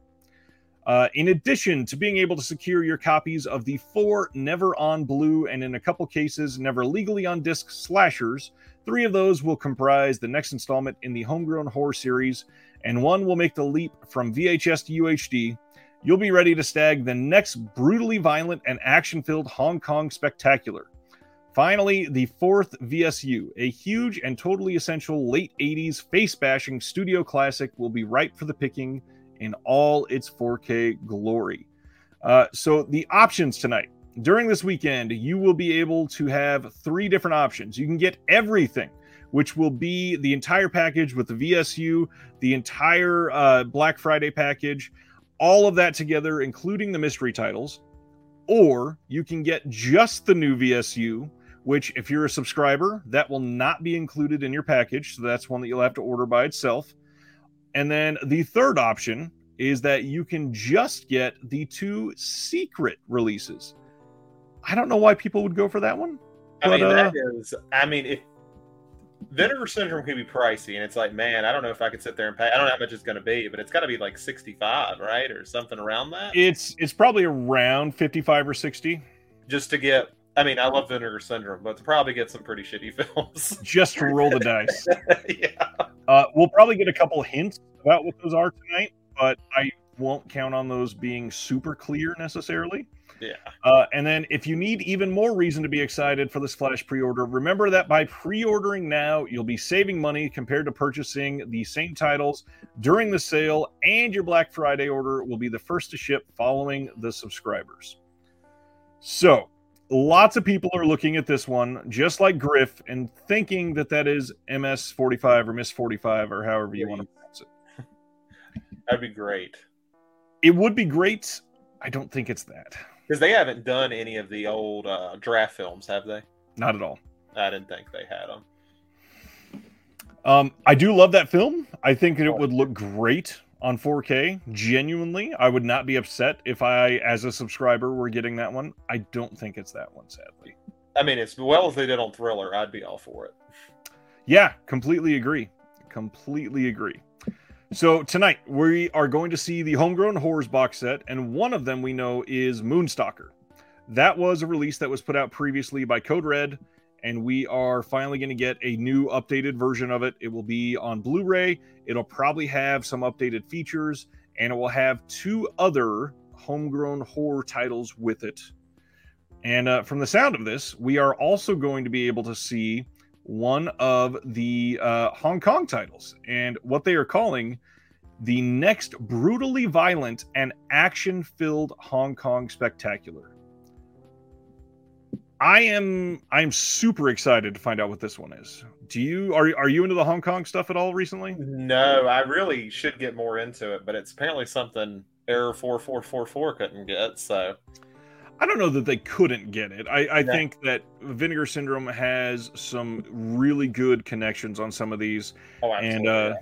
uh, in addition to being able to secure your copies of the four never on blue and in a couple cases never legally on disc slashers Three of those will comprise the next installment in the Homegrown Horror series, and one will make the leap from VHS to UHD. You'll be ready to stag the next brutally violent and action filled Hong Kong spectacular. Finally, the fourth VSU, a huge and totally essential late 80s face bashing studio classic, will be ripe for the picking in all its 4K glory. Uh, so, the options tonight during this weekend, you will be able to have three different options. You can get everything, which will be the entire package with the VSU, the entire uh, Black Friday package, all of that together, including the mystery titles. Or you can get just the new VSU, which, if you're a subscriber, that will not be included in your package. So that's one that you'll have to order by itself. And then the third option is that you can just get the two secret releases. I don't know why people would go for that one. I mean, But, uh, that is. I mean, if vinegar syndrome can be pricey, and it's like, man, I don't know if I could sit there and pay. I don't know how much it's going to be, but it's got to be like sixty-five, right, or something around that, It's it's probably around 55 or 60. just to get I mean, I love Vinegar Syndrome, but to probably get some pretty shitty films. Just to roll the dice. yeah. Uh, we'll probably get a couple hints about what those are tonight, but I won't count on those being super clear necessarily. Yeah. Uh, and then, if you need even more reason to be excited for this Flash pre order, remember that by pre ordering now, you'll be saving money compared to purchasing the same titles during the sale, and your Black Friday order will be the first to ship following the subscribers. So, lots of people are looking at this one, just like Griff, and thinking that that is MS 45 or Miss 45 or however you want to pronounce it. That'd be great. It would be great. I don't think it's that. Because they haven't done any of the old uh, draft films, have they? Not at all. I didn't think they had them. Um, I do love that film. I think it would look great on 4K. Genuinely, I would not be upset if I, as a subscriber, were getting that one. I don't think it's that one, sadly. I mean, as well as they did on Thriller, I'd be all for it. Yeah, completely agree. Completely agree. So tonight we are going to see the Homegrown Horrors box set, and one of them we know is Moonstalker. That was a release that was put out previously by Code Red, and we are finally going to get a new updated version of it. It will be on Blu-ray. It'll probably have some updated features, and it will have two other homegrown horror titles with it. And uh, from the sound of this, we are also going to be able to see one of the uh, Hong Kong titles and what they are calling the next brutally violent and action filled Hong Kong spectacular. I am I'm super excited to find out what this one is. Do you are are you into the Hong Kong stuff at all recently? No, I really should get more into it, but it's apparently something Error four four four four couldn't get. So I don't know that they couldn't get it. I, I Yeah. think that Vinegar Syndrome has some really good connections on some of these. oh, and uh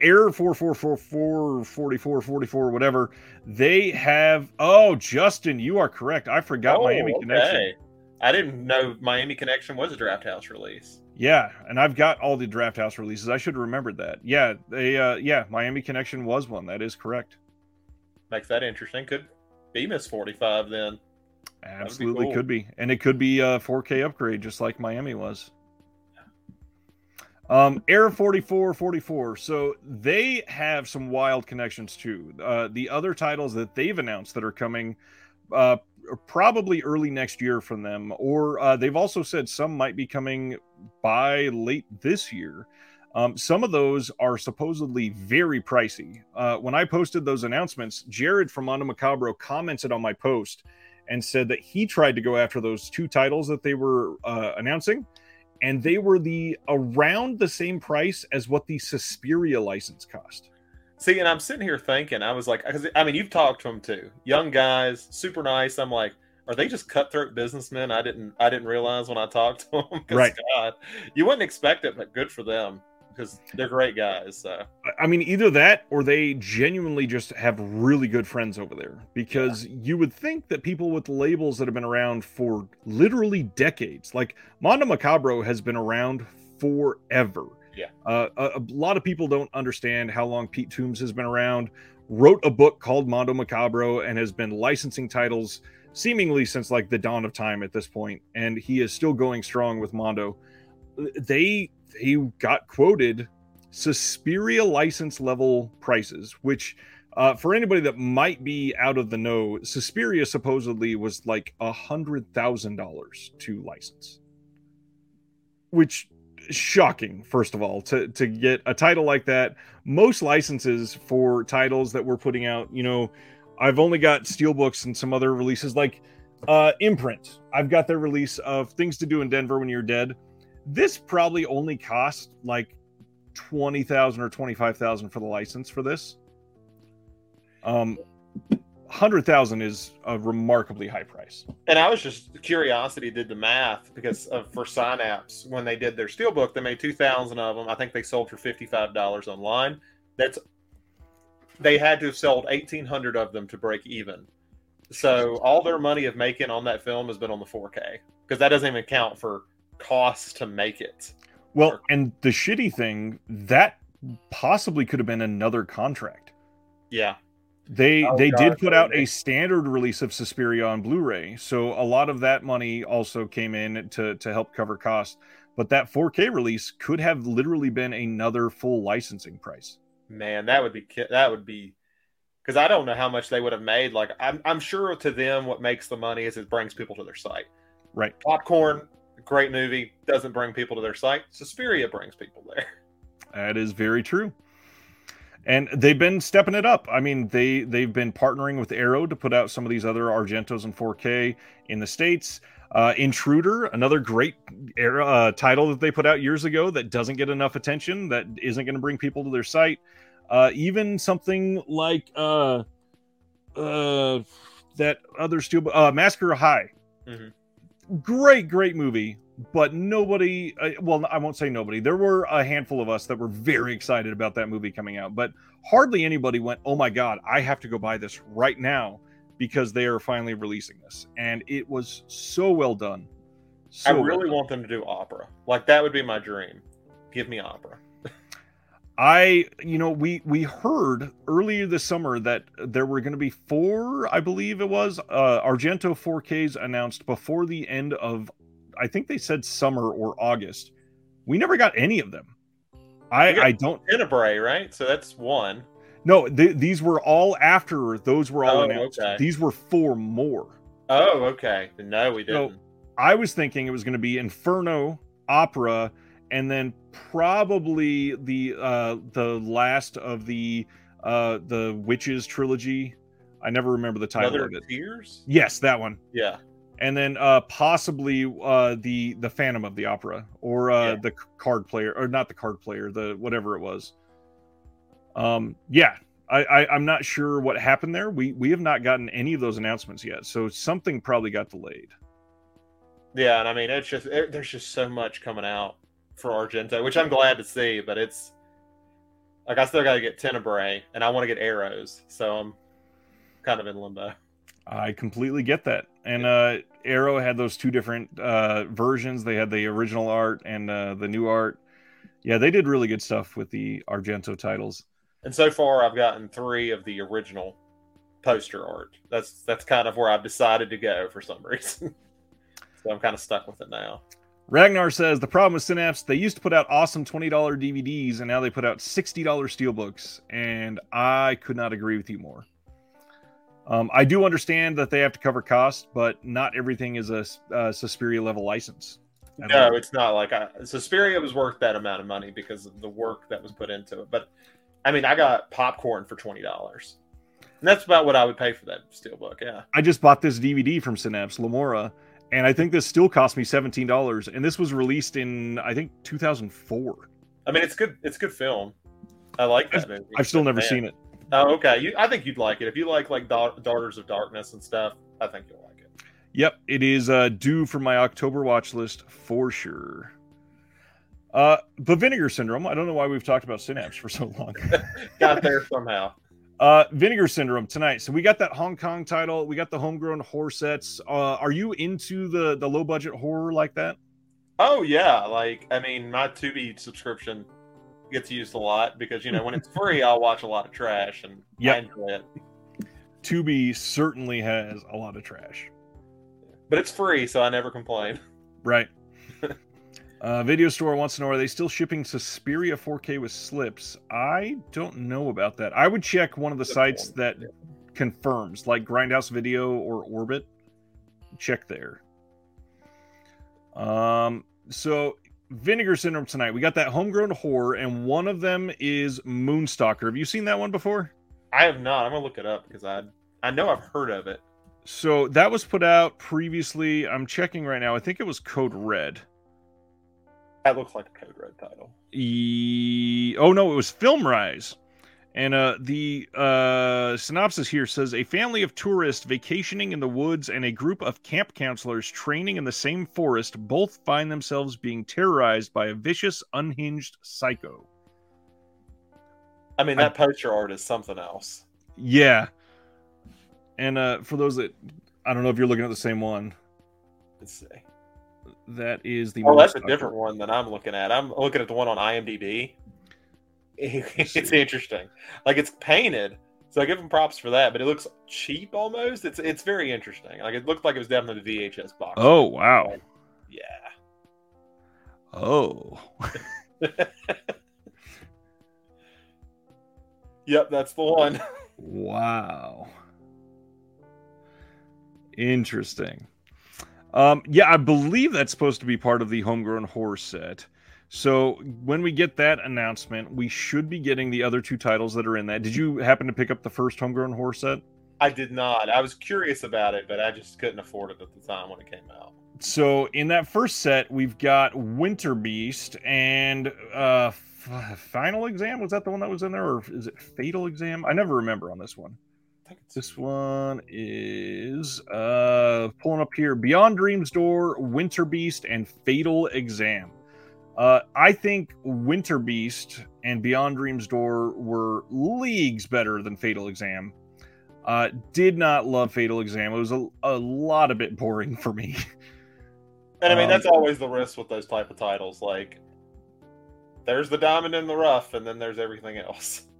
error 4444 44 44 whatever they have oh justin you are correct i forgot Oh, miami connection okay. I didn't know Miami Connection was a Drafthouse release. yeah and i've got all the drafthouse releases. I should have remembered that. Yeah they uh yeah miami connection was one. That is correct. Makes that interesting. Could be Miss Forty Five then. absolutely cool. could be. And it could be a 4k upgrade just like miami was. Um air 4444 so they have some wild connections too. Uh the other titles that they've announced that are coming uh probably early next year from them or uh, they've also said some might be coming by late this year um, some of those are supposedly very pricey uh, when i posted those announcements jared from mondo macabro commented on my post and said that he tried to go after those two titles that they were uh, announcing and they were the around the same price as what the Suspiria license cost. See, and I'm sitting here thinking, I was like, 'cause, I mean, you've talked to them too, young guys, super nice. I'm like, are they just cutthroat businessmen? I didn't, I didn't realize when I talked to them. Right. God, you wouldn't expect it, but good for them because they're great guys. So I mean, either that or they genuinely just have really good friends over there because you would think that people with labels that have been around for literally decades, like Mondo Macabro has been around forever. Yeah. Uh, a, a lot of people don't understand how long Pete Toombs has been around, wrote a book called Mondo Macabro, and has been licensing titles seemingly since like the dawn of time at this point, and he is still going strong with Mondo. They he got quoted Suspiria license level prices, which uh, for anybody that might be out of the know, Suspiria supposedly was like a hundred thousand dollars to license, which shocking. First of all, to to get a title like that, most licenses for titles that we're putting out, you know, I've only got steelbooks and some other releases like uh, Imprint. I've got their release of Things to Do in Denver When You're Dead. This probably only cost like twenty thousand or twenty five thousand for the license for this. Um, hundred thousand is a remarkably high price. And I was just curiosity did the math because of, for Synapse when they did their steelbook, they made two thousand of them. I think they sold for fifty five dollars online. That's they had to have sold eighteen hundred of them to break even. So all their money of making on that film has been on the four K because that doesn't even count for costs to make it. Well, and the shitty thing that possibly could have been another contract. Yeah, They Oh, they God, did put out a standard release of Suspiria on Blu-ray, so a lot of that money also came in to to help cover costs. But that 4K release could have literally been another full licensing price. Man, that would be that would be because I don't know how much they would have made. Like I'm, I'm sure to them, what makes the money is it brings people to their site. Right. Popcorn, great movie, doesn't bring people to their site. Suspiria brings people there. That is very true. And they've been stepping it up. I mean, they they've been partnering with Arrow to put out some of these other Argentos in 4K in the states. Uh, Intruder, another great era, uh, title that they put out years ago that doesn't get enough attention, that isn't going to bring people to their site. Uh, even something like uh, uh, that other steel, uh, Massacre High. Mhm. Great, great movie, but nobody. Uh, well, I won't say nobody. There were a handful of us that were very excited about that movie coming out, but hardly anybody went, "Oh my god, I have to go buy this right now." Because they are finally releasing this, and it was so well done. So I well really done. want them to do opera. Like that would be my dream. Give me opera. I, you know, we we heard earlier this summer that there were going to be four, I believe it was, uh, Argento 4Ks announced before the end of, I think they said summer or August. We never got any of them. I I don't Tenebrae, right? So that's one. no. Th- these were all after those were all Oh, announced. okay. These were four more. Oh, okay. No, we didn't. I was thinking it was going to be Inferno, Opera, and then probably the uh the last of the uh the Witches trilogy. I never remember the title Another of it. Tears. Yes, that one. Yeah. And then uh possibly uh the the Phantom of the Opera or uh Yeah. the card player or not the card player, the whatever it was. Um yeah. I, I I'm not sure what happened there. We we have not gotten any of those announcements yet. So something probably got delayed. Yeah, and I mean, it's just there- there's just so much coming out for Argento, which I'm glad to see. But it's like I still got to get Tenebrae, and I want to get Arrows, so I'm kind of in limbo. I completely get that. And uh Arrow had those two different uh versions. They had the original art and uh the new art. Yeah, they did really good stuff with the Argento titles. And so far, I've gotten three of the original poster art. That's that's kind of where I've decided to go for some reason. so I'm kind of stuck with it now. Ragnar says the problem with Synapse, they used to put out awesome $20 DVDs and now they put out $60 steelbooks. And I could not agree with you more. Um, I do understand that they have to cover costs, but not everything is a uh, Suspiria level license. No, it's not like I, Suspiria was worth that amount of money because of the work that was put into it. But I mean, I got popcorn for twenty dollars, and that's about what I would pay for that steelbook. Yeah, I just bought this DVD from Synapse, Lemora, and I think this still cost me seventeen dollars. And this was released in I think two thousand four. I mean, it's good. It's good film. I like that movie. I've still never Man. seen it. Oh, okay. You, I think you'd like it if you like like Da- Daughters of Darkness and stuff. I think you'll like it. Yep, it is uh, due for my October watch list for sure. Uh, but Vinegar Syndrome. I don't know why we've talked about Synapse for so long. Got there somehow. Uh, Vinegar Syndrome tonight. So we got that Hong Kong title. We got the homegrown horror sets. Uh, are you into the the low budget horror like that? Oh yeah, like I mean, my Tubi subscription gets used a lot because you know when it's free, I'll watch a lot of trash and Yep. I enjoy it. Tubi certainly has a lot of trash. But it's free, so I never complain. Right. Uh, video store wants to know: Are they still shipping Suspiria 4K with slips? I don't know about that. I would check one of the sites that confirms, like Grindhouse Video or Orbit. Check there. Um. So Vinegar Syndrome tonight. We got that homegrown horror, and one of them is Moonstalker. Have you seen that one before? I have not. I'm gonna look it up because I I know I've heard of it. So that was put out previously. I'm checking right now. I think it was Code Red. That looks like a Code Red title. E- oh no, it was FilmRise. And uh, the uh, synopsis here says a family of tourists vacationing in the woods and a group of camp counselors training in the same forest both find themselves being terrorized by a vicious, unhinged psycho. I mean, that poster art is something else. Yeah. And uh, for those that I don't know if you're looking at the same one, Let's see. That is the. Oh, that's a different one than I'm looking at. I'm looking at the one on IMDb. It's interesting. Like it's painted, So I give them props for that, but it looks cheap almost. It's it's very interesting. Like it looked like it was definitely the VHS box. Oh wow. yeah. Oh. Yep, that's the one. Wow. Interesting. Um, yeah, I believe that's supposed to be part of the homegrown horror set. So when we get that announcement, we should be getting the other two titles that are in that. Did you happen to pick up the first homegrown horror set? I did not. I was curious about it, but I just couldn't afford it at the time when it came out. So in that first set, we've got Winter Beast and uh, Final Exam. Was that the one that was in there, or is it Fatal Exam? I never remember on this one. Think This one is uh pulling up here Beyond Dreams Door, Winter Beast, and Fatal Exam. Uh, I think Winter Beast and Beyond Dreams Door were leagues better than Fatal Exam. Uh, did not love Fatal Exam. It was a, a lot a bit boring for me. And I mean, Um, that's always the risk with those type of titles. Like, there's the diamond in the rough, and then there's everything else.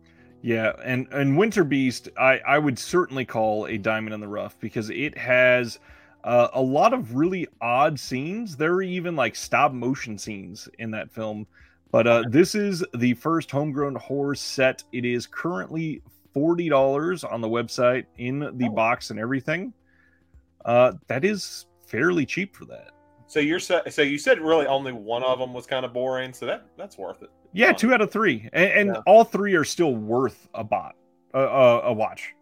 Yeah, and and Winter Beast, I I would certainly call a diamond in the rough because it has uh, a lot of really odd scenes. There are even like stop motion scenes in that film. But uh, this is the first homegrown horror set. It is currently forty dollars on the website in the Oh. box and everything. Uh, that is fairly cheap for that. So you're so you said really only one of them was kind of boring, so that that's worth it. Yeah, two out of three, and, and Yeah. all three are still worth a bot, uh, a watch.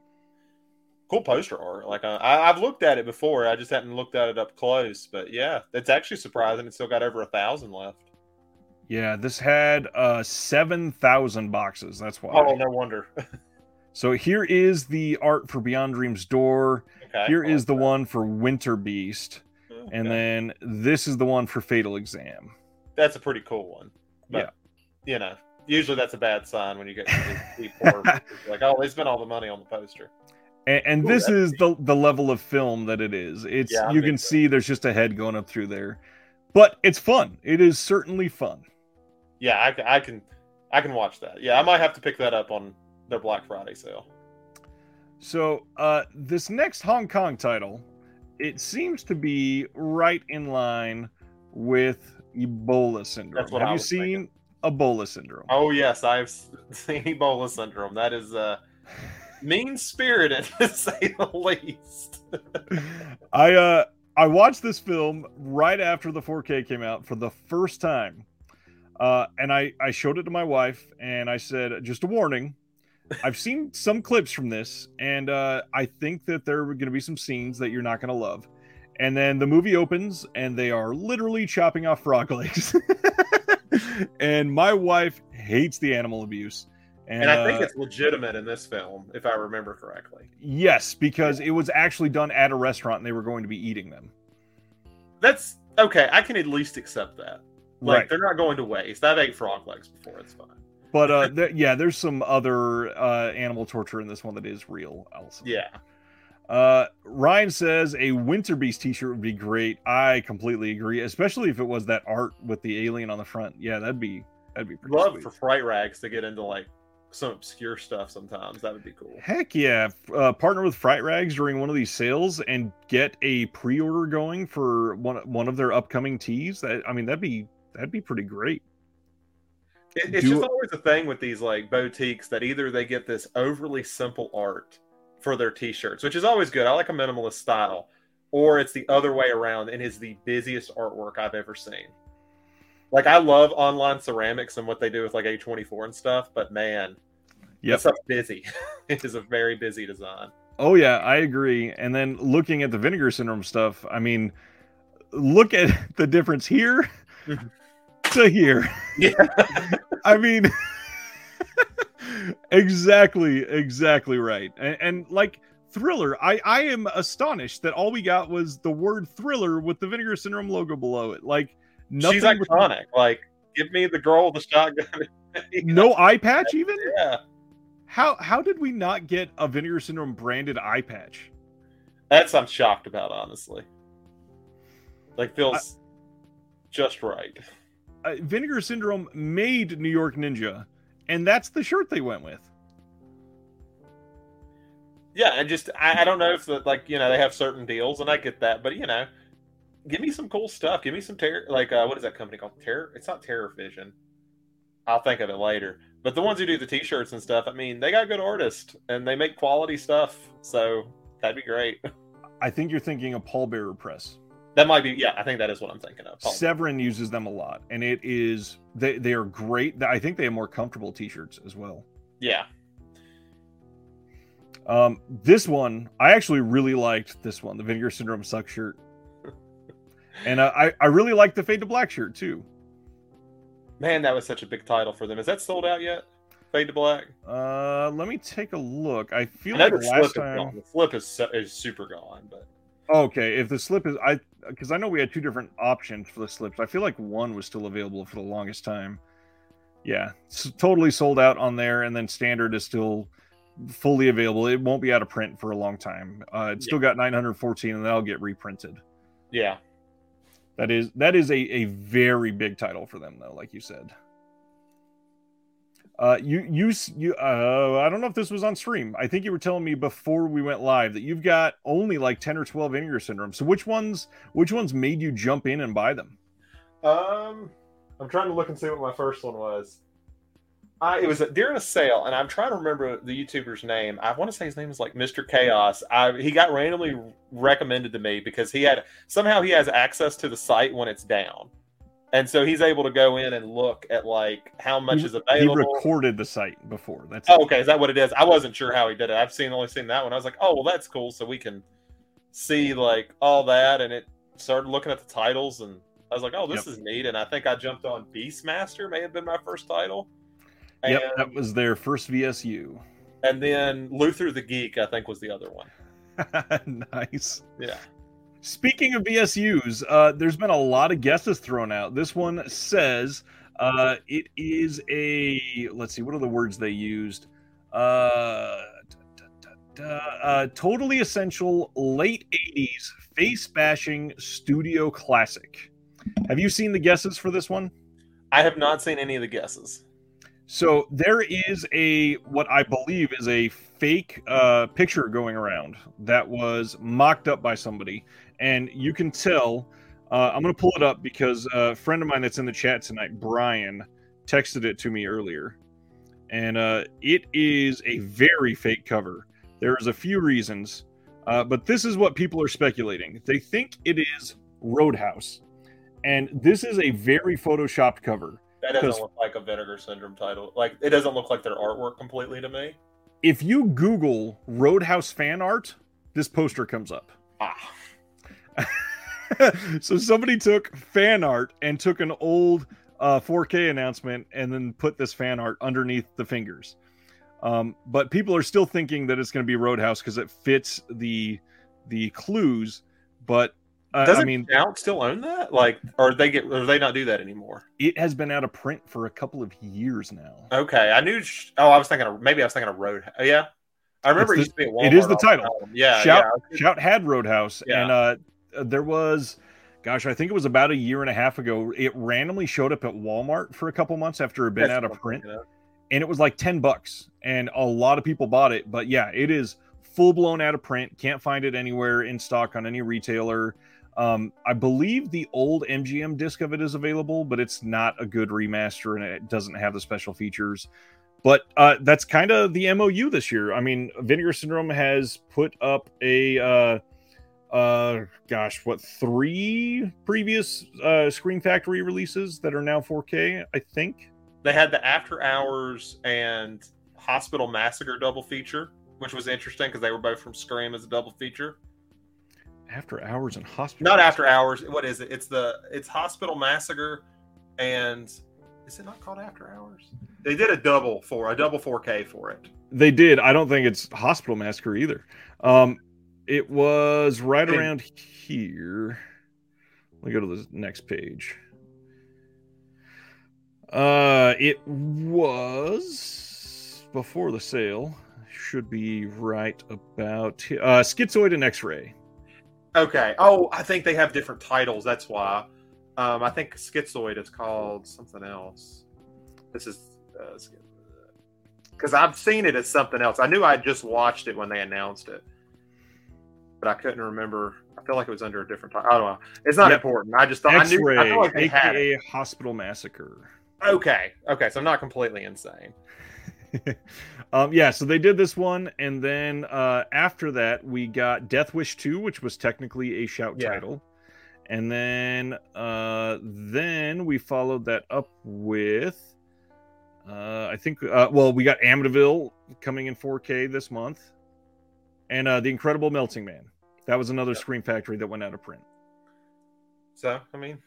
cool poster art. Like uh, I, I've looked at it before, I just hadn't looked at it up close. But yeah, it's actually surprising. It still got over a thousand left. Yeah, this had uh 7,000 boxes. That's why. Oh, no wonder. So here is the art for Beyond Dreams Door. okay, Here is the that. one for Winter Beast. And then this is the one for Fatal Exam. that's a pretty cool one. But, you know, usually that's a bad sign when you get people like, oh, they spent all the money on the poster. And, and Ooh, this is the the level of film that it is. It's Yeah, you can fan. see there's just a head going up through there. But it's fun. It is certainly fun. Yeah, I, I can, I can watch that. Yeah, I might have to pick that up on their Black Friday sale. So uh, this next Hong Kong title, it seems to be right in line with Ebola syndrome. Have you seen thinking. Ebola syndrome? Oh yes, I've seen Ebola syndrome. That is uh, mean spirited to say the least. I uh I watched this film right after the 4K came out for the first time. Uh, and I, I showed it to my wife and I said, just a warning. I've seen some clips from this, and uh, I think that there are going to be some scenes that you're not going to love. And then the movie opens, and they are literally chopping off frog legs. and my wife hates the animal abuse. And, And I think uh, it's legitimate in this film, if I remember correctly. yes, because it was actually done at a restaurant, and they were going to be eating them. That's okay. I can at least accept that. Like Right. they're not going to waste. I've ate frog legs before. It's fine. But uh, th- yeah, there's some other uh, animal torture in this one that is real. Also, Yeah. Uh, Ryan says a Winter Beast T-shirt would be great. I completely agree, especially if it was that art with the alien on the front. Yeah, that'd be that'd be pretty Love sweet. for fright rags to get into like some obscure stuff sometimes. That would be cool. Heck yeah! Uh, partner with Fright Rags during one of these sales and get a pre-order going for one one of their upcoming tees. That I mean, that'd be that'd be pretty great. It, it's Do- just always a thing with these like boutiques that either they get this overly simple art for their t-shirts, which is always good. I like a minimalist style, or it's the other way around and is the busiest artwork I've ever seen. Like I love online ceramics and what they do with like A24 and stuff, but man, Yep. stuff's busy. it is a very busy design. Oh yeah, I agree. And then looking at the vinegar syndrome stuff, I mean, look at the difference here mm-hmm. to here. Yeah. I mean, exactly, exactly right. And, and like thriller, I I am astonished that all we got was the word thriller with the vinegar syndrome logo below it. Like nothing, She's iconic. Like, give me the girl with the shotgun. no eye patch even. yeah. How how did we not get a vinegar syndrome branded eye patch? That's I'm shocked about, honestly. Like feels just right. uh, Vinegar Syndrome made New York Ninja, and that's the shirt they went with. Yeah, and just I, I don't know if the, like you know they have certain deals, and I get that, but you know, give me some cool stuff. Give me some terror, like uh, what is that company called? Terror? It's not Terror Vision. I'll think of it later. But the ones who do the T-shirts and stuff, I mean, they got good artists and they make quality stuff, so that'd be great. I think you're thinking of Pallbearer Press. That might be, yeah. I think that is what I'm thinking of. Paul. Severin uses them a lot, and it is they they are great. I think they have more comfortable T-shirts as well. Yeah, Um, this one I actually really liked. This one, the Vinegar Syndrome suck shirt, and uh, I I really like the Fade to Black shirt too. man, that was such a big title for them. Is that sold out yet? Fade to Black. Uh, let me take a look. I feel I like the last is time. The slip is is super gone, but Okay, if the slip is I because I know we had two different options for the slips. I feel like one was still available for the longest time. Yeah, it's totally sold out on there, and then standard is still fully available. It won't be out of print for a long time. Uh, it's still got 914, and that'll get reprinted. yeah, That is that is a, a very big title for them, though, like you said. Uh, you you you uh, I don't know if this was on stream. I think you were telling me before we went live that you've got only like ten or twelve Vinegar Syndrome. So which ones which ones made you jump in and buy them? Um, I'm trying to look and see what my first one was. I, it was during a sale, and I'm trying to remember the YouTuber's name. I want to say his name is like Mr. Chaos. I, he got randomly recommended to me because he had somehow he has access to the site when it's down, and so he's able to go in and look at like how much he, is available. he recorded the site before. That's Oh, okay, is that what it is? I wasn't sure how he did it. I've seen only seen that one. I was like, oh well, that's cool. So we can see like all that, and it started looking at the titles, and I was like, oh, this is neat. And I think I jumped on Beastmaster. May have been my first title. And, Yep, that was their first VSU. and then Luther the Geek, I think, was the other one. nice. Yeah. Speaking of VSUs, uh, there's been a lot of guesses thrown out. This one says uh, it is a let's see, what are the words they used? Uh, uh, totally essential late '80s face bashing studio classic. Have you seen the guesses for this one? I have not seen any of the guesses. So there is a what I believe is a fake uh, picture going around that was mocked up by somebody, and you can tell. Uh, I'm going to pull it up because a friend of mine that's in the chat tonight, Brian, texted it to me earlier, and uh, it is a very fake cover. There's a few reasons, uh, but this is what people are speculating. They think it is Roadhouse, and this is a very photoshopped cover. That doesn't look like a Vinegar Syndrome title. Like it doesn't look like their artwork completely to me. if you Google Roadhouse fan art, this poster comes up. Ah, so somebody took fan art and took an old uh, 4K announcement and then put this fan art underneath the fingers. Um, but people are still thinking that it's going to be Roadhouse because it fits the the clues. But uh, doesn't I mean, Shout still own that? Like, or they get? Or they not do that anymore? it has been out of print for a couple of years now. Okay, I knew. sh- Oh, I was thinking of maybe I was thinking of Road. Yeah, I remember It's it used to be. At it is the title. time. Yeah, Shout yeah. Shout had Roadhouse, Yeah. and uh, there was, gosh, I think it was about a year and a half ago. It randomly showed up at Walmart for a couple months after it had been That's out of print, and it was like ten bucks, and a lot of people bought it. But yeah, it is full blown out of print. Can't find it anywhere in stock on any retailer. Um, I believe the old MGM disc of it is available, but it's not a good remaster, and it doesn't have the special features. But uh, that's kind of the MOU this year. I mean, Vinegar Syndrome has put up a uh, uh gosh what three previous uh scream factory releases that are now 4k i think They had the After Hours and Hospital Massacre double feature, which was interesting because they were both from Scream as a double feature. after hours and hospital Not After Hours. What is it? It's the it's Hospital Massacre, and is it not called After Hours? They did a double for a double 4K for it. they did i don't think it's hospital massacre either um it was right around here let me go to the next page uh it was before the sale should be right about uh schizoid and x-ray Okay. Oh, I think they have different titles. That's why. Um, I think Schizoid is called something else. This is. Uh, because I've seen it as something else. I knew I just watched it when they announced it, but I couldn't remember. I feel like it was under a different title. I don't know. It's not yep. important. I just thought X-ray, I knew. I like AKA Hospital Massacre. Okay, okay, so I'm not completely insane. um, yeah, so they did this one, and then uh, after that, we got Death Wish 2, which was technically a shout yeah. title. And then uh, then we followed that up with uh, I think uh, well we got Amityville coming in 4K this month, and uh, the Incredible Melting Man. That was another yep. Scream Factory that went out of print. So I mean,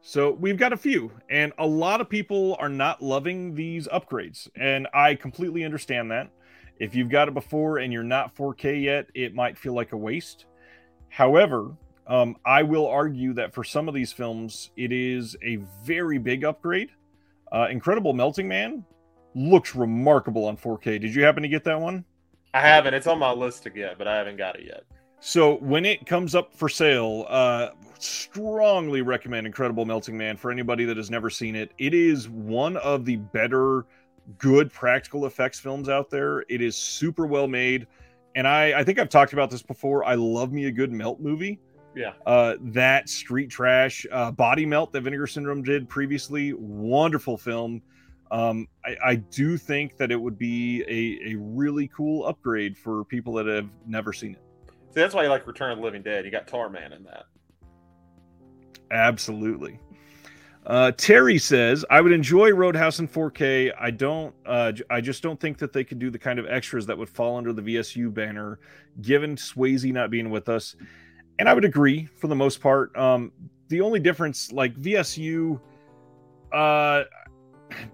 so we've got a few, and a lot of people are not loving these upgrades, and I completely understand that. If you've got it before and you're not 4K yet, it might feel like a waste. However, um, I will argue that for some of these films, it is a very big upgrade. Uh, Incredible Melting Man looks remarkable on 4K. Did you happen to get that one? I haven't. It's on my list to get, but I haven't got it yet. So when it comes up for sale, uh, strongly recommend Incredible Melting Man for anybody that has never seen it. It is one of the better, good practical effects films out there. It is super well made, and I I think I've talked about this before. I love me a good melt movie. Yeah. Uh, that street trash, uh, body melt that Vinegar Syndrome did previously, wonderful film. Um, I, I, do think that it would be a, a really cool upgrade for people that have never seen it. See, that's why you like Return of the Living Dead. You got Tarman in that. Absolutely. Uh, Terry says, "I would enjoy Roadhouse in 4K. I don't. Uh, I just don't think that they could do the kind of extras that would fall under the VSU banner, given Swayze not being with us and I would agree for the most part. Um, the only difference, like VSU, uh,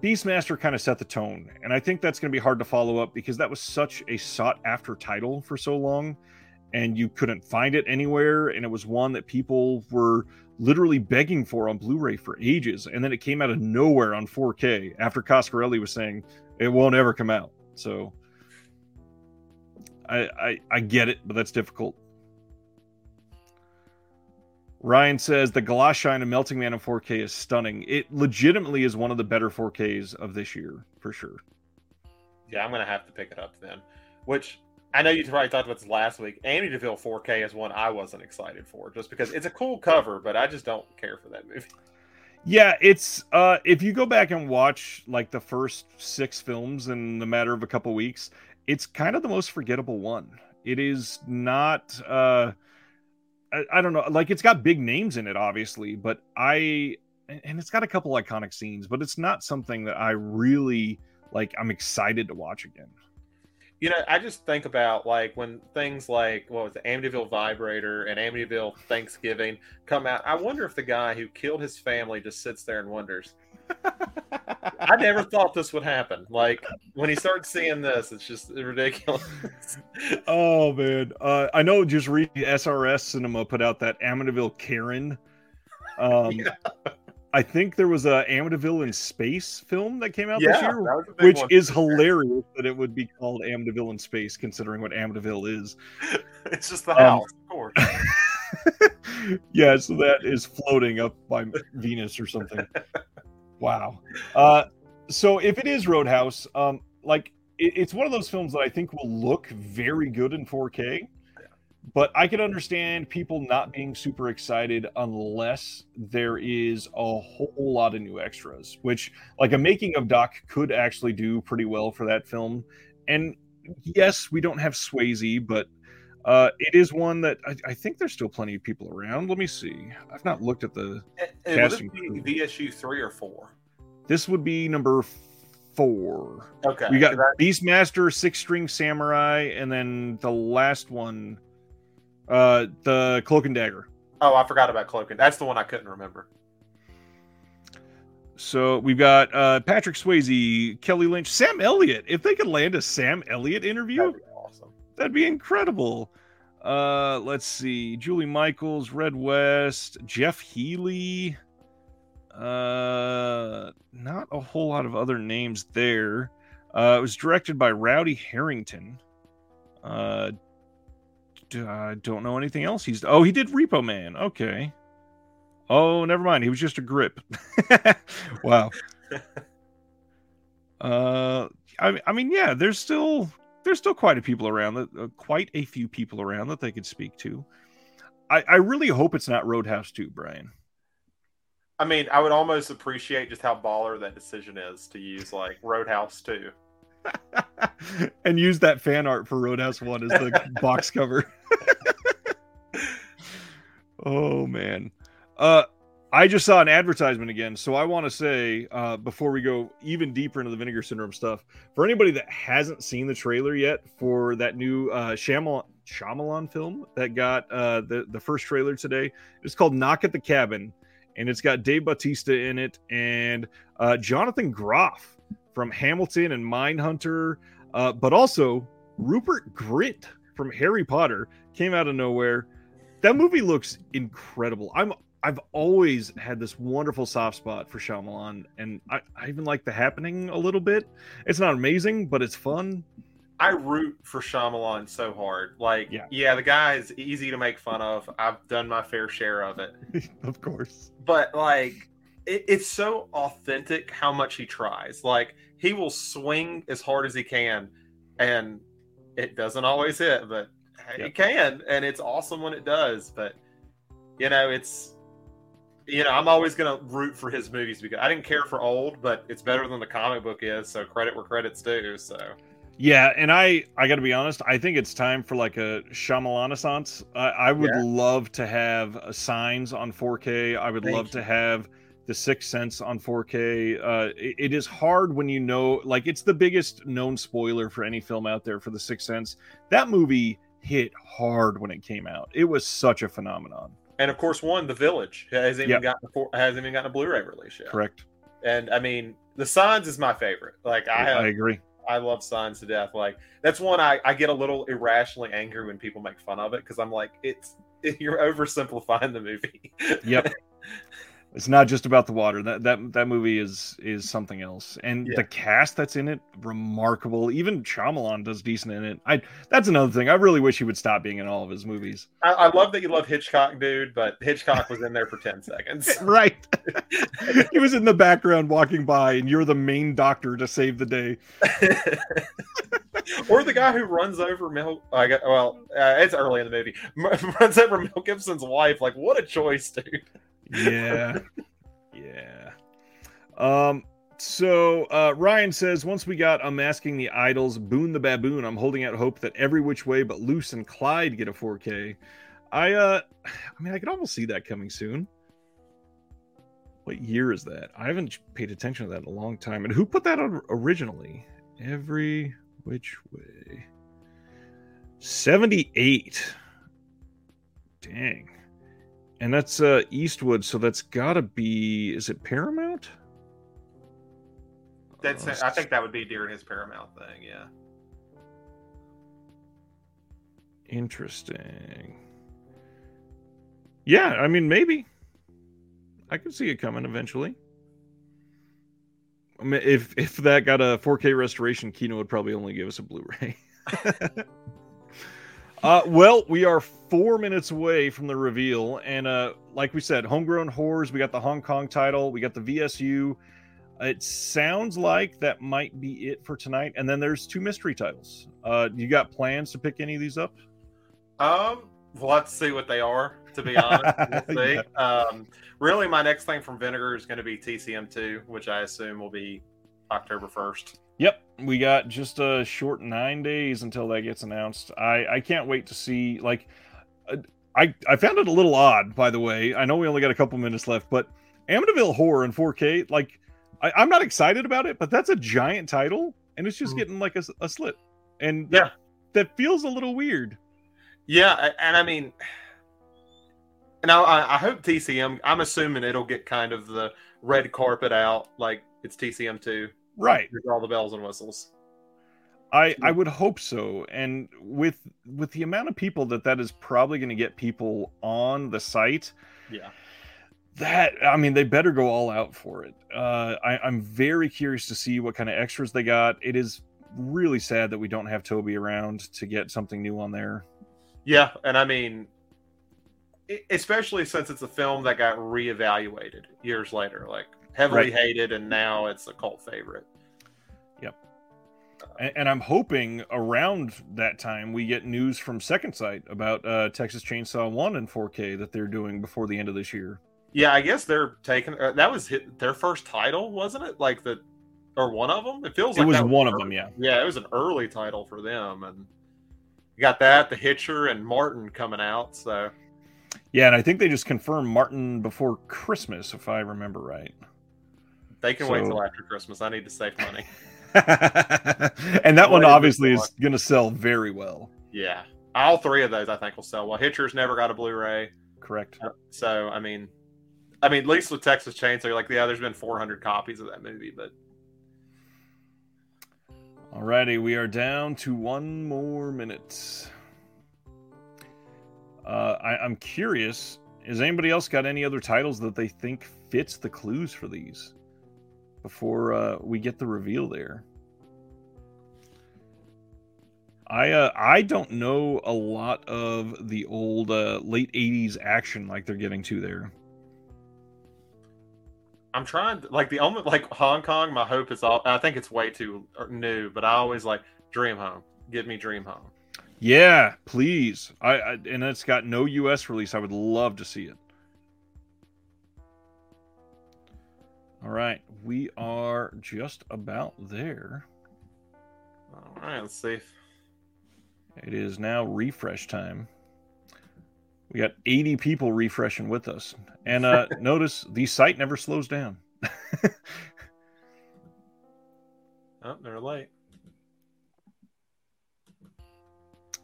Beastmaster kind of set the tone, and I think that's going to be hard to follow up because that was such a sought after title for so long, and you couldn't find it anywhere, and it was one that people were literally begging for on Blu-ray for ages, and then it came out of nowhere on 4K after Coscarelli was saying it won't ever come out. So I I, I get it, but that's difficult. Ryan says the Glasshine and Melting Man in 4K is stunning. It legitimately is one of the better 4Ks of this year, for sure. Yeah, I'm gonna have to pick it up then. Which I know you probably talked about this last week. Amityville 4K is one I wasn't excited for, just because it's a cool cover, but I just don't care for that movie. Yeah, it's uh if you go back and watch like the first six films in the matter of a couple weeks, it's kind of the most forgettable one. It is not uh I, I, don't know like it's got big names in it obviously but i and it's got a couple iconic scenes but it's not something that i really like i'm excited to watch again you know i just think about like when things like what was the amityville vibrator and amityville thanksgiving come out i wonder if the guy who killed his family just sits there and wonders I never thought this would happen. Like when he starts seeing this, it's just ridiculous. oh man, uh, I know. Just read SRS Cinema put out that Amityville Karen. Um, yeah. I think there was a Amityville in Space film that came out yeah, this year, which is hilarious that it would be called Amityville in Space, considering what Amityville is. It's just the house, um, of course. yeah, so that is floating up by Venus or something. Wow. Uh, so if it is Roadhouse, um, like it, it's one of those films that I think will look very good in 4K. But I can understand people not being super excited unless there is a whole lot of new extras, which, like, a making of doc could actually do pretty well for that film. And yes, we don't have Swayze, but uh, it is one that I, I, think there's still plenty of people around. Let me see. I've not looked at the and casting. VSU three or four? This would be number four. Okay. We got that... Beastmaster, Six String Samurai, and then the last one, uh, the Cloak and Dagger. Oh, I forgot about Cloak and That's the one I couldn't remember. So we've got uh, Patrick Swayze, Kelly Lynch, Sam Elliott. If they could land a Sam Elliott interview, That'd be awesome. That'd be incredible. Uh, let's see. Julie Michaels, Red West, Jeff Healey. Uh, not a whole lot of other names there. Uh, it was directed by Rowdy Herrington. Uh, I don't know anything else. He's oh, he did Repo Man. Okay. Oh, never mind. He was just a grip. wow. Uh, I, I mean, yeah, there's still there's still quite a people around that uh, quite a few people around that they could speak to. I, I really hope it's not Roadhouse 2, Brian. I mean, I would almost appreciate just how baller that decision is to use like Roadhouse 2. and use that fan art for Roadhouse 1 as the box cover. oh man. Uh I just saw an advertisement again, so I want to say uh, before we go even deeper into the Vinegar Syndrome stuff, for anybody that hasn't seen the trailer yet for that new uh, Shyamalan, Shyamalan film that got uh, the the first trailer today, it's called Knock at the Cabin, and it's got Dave Bautista in it and uh, Jonathan Groff from Hamilton and Mindhunter, uh, but also Rupert Grint from Harry Potter came out of nowhere. That movie looks incredible. I'm I've always had this wonderful soft spot for Shyamalan, and I, I even like The Happening a little bit. It's not amazing, but it's fun. I root for Shyamalan so hard. Like, Yeah. yeah, the guy is easy to make fun of. I've done my fair share of it. of course. but like it, it's so authentic how much he tries like he will swing as hard as he can and it doesn't always hit but Yep. it can and it's awesome when it does but you know it's you know i'm always going to root for his movies because i didn't care for old but it's better than the comic book is so credit where credit's due so Yeah, and I I got to be honest. I think it's time for like a Shyamalan-essence. I, I would Yeah. love to have Signs on 4K. I would Thank love you. to have The Sixth Sense on 4K. Uh, it- it is hard when you know, like, it's the biggest known spoiler for any film out there for The Sixth Sense. That movie hit hard when it came out. It was such a phenomenon. and of course one the village hasn't even Yep. gotten a, hasn't even gotten a blu-ray release yet Correct. and i mean the signs is my favorite like i have I agree. I love Signs to death. Like that's one I, I get a little irrationally angry when people make fun of it because I'm like, it's you're oversimplifying the movie. Yep. it's not just about the water. That that that movie is is something else. And Yeah. the cast that's in it, remarkable. Even Shyamalan does decent in it. I that's another thing. I really wish he would stop being in all of his movies. I, I love that you love Hitchcock, dude, but Hitchcock was in there for ten seconds. right. he was in the background walking by, and you're the main doctor to save the day. or the guy who runs over Mel. I got well, uh, it's early in the movie. runs over Mel Gibson's wife. Like, what a choice, dude. Yeah. yeah. Um so uh, Ryan says, once we got unmasking the idols, Boone the baboon, I'm holding out hope that every which way but Loose and Clyde get a 4K. I uh I mean I could almost see that coming soon. What year is that? I haven't paid attention to that in a long time. And who put that on originally? Every which way. 78. Dang. And that's uh Eastwood, so that's gotta be is it Paramount? That's. Uh, I think that would be during his Paramount thing. Yeah. Interesting. Yeah, I mean, maybe. I could see it coming eventually. I mean, if if that got a 4K restoration, Kino would probably only give us a Blu-ray. uh, well, we are four minutes away from the reveal, and uh, like we said, homegrown horrors. We got the Hong Kong title. We got the VSU. It sounds like that might be it for tonight. And then there's two mystery titles. Uh, you got plans to pick any of these up? Um, well, let's see what they are. To be honest, we'll see. Um, really, my next thing from Vinegar is going to be TCM2, which I assume will be October first. We got just a short nine days until that gets announced. I I can't wait to see. Like, uh, I I found it a little odd, by the way. I know we only got a couple minutes left, but Amityville Horror in 4K. Like, I, I'm not excited about it, but that's a giant title, and it's just Mhm. getting like a, a slit, and Yeah. that, that feels a little weird. Yeah, and I mean, now I, I hope TCM. I'm assuming it'll get kind of the red carpet out, like it's TCM2. Right. There's all the bells and whistles. I I would hope so, and with with the amount of people that that is probably going to get people on the site, Yeah. that I mean they better go all out for it. Uh, I, I'm very curious to see what kind of extras they got. It is really sad that we don't have Tobe around to get something new on there. Yeah, and I mean, especially since it's a film that got reevaluated years later, like heavily Right. hated, and now it's a cult favorite. Yep. And, and, I'm hoping around that time we get news from Second Sight about uh, Texas Chainsaw One in 4K that they're doing before the end of this year. Yeah, I guess they're taking uh, that was hit, their first title, wasn't it? Like the or one of them. It feels like it was, was one early. of them. Yeah, yeah, it was an early title for them, and you got that, the Hitcher and Martin coming out. So yeah, and I think they just confirmed Martin before Christmas, if I remember right. They can so... wait till after Christmas. I need to save money. and that one obviously is going to sell very well. Yeah, all three of those I think will sell well. Hitcher's never got a Blu-ray. Correct. Uh, so I mean, I mean, at least with Texas Chainsaw, like yeah, there's been 400 copies of that movie, but Alrighty, we are down to one more minute. Uh, I, I'm curious. Has anybody else got any other titles that they think fits the clues for these before uh, we get the reveal there? I uh, I don't know a lot of the old uh, late '80s action like they're getting to there. I'm trying to, like the only like Hong Kong. My hope is all. I think it's way too uh, new, but I always like Dream Home. Give me Dream Home. Yeah, please. I, I and it's got no U.S. release. I would love to see it. All right, we are just about there. All right, let's see. It is now refresh time. We got 80 people refreshing with us. And uh, notice the site never slows down. oh, they're late.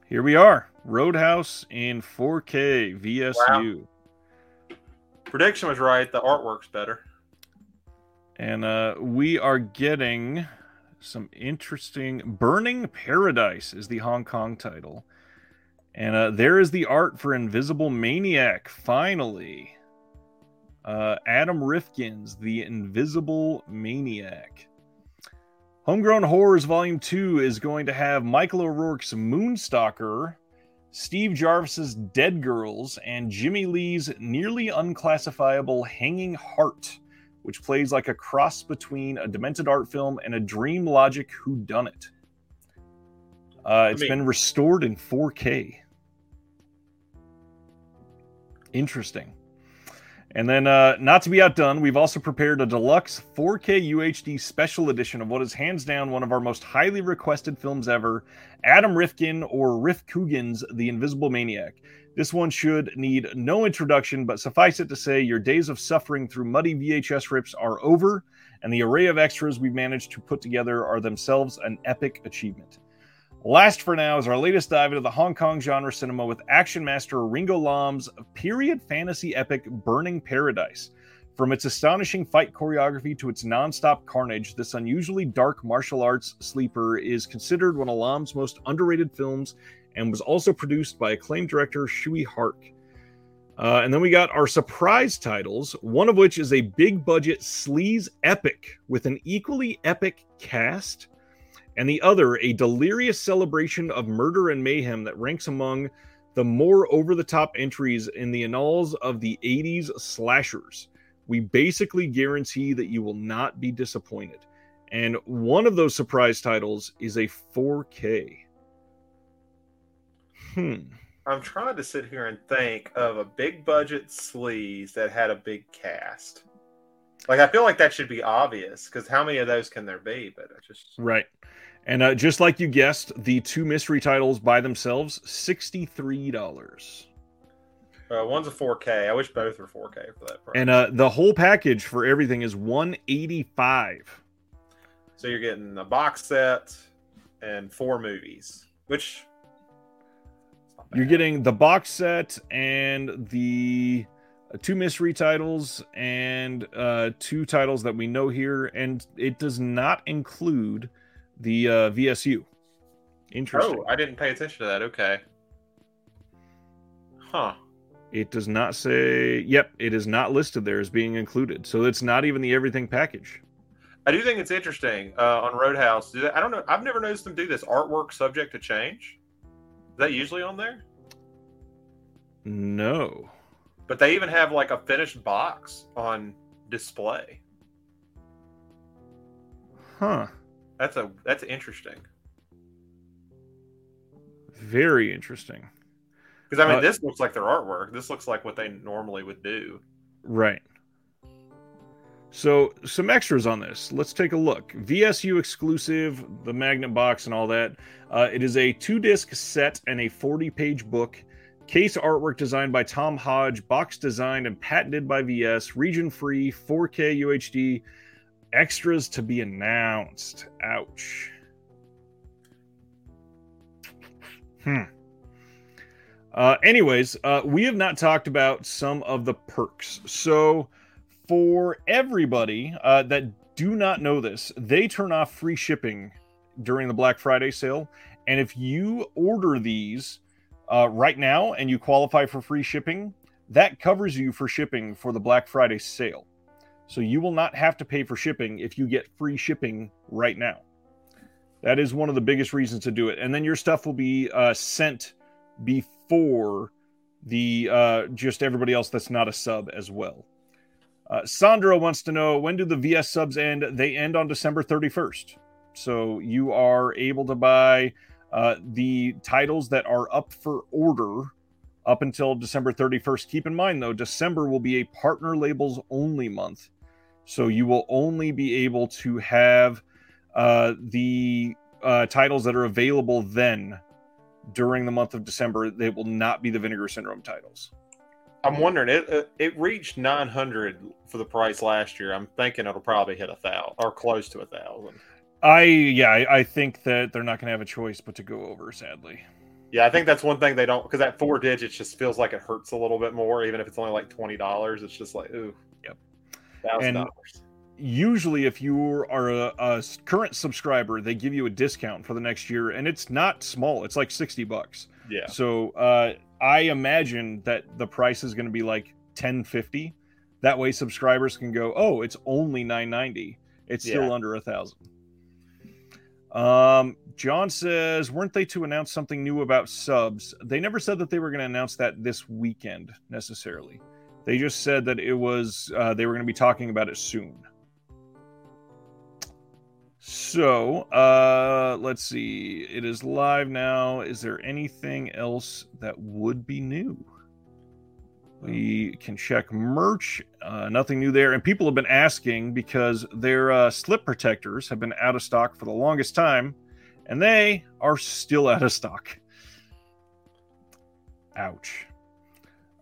Here we are. Roadhouse in 4K VSU. Wow. Prediction was right. The artwork's better. And uh, we are getting some interesting. Burning Paradise is the Hong Kong title. And uh, there is the art for Invisible Maniac, finally. Uh, Adam Rifkin's The Invisible Maniac. Homegrown Horrors Volume 2 is going to have Michael O'Rourke's Moonstalker, Steve Jarvis's Dead Girls, and Jimmy Lee's nearly unclassifiable Hanging Heart, which plays like a cross between a demented art film and a dream logic whodunit. Uh, it's I mean, been restored in 4K. Interesting. And then, uh, not to be outdone, we've also prepared a deluxe 4K UHD special edition of what is hands down one of our most highly requested films ever Adam Rifkin or Rif Coogan's The Invisible Maniac. This one should need no introduction, but suffice it to say, your days of suffering through muddy VHS rips are over, and the array of extras we've managed to put together are themselves an epic achievement. Last for now is our latest dive into the Hong Kong genre cinema with action master Ringo Lam's period fantasy epic Burning Paradise. From its astonishing fight choreography to its non-stop carnage, this unusually dark martial arts sleeper is considered one of Lam's most underrated films and was also produced by acclaimed director Tsui Hark. Uh, and then we got our surprise titles, one of which is a big budget sleaze epic with an equally epic cast and the other a delirious celebration of murder and mayhem that ranks among the more over the top entries in the annals of the 80s slashers. We basically guarantee that you will not be disappointed. And one of those surprise titles is a 4K. Hmm. I'm trying to sit here and think of a big budget sleaze that had a big cast. Like I feel like that should be obvious because how many of those can there be? But I just right. And uh, just like you guessed, the two mystery titles by themselves, sixty-three dollars. Uh, one's a 4K. I wish both were 4K for that price. And uh, the whole package for everything is 185. So you're getting a box set and four movies, which you're getting the box set and the uh, two mystery titles and uh, two titles that we know here, and it does not include the uh, VSU. Interesting. Oh, I didn't pay attention to that. Okay. Huh. It does not say. Yep, it is not listed there as being included. So it's not even the everything package. I do think it's interesting uh, on Roadhouse. They, I don't know. I've never noticed them do this artwork subject to change. Is that usually on there? No. But they even have like a finished box on display. Huh. That's a that's interesting. Very interesting. Because I mean, Uh, this looks like their artwork. This looks like what they normally would do. Right. So, some extras on this. Let's take a look. VSU exclusive, the magnet box, and all that. Uh, it is a two disc set and a 40 page book. Case artwork designed by Tom Hodge, box designed and patented by VS, region free, 4K UHD. Extras to be announced. Ouch. Hmm. Uh, anyways, uh, we have not talked about some of the perks. So, for everybody uh, that do not know this, they turn off free shipping during the Black Friday sale. And if you order these uh, right now and you qualify for free shipping, that covers you for shipping for the Black Friday sale. So you will not have to pay for shipping if you get free shipping right now. That is one of the biggest reasons to do it. And then your stuff will be uh, sent before the uh, just everybody else that's not a sub as well. Uh, Sandra wants to know when do the VS subs end? They end on December 31st. So you are able to buy uh, the titles that are up for order up until December 31st. Keep in mind, though, December will be a partner labels only month. So you will only be able to have uh, the uh, titles that are available then during the month of December. They will not be the Vinegar Syndrome titles. I'm wondering it. It, it reached 900 for the price last year. I'm thinking it'll probably hit a thousand or close to a thousand. I yeah, I, I think that they're not going to have a choice but to go over. Sadly, Yeah, I think that's one thing they don't because that four digits just feels like it hurts a little bit more, even if it's only like twenty dollars. It's just like ooh, Yep. thousand And- dollars. usually if you are a current subscriber, they give you a discount for the next year, and it's not small. It's like sixty bucks. Yeah, So uh, I imagine that the price is going to be like ten fifty. That way, subscribers can go, "Oh, it's only nine ninety. It's still Yeah. under a thousand. Um, John says, "Weren't they to announce something new about subs? They never said that they were going to announce that this weekend necessarily. They just said that it was uh, they were going to be talking about it soon." So, uh, let's see. It is live now. Is there anything else that would be new? We can check merch. Uh, nothing new there. And people have been asking because their uh, slip protectors have been out of stock for the longest time, and they are still out of stock. Ouch.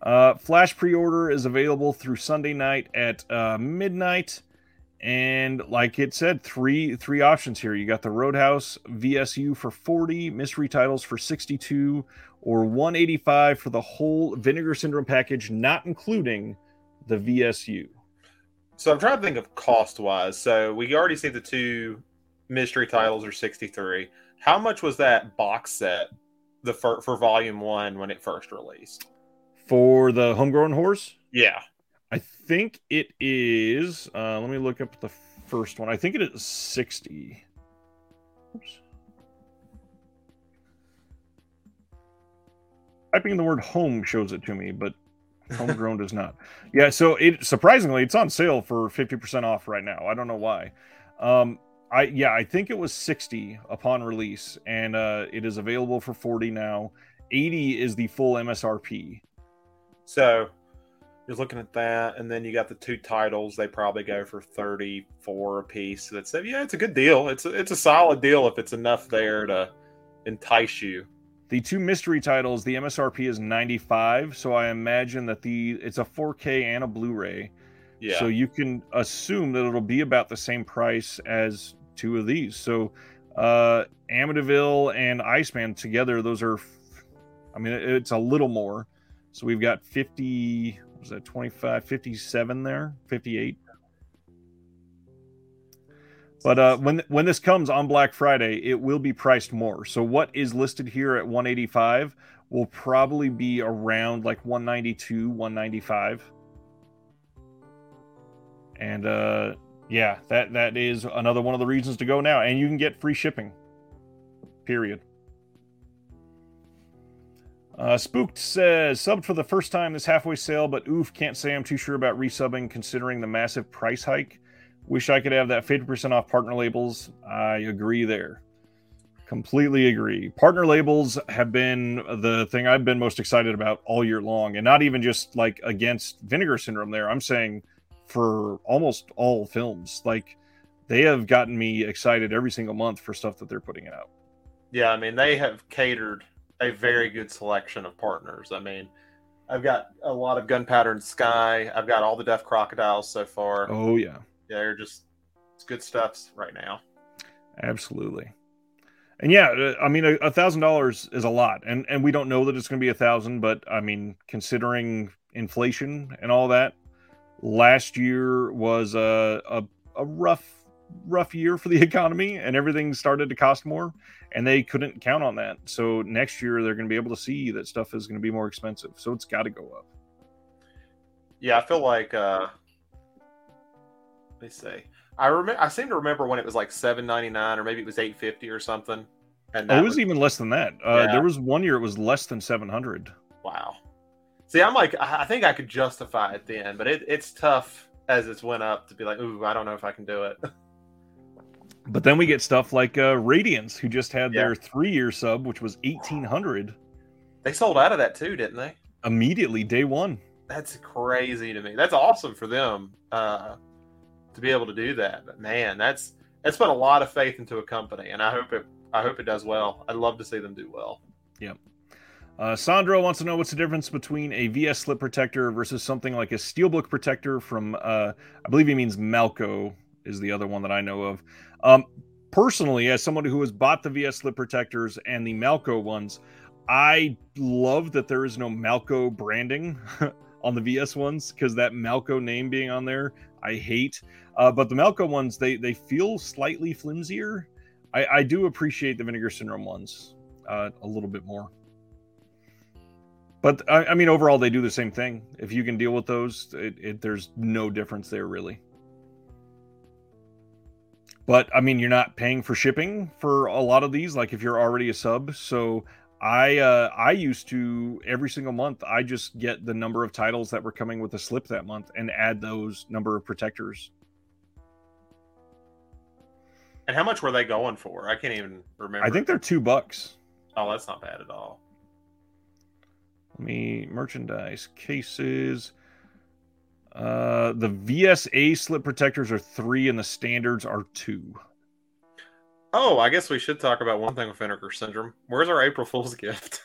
Uh, Flash pre order is available through Sunday night at uh, midnight. And like it said, three three options here. You got the Roadhouse VSU for 40, mystery titles for 62, or 185 for the whole Vinegar Syndrome package, not including the VSU. So I'm trying to think of cost wise. So we already see the two mystery titles are 63. How much was that box set the for, for volume one when it first released? For the homegrown horse, Yeah. I think it is. Uh, let me look up the first one. I think it is 60. Oops. Typing the word home shows it to me, but homegrown does not. Yeah, so it surprisingly it's on sale for 50% off right now. I don't know why. Um I yeah, I think it was 60 upon release and uh it is available for 40 now. 80 is the full MSRP. So you're looking at that, and then you got the two titles. They probably go for 34 a piece. So that's yeah, it's a good deal. It's a, it's a solid deal if it's enough there to entice you. The two mystery titles, the MSRP is 95, so I imagine that the it's a 4K and a Blu-ray. Yeah. So you can assume that it'll be about the same price as two of these. So uh Amityville and Iceman together, those are I mean it's a little more. So we've got 50 was that 25 57 there, 58. But uh, when when this comes on Black Friday, it will be priced more. So what is listed here at 185 will probably be around like 192, 195. And uh, yeah, that that is another one of the reasons to go now, and you can get free shipping. Period. Uh, Spooked says subbed for the first time this halfway sale, but oof, can't say I'm too sure about resubbing considering the massive price hike. Wish I could have that 50% off partner labels. I agree there. Completely agree. Partner labels have been the thing I've been most excited about all year long, and not even just like against Vinegar Syndrome there. I'm saying for almost all films. Like they have gotten me excited every single month for stuff that they're putting out. Yeah, I mean, they have catered a very good selection of partners. I mean, I've got a lot of Gunpowder and Sky. I've got all the Deaf Crocodiles so far. Oh yeah, yeah, they're just it's good stuffs right now. Absolutely. And yeah, uh, I mean, a thousand dollars is a lot, and and we don't know that it's going to be a thousand, but I mean, considering inflation and all that, last year was a a, a rough rough year for the economy, and everything started to cost more, and they couldn't count on that. So next year they're going to be able to see that stuff is going to be more expensive, so it's got to go up. Yeah, I feel like uh, let me say I remember. I seem to remember when it was like seven ninety nine, or maybe it was eight fifty or something. And oh, it was, was, even less than that. Uh, yeah. There was one year it was less than seven hundred. Wow. See, I'm like, I think I could justify it then, but it, it's tough as it's went up to be like, ooh, I don't know if I can do it. But then we get stuff like uh, Radiance, who just had yeah. their three year sub, which was eighteen hundred. They sold out of that too, didn't they? Immediately, day one. That's crazy to me. That's awesome for them. Uh, to be able to do that. But man, that's that's put a lot of faith into a company, and I hope it I hope it does well. I'd love to see them do well. Yep. Uh, Sandro wants to know what's the difference between a VS slip protector versus something like a steelbook protector from, uh, I believe he means Malco is the other one that I know of. Um, personally, as someone who has bought the VS slip protectors and the Malco ones, I love that there is no Malco branding on the VS ones because that Malco name being on there, I hate. Uh, but the Malco ones, they they feel slightly flimsier. I, I do appreciate the Vinegar Syndrome ones uh, a little bit more. But I, I, mean, overall, they do the same thing. If you can deal with those, it, it, there's no difference there really. But I mean, you're not paying for shipping for a lot of these. Like if you're already a sub, so I uh, I used to every single month I just get the number of titles that were coming with a slip that month and add those number of protectors. And how much were they going for? I can't even remember. I think they're two bucks. Oh, that's not bad at all. Let me merchandise cases. Uh, the VSA slip protectors are three, and the standards are two. Oh, I guess we should talk about one thing with Vinegar Syndrome. Where's our April Fool's gift?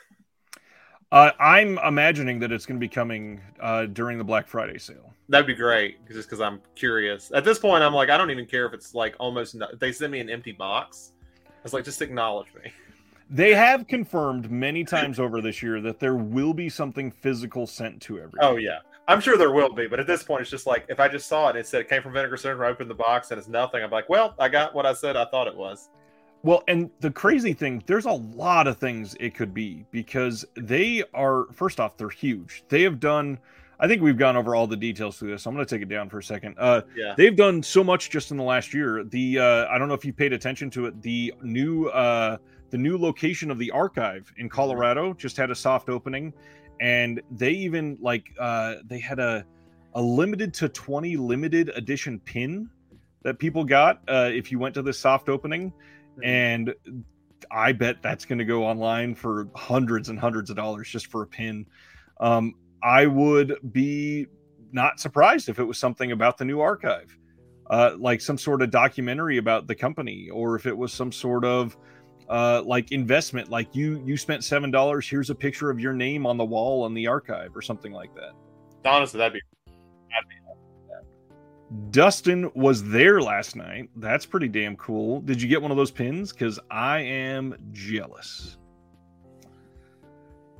Uh, I'm imagining that it's going to be coming uh, during the Black Friday sale. That'd be great, just because I'm curious. At this point, I'm like, I don't even care if it's like almost. No- they send me an empty box. It's like, just acknowledge me. They have confirmed many times over this year that there will be something physical sent to everyone. Oh yeah, I'm sure there will be, but at this point, it's just like if I just saw it and it said it came from Vinegar Syndrome, I opened the box and it's nothing. I'm like, well, I got what I said I thought it was. Well, and the crazy thing, there's a lot of things it could be because they are, first off, they're huge. They have done, I think we've gone over all the details through this. I'm going to take it down for a second. Uh, yeah. They've done so much just in the last year. The, uh, I don't know if you paid attention to it, the new, uh, the new location of the archive in Colorado just had a soft opening. And they even, like, uh, they had a, a limited to 20 limited edition pin that people got uh, if you went to this soft opening and I bet that's going to go online for hundreds and hundreds of dollars just for a pin. Um, I would be not surprised if it was something about the new archive, uh, like some sort of documentary about the company, or if it was some sort of uh, like investment, like you you spent seven dollars. Here's a picture of your name on the wall on the archive, or something like that. Honestly, that'd be that'd be Dustin was there last night. That's pretty damn cool. Did you get one of those pins? Because I am jealous.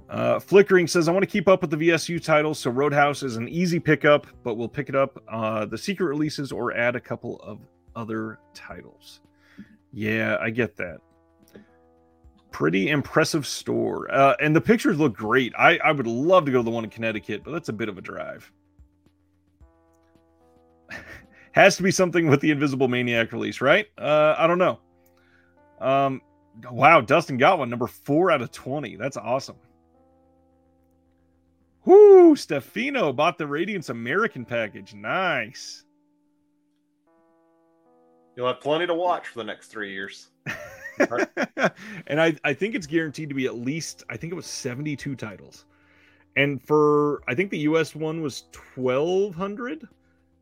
Uh, Flickering says, I want to keep up with the VSU titles, so Roadhouse is an easy pickup, but we'll pick it up uh, the secret releases or add a couple of other titles. Yeah, I get that. Pretty impressive store. Uh, and the pictures look great. I, I would love to go to the one in Connecticut, but that's a bit of a drive. Has to be something with the Invisible Maniac release, right? Uh, I don't know. Um, wow, Dustin got one, number four out of 20. That's awesome. Whoo, Stefano bought the Radiance American package. Nice. You'll have plenty to watch for the next three years. and I, I think it's guaranteed to be at least I think it was 72 titles. And for I think the US one was 1200.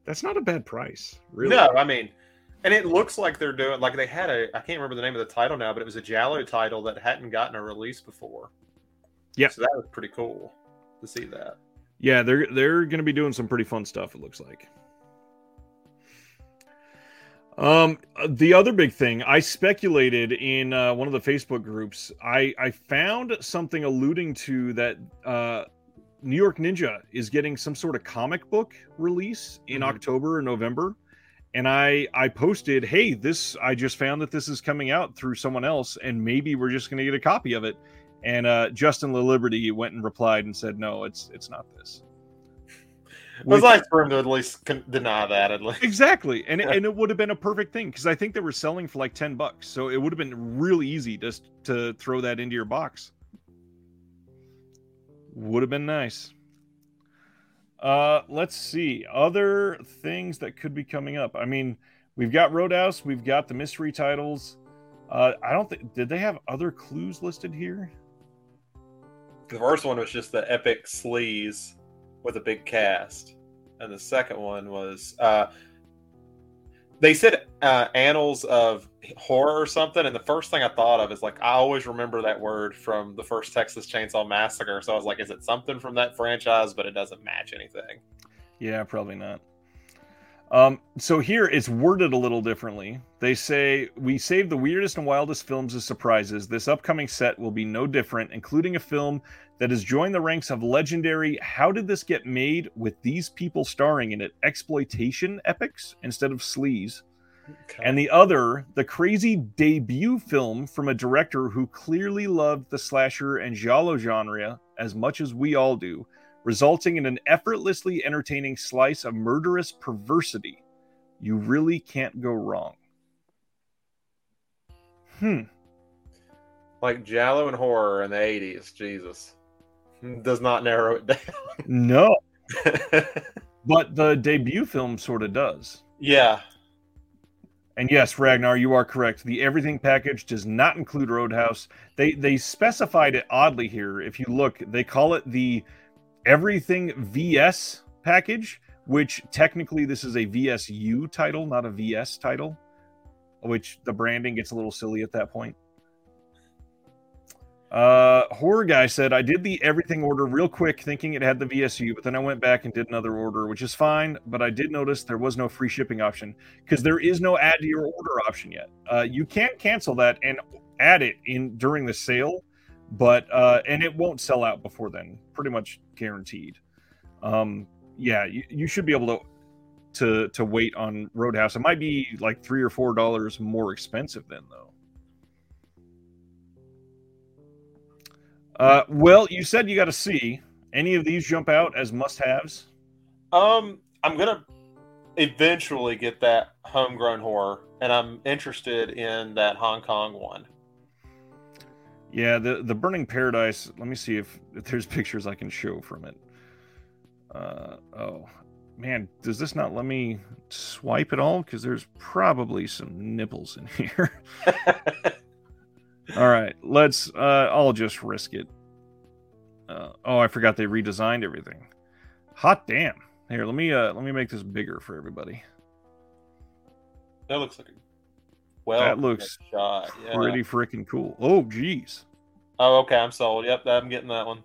That's not a bad price, really. No, I mean, and it looks like they're doing like they had a I can't remember the name of the title now, but it was a Giallo title that hadn't gotten a release before. Yeah. So that was pretty cool to see that. Yeah, they're they're going to be doing some pretty fun stuff it looks like. Um, the other big thing I speculated in uh, one of the Facebook groups, I I found something alluding to that uh, New York Ninja is getting some sort of comic book release in Mhm. October or November, and I I posted, hey, this I just found that this is coming out through someone else, and maybe we're just going to get a copy of it. And uh, Justin LaLiberty went and replied and said, no, it's it's not this. It was nice for him to at least con- deny that at least. Exactly, and and it would have been a perfect thing because I think they were selling for like ten bucks, so it would have been really easy just to throw that into your box. Would have been nice. Uh, let's see other things that could be coming up. I mean, we've got Roadhouse, we've got the mystery titles. Uh, I don't think did they have other clues listed here. The first one was just the epic sleaze with a big cast, and the second one was uh, they said uh, annals of horror or something. And the first thing I thought of is like I always remember that word from the first Texas Chainsaw Massacre. So I was like, is it something from that franchise? But it doesn't match anything. Yeah, probably not. Um, so here it's worded a little differently. They say we save the weirdest and wildest films as surprises. This upcoming set will be no different, including a film that has joined the ranks of legendary "How did this get made?" with these people starring in it exploitation epics instead of sleaze, and the other the crazy debut film from a director who clearly loved the slasher and giallo genre as much as we all do resulting in an effortlessly entertaining slice of murderous perversity. You really can't go wrong. Hmm. like Giallo and horror in the '80s. Jesus, does not narrow it down. No, but the debut film sort of does. yeah, And yes, Ragnar, you are correct. The everything package does not include Roadhouse. They they specified it oddly here. If you look, they call it the everything VS package, which technically this is a VSU title, not a VS title, which the branding gets a little silly at that point. Uh, horror guy said I did the everything order real quick, thinking it had the VSU, but then I went back and did another order, which is fine. But I did notice there was no free shipping option because there is no add to your order option yet. Uh, you can cancel that and add it in during the sale, but uh, and it won't sell out before then, pretty much guaranteed. Um, yeah, you, you should be able to to to wait on Roadhouse. It might be like three or four dollars more expensive then, though. Uh, well, you said you got to see any of these jump out as must-haves. Um, I'm gonna eventually get that homegrown horror, and I'm interested in that Hong Kong one. Yeah, the the Burning Paradise. Let me see if, if there's pictures I can show from it. Uh, oh, man, does this not let me swipe at all? Because there's probably some nipples in here. all right, let's. Uh, I'll just risk it. Uh, oh, I forgot they redesigned everything. Hot damn! Here, let me uh, let me make this bigger for everybody. That looks like a well. That looks shot. Yeah. Pretty freaking cool. Oh, geez. Oh, okay. I'm sold. Yep, I'm getting that one.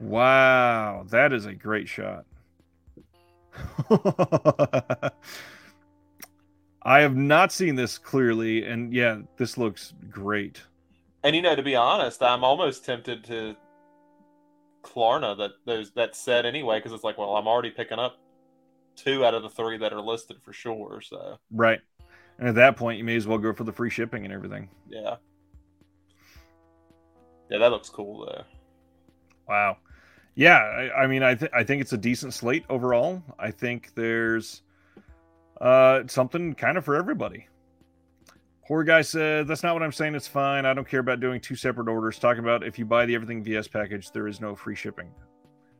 Wow, that is a great shot. I have not seen this clearly, and yeah, this looks great. And you know, to be honest, I'm almost tempted to Klarna that those that set anyway because it's like, well, I'm already picking up two out of the three that are listed for sure. So Right. And at that point, you may as well go for the free shipping and everything. yeah, yeah, that looks cool though. Wow. Yeah, I, I mean, I, th- I think it's a decent slate overall. I think there's uh, something kind of for everybody. Horror guy said, "That's not what I'm saying. It's fine. I don't care about doing two separate orders. Talking about if you buy the Everything VS package, there is no free shipping.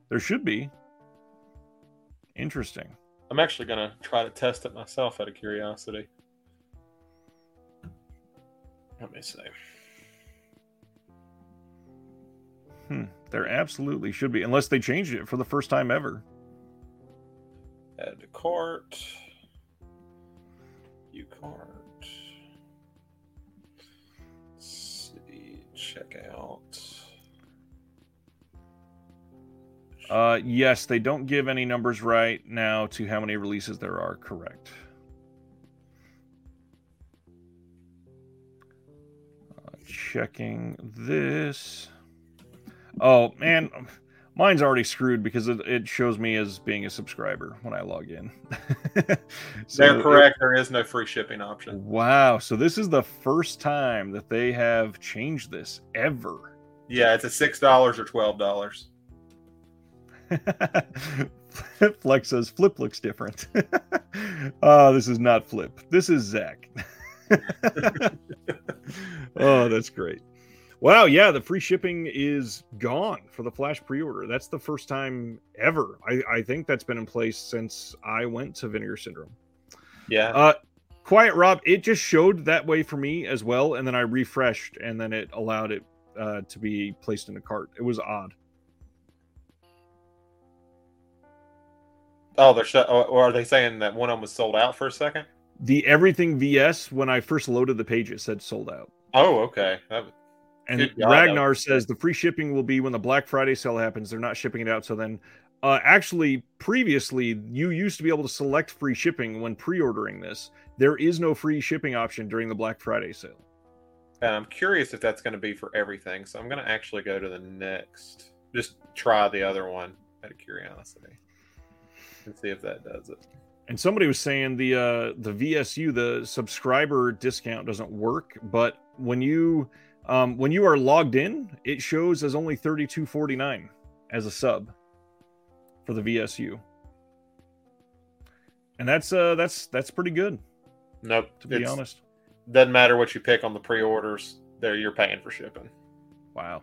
There should be. Interesting. I'm actually gonna try to test it myself out of curiosity. Let me see. Hmm. There absolutely should be, unless they changed it for the first time ever. Add to cart. View cart. Check out. Uh, yes, they don't give any numbers right now to how many releases there are. Correct. Uh, checking this. Oh man, mine's already screwed because it, it shows me as being a subscriber when I log in. So They're correct. It, there is no free shipping option. Wow. So this is the first time that they have changed this ever. Yeah, it's a six dollars or twelve dollars. Flex says Flip looks different. oh, this is not Flip. This is Zach. oh, that's great. Wow, yeah, the free shipping is gone for the Flash pre-order. That's the first time ever. I, I think that's been in place since I went to Vinegar Syndrome. Yeah. Uh, Quiet Rob, it just showed that way for me as well, and then I refreshed, and then it allowed it uh, to be placed in a cart. It was odd. Oh, they're sh- or are they saying that one of them was sold out for a second? The everything VS when I first loaded the page, it said sold out. Oh, okay. That, and Ragnar says the free shipping will be when the Black Friday sale happens. They're not shipping it out. So then, uh, actually, previously, you used to be able to select free shipping when pre ordering this. There is no free shipping option during the Black Friday sale. And I'm curious if that's going to be for everything. So I'm going to actually go to the next, just try the other one out of curiosity and see if that does it. And somebody was saying the uh, the VSU, the subscriber discount doesn't work, but when you um, when you are logged in, it shows as only thirty two forty nine as a sub for the VSU, and that's uh that's that's pretty good. Nope, to be honest, doesn't matter what you pick on the pre orders. There, you're paying for shipping. Wow.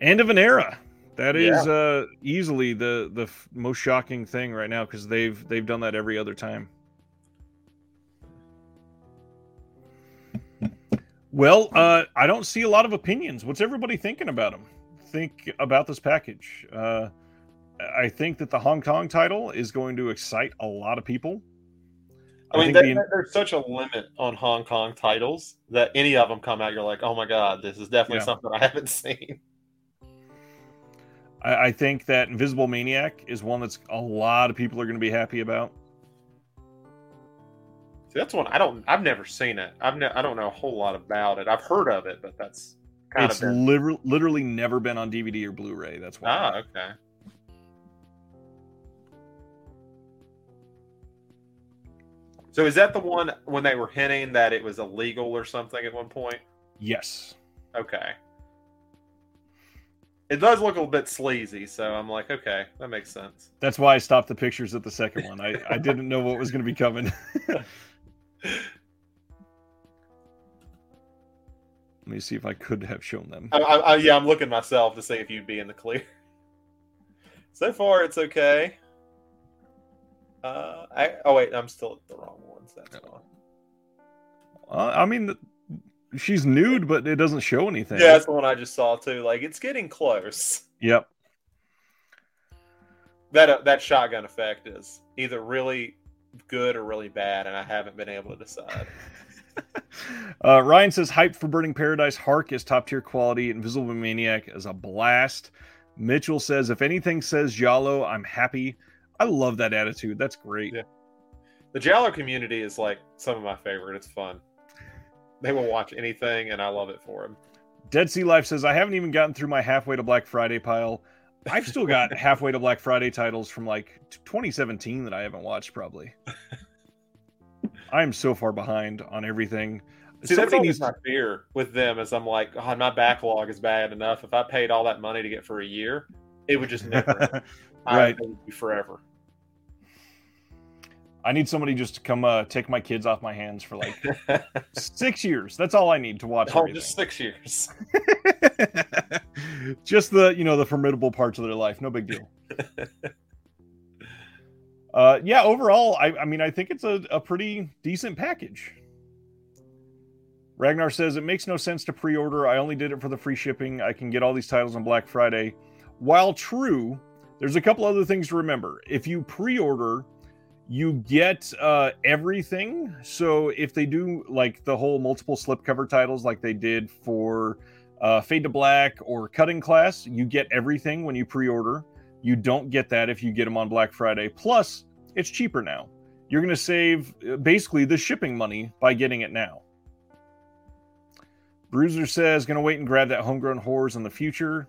End of an era. That is yeah. uh, easily the the f- most shocking thing right now because they've they've done that every other time. Well, uh, I don't see a lot of opinions. What's everybody thinking about them? Think about this package. Uh, I think that the Hong Kong title is going to excite a lot of people. I, I mean, there's such a limit on Hong Kong titles that any of them come out, you're like, oh my god, this is definitely yeah. something I haven't seen. I, I think that Invisible Maniac is one that's a lot of people are going to be happy about. See, that's one I don't. I've never seen it. I've ne- I don't know a whole lot about it. I've heard of it, but that's kind it's of been... literally, literally never been on DVD or Blu-ray. That's why. Ah, okay. So is that the one when they were hinting that it was illegal or something at one point? Yes. Okay. It does look a little bit sleazy, so I'm like, okay, that makes sense. That's why I stopped the pictures at the second one. I, I didn't know what was going to be coming. Let me see if I could have shown them. I, I, yeah, I'm looking myself to see if you'd be in the clear. So far, it's okay. Uh, I, oh wait, I'm still at the wrong ones. That's wrong. Uh, I mean, she's nude, but it doesn't show anything. Yeah, that's the one I just saw too. Like it's getting close. Yep. That uh, that shotgun effect is either really good or really bad, and I haven't been able to decide. uh, Ryan says, "Hype for Burning Paradise. Hark is top tier quality. Invisible Maniac is a blast." Mitchell says, "If anything says Giallo, I'm happy." I love that attitude. That's great. Yeah. The Giallo community is like some of my favorite. It's fun. They will watch anything, and I love it for them. Dead Sea Life says, I haven't even gotten through my halfway to Black Friday pile. I've still got halfway to Black Friday titles from like 2017 that I haven't watched, probably. I am so far behind on everything. See, Somebody that's always needs... my fear with them is I'm like, oh, my backlog is bad enough. If I paid all that money to get for a year, it would just never. right. Would be forever. I need somebody just to come uh, take my kids off my hands for like six years. That's all I need to watch. Oh, just six years. just the you know the formidable parts of their life. No big deal. uh, yeah, overall, I, I mean, I think it's a, a pretty decent package. Ragnar says it makes no sense to pre-order. I only did it for the free shipping. I can get all these titles on Black Friday. While true, there's a couple other things to remember. If you pre-order, you get uh, everything. So if they do like the whole multiple slipcover titles, like they did for uh, Fade to Black or Cutting Class, you get everything when you pre-order. You don't get that if you get them on Black Friday. Plus, it's cheaper now. You're going to save uh, basically the shipping money by getting it now. Bruiser says, going to wait and grab that homegrown horrors in the future.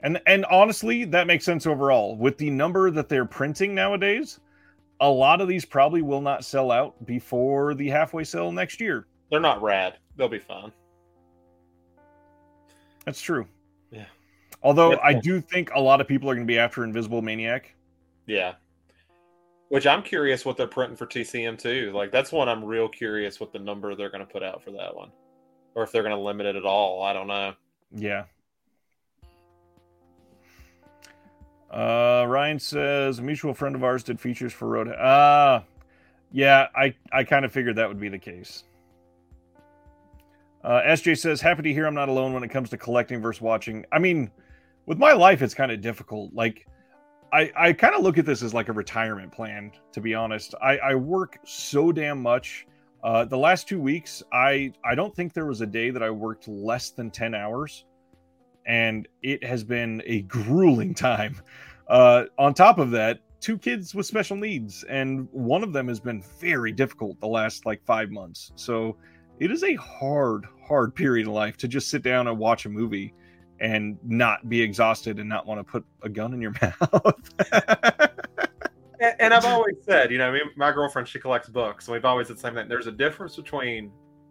And and honestly, that makes sense overall. With the number that they're printing nowadays, a lot of these probably will not sell out before the halfway sale next year. They're not rad. They'll be fine. That's true. Yeah. Although Yeah. I do think a lot of people are going to be after Invisible Maniac. Yeah. Which I'm curious what they're printing for TCM too. Like that's one I'm real curious what the number they're going to put out for that one, or if they're going to limit it at all. I don't know. Yeah. Uh, Ryan says a mutual friend of ours did features for Road. Ah, uh, yeah, I I kind of figured that would be the case. Uh, SJ says happy to hear I'm not alone when it comes to collecting versus watching. I mean, with my life, it's kind of difficult. Like, I I kind of look at this as like a retirement plan. To be honest, I I work so damn much. Uh, the last two weeks, I I don't think there was a day that I worked less than ten hours and it has been a grueling time. Uh, on top of that, two kids with special needs, and one of them has been very difficult the last like five months. So it is a hard, hard period of life to just sit down and watch a movie and not be exhausted and not want to put a gun in your mouth. And, and I've always said, you know, me, my girlfriend she collects books, and we've always said the same thing. There's a difference between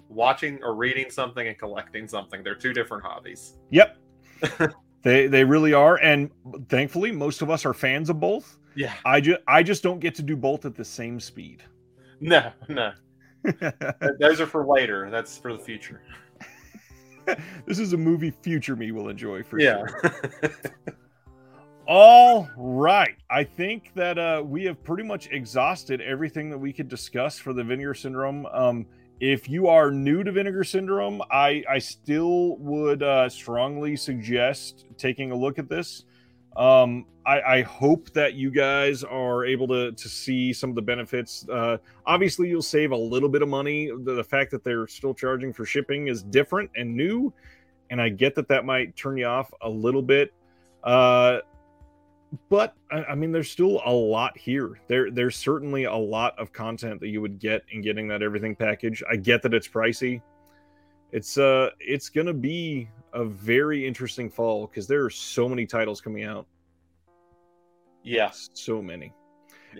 watching or reading something and collecting something. They're two different hobbies. yep. they they really are and thankfully most of us are fans of both Yeah. i just i just don't get to do both at the same speed No, no. Th- Those are for later. That's for the future. this is a movie future me will enjoy for Yeah. sure. All right. I think that uh, we have pretty much exhausted everything that we could discuss for the Vinegar Syndrome. Um, if you are new to Vinegar Syndrome, I, I still would uh, strongly suggest taking a look at this. Um, I, I hope that you guys are able to, to see some of the benefits. Uh, obviously, you'll save a little bit of money. The, the fact that they're still charging for shipping is different and new. And I get that that might turn you off a little bit. Uh, but I, I mean, there's still a lot here. There, there's certainly a lot of content that you would get in getting that everything package. I get that it's pricey. It's uh, it's gonna be a very interesting fall because there are so many titles coming out, yeah. so many,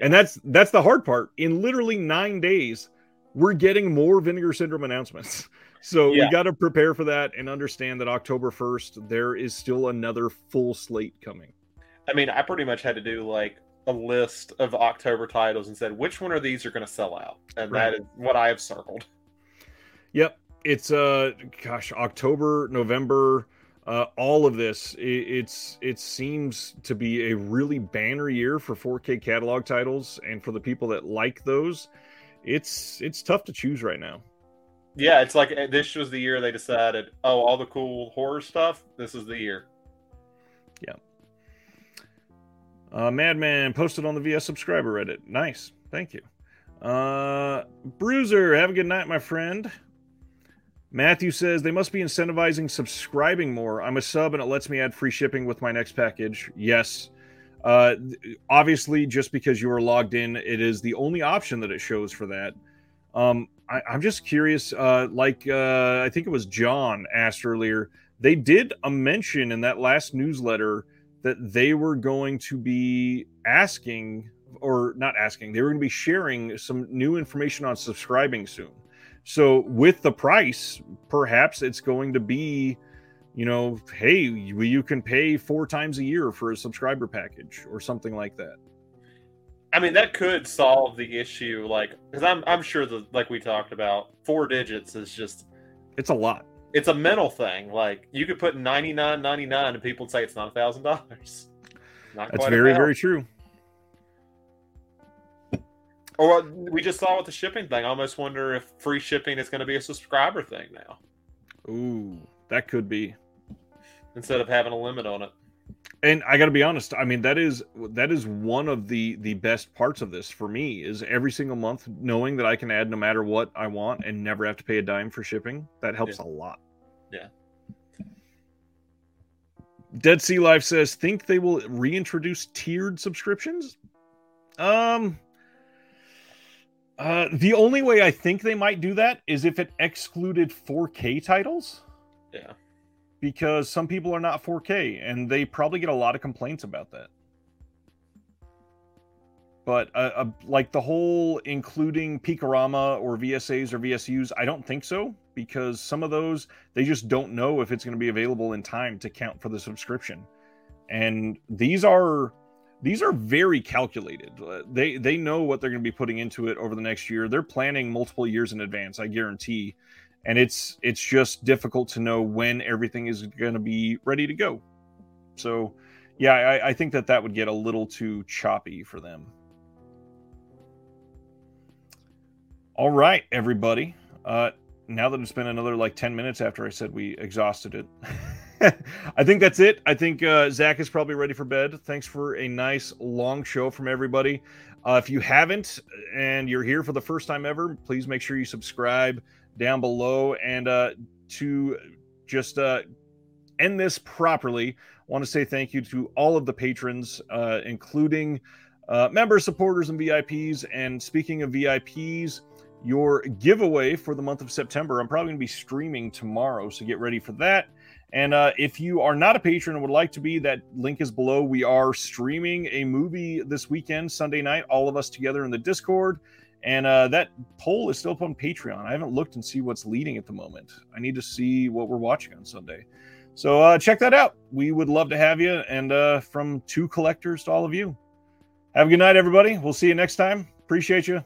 and that's that's the hard part. In literally nine days, we're getting more Vinegar Syndrome announcements. So Yeah. we got to prepare for that and understand that October 1st, there is still another full slate coming. I mean, I pretty much had to do like a list of October titles and said which one of these are going to sell out, and Right. that is what I have circled. Yep. It's uh gosh, October, November, uh all of this. It, it's it seems to be a really banner year for 4K catalog titles and for the people that like those. It's it's tough to choose right now. Yeah, it's like eh, this was the year they decided, oh, all the cool horror stuff. This is the year. Yeah uh Madman posted on the VS subscriber Reddit. Nice. Thank you. Uh Bruiser, have a good night, my friend. Matthew says they must be incentivizing subscribing more. I'm a sub and it lets me add free shipping with my next package. Yes. Uh, obviously, just because you are logged in, it is the only option that it shows for that. Um, I, I'm just curious. Uh, like uh, I think it was John asked earlier, they did a mention in that last newsletter that they were going to be asking, or not asking, they were going to be sharing some new information on subscribing soon. So with the price, perhaps it's going to be, you know, hey, you, you can pay four times a year for a subscriber package or something like that. I mean, that could solve the issue, like because I'm I'm sure that like we talked about, four digits is just It's a lot. it's a mental thing. Like you could put ninety nine ninety nine, and people would say it's not a thousand dollars. Not That's very, very true. Or we just saw with the shipping thing. I almost wonder if free shipping is going to be a subscriber thing now. Ooh, that could be. Instead of having a limit on it. And I got to be honest. I mean, that is that is one of the the best parts of this for me is every single month knowing that I can add no matter what I want and never have to pay a dime for shipping. That helps Yeah. a lot. Yeah. Dead Sea Life says, think they will reintroduce tiered subscriptions? Um uh the only way I think they might do that is if it excluded 4K titles. Yeah. Because some people are not 4K and they probably get a lot of complaints about that. But uh, uh, like the whole including Peekarama or VSAs or VSUs, I don't think so because some of those they just don't know if it's going to be available in time to count for the subscription. And these are these are very calculated. Uh, They they know what they're going to be putting into it over the next year. They're planning multiple years in advance, I guarantee. And it's it's just difficult to know when everything is going to be ready to go. So, yeah, I, I think that that would get a little too choppy for them. All right, everybody. Uh, now that it's been another like 10 minutes after I said we exhausted it, I think that's it. I think uh, Zach is probably ready for bed. Thanks for a nice long show from everybody. Uh, if you haven't and you're here for the first time ever, please make sure you subscribe down below. And uh, to just uh, end this properly, I want to say thank you to all of the patrons, uh, including uh, members, supporters, and VIPs. And speaking of VIPs, your giveaway for the month of September, I'm probably going to be streaming tomorrow, so get ready for that. And uh, if you are not a patron and would like to be, that link is below. We are streaming a movie this weekend, Sunday night, all of us together in the Discord. And uh, that poll is still up on Patreon. I haven't looked and see what's leading at the moment. I need to see what we're watching on Sunday. So uh, check that out. We would love to have you. And uh, from two collectors to all of you, have a good night, everybody. We'll see you next time. Appreciate you.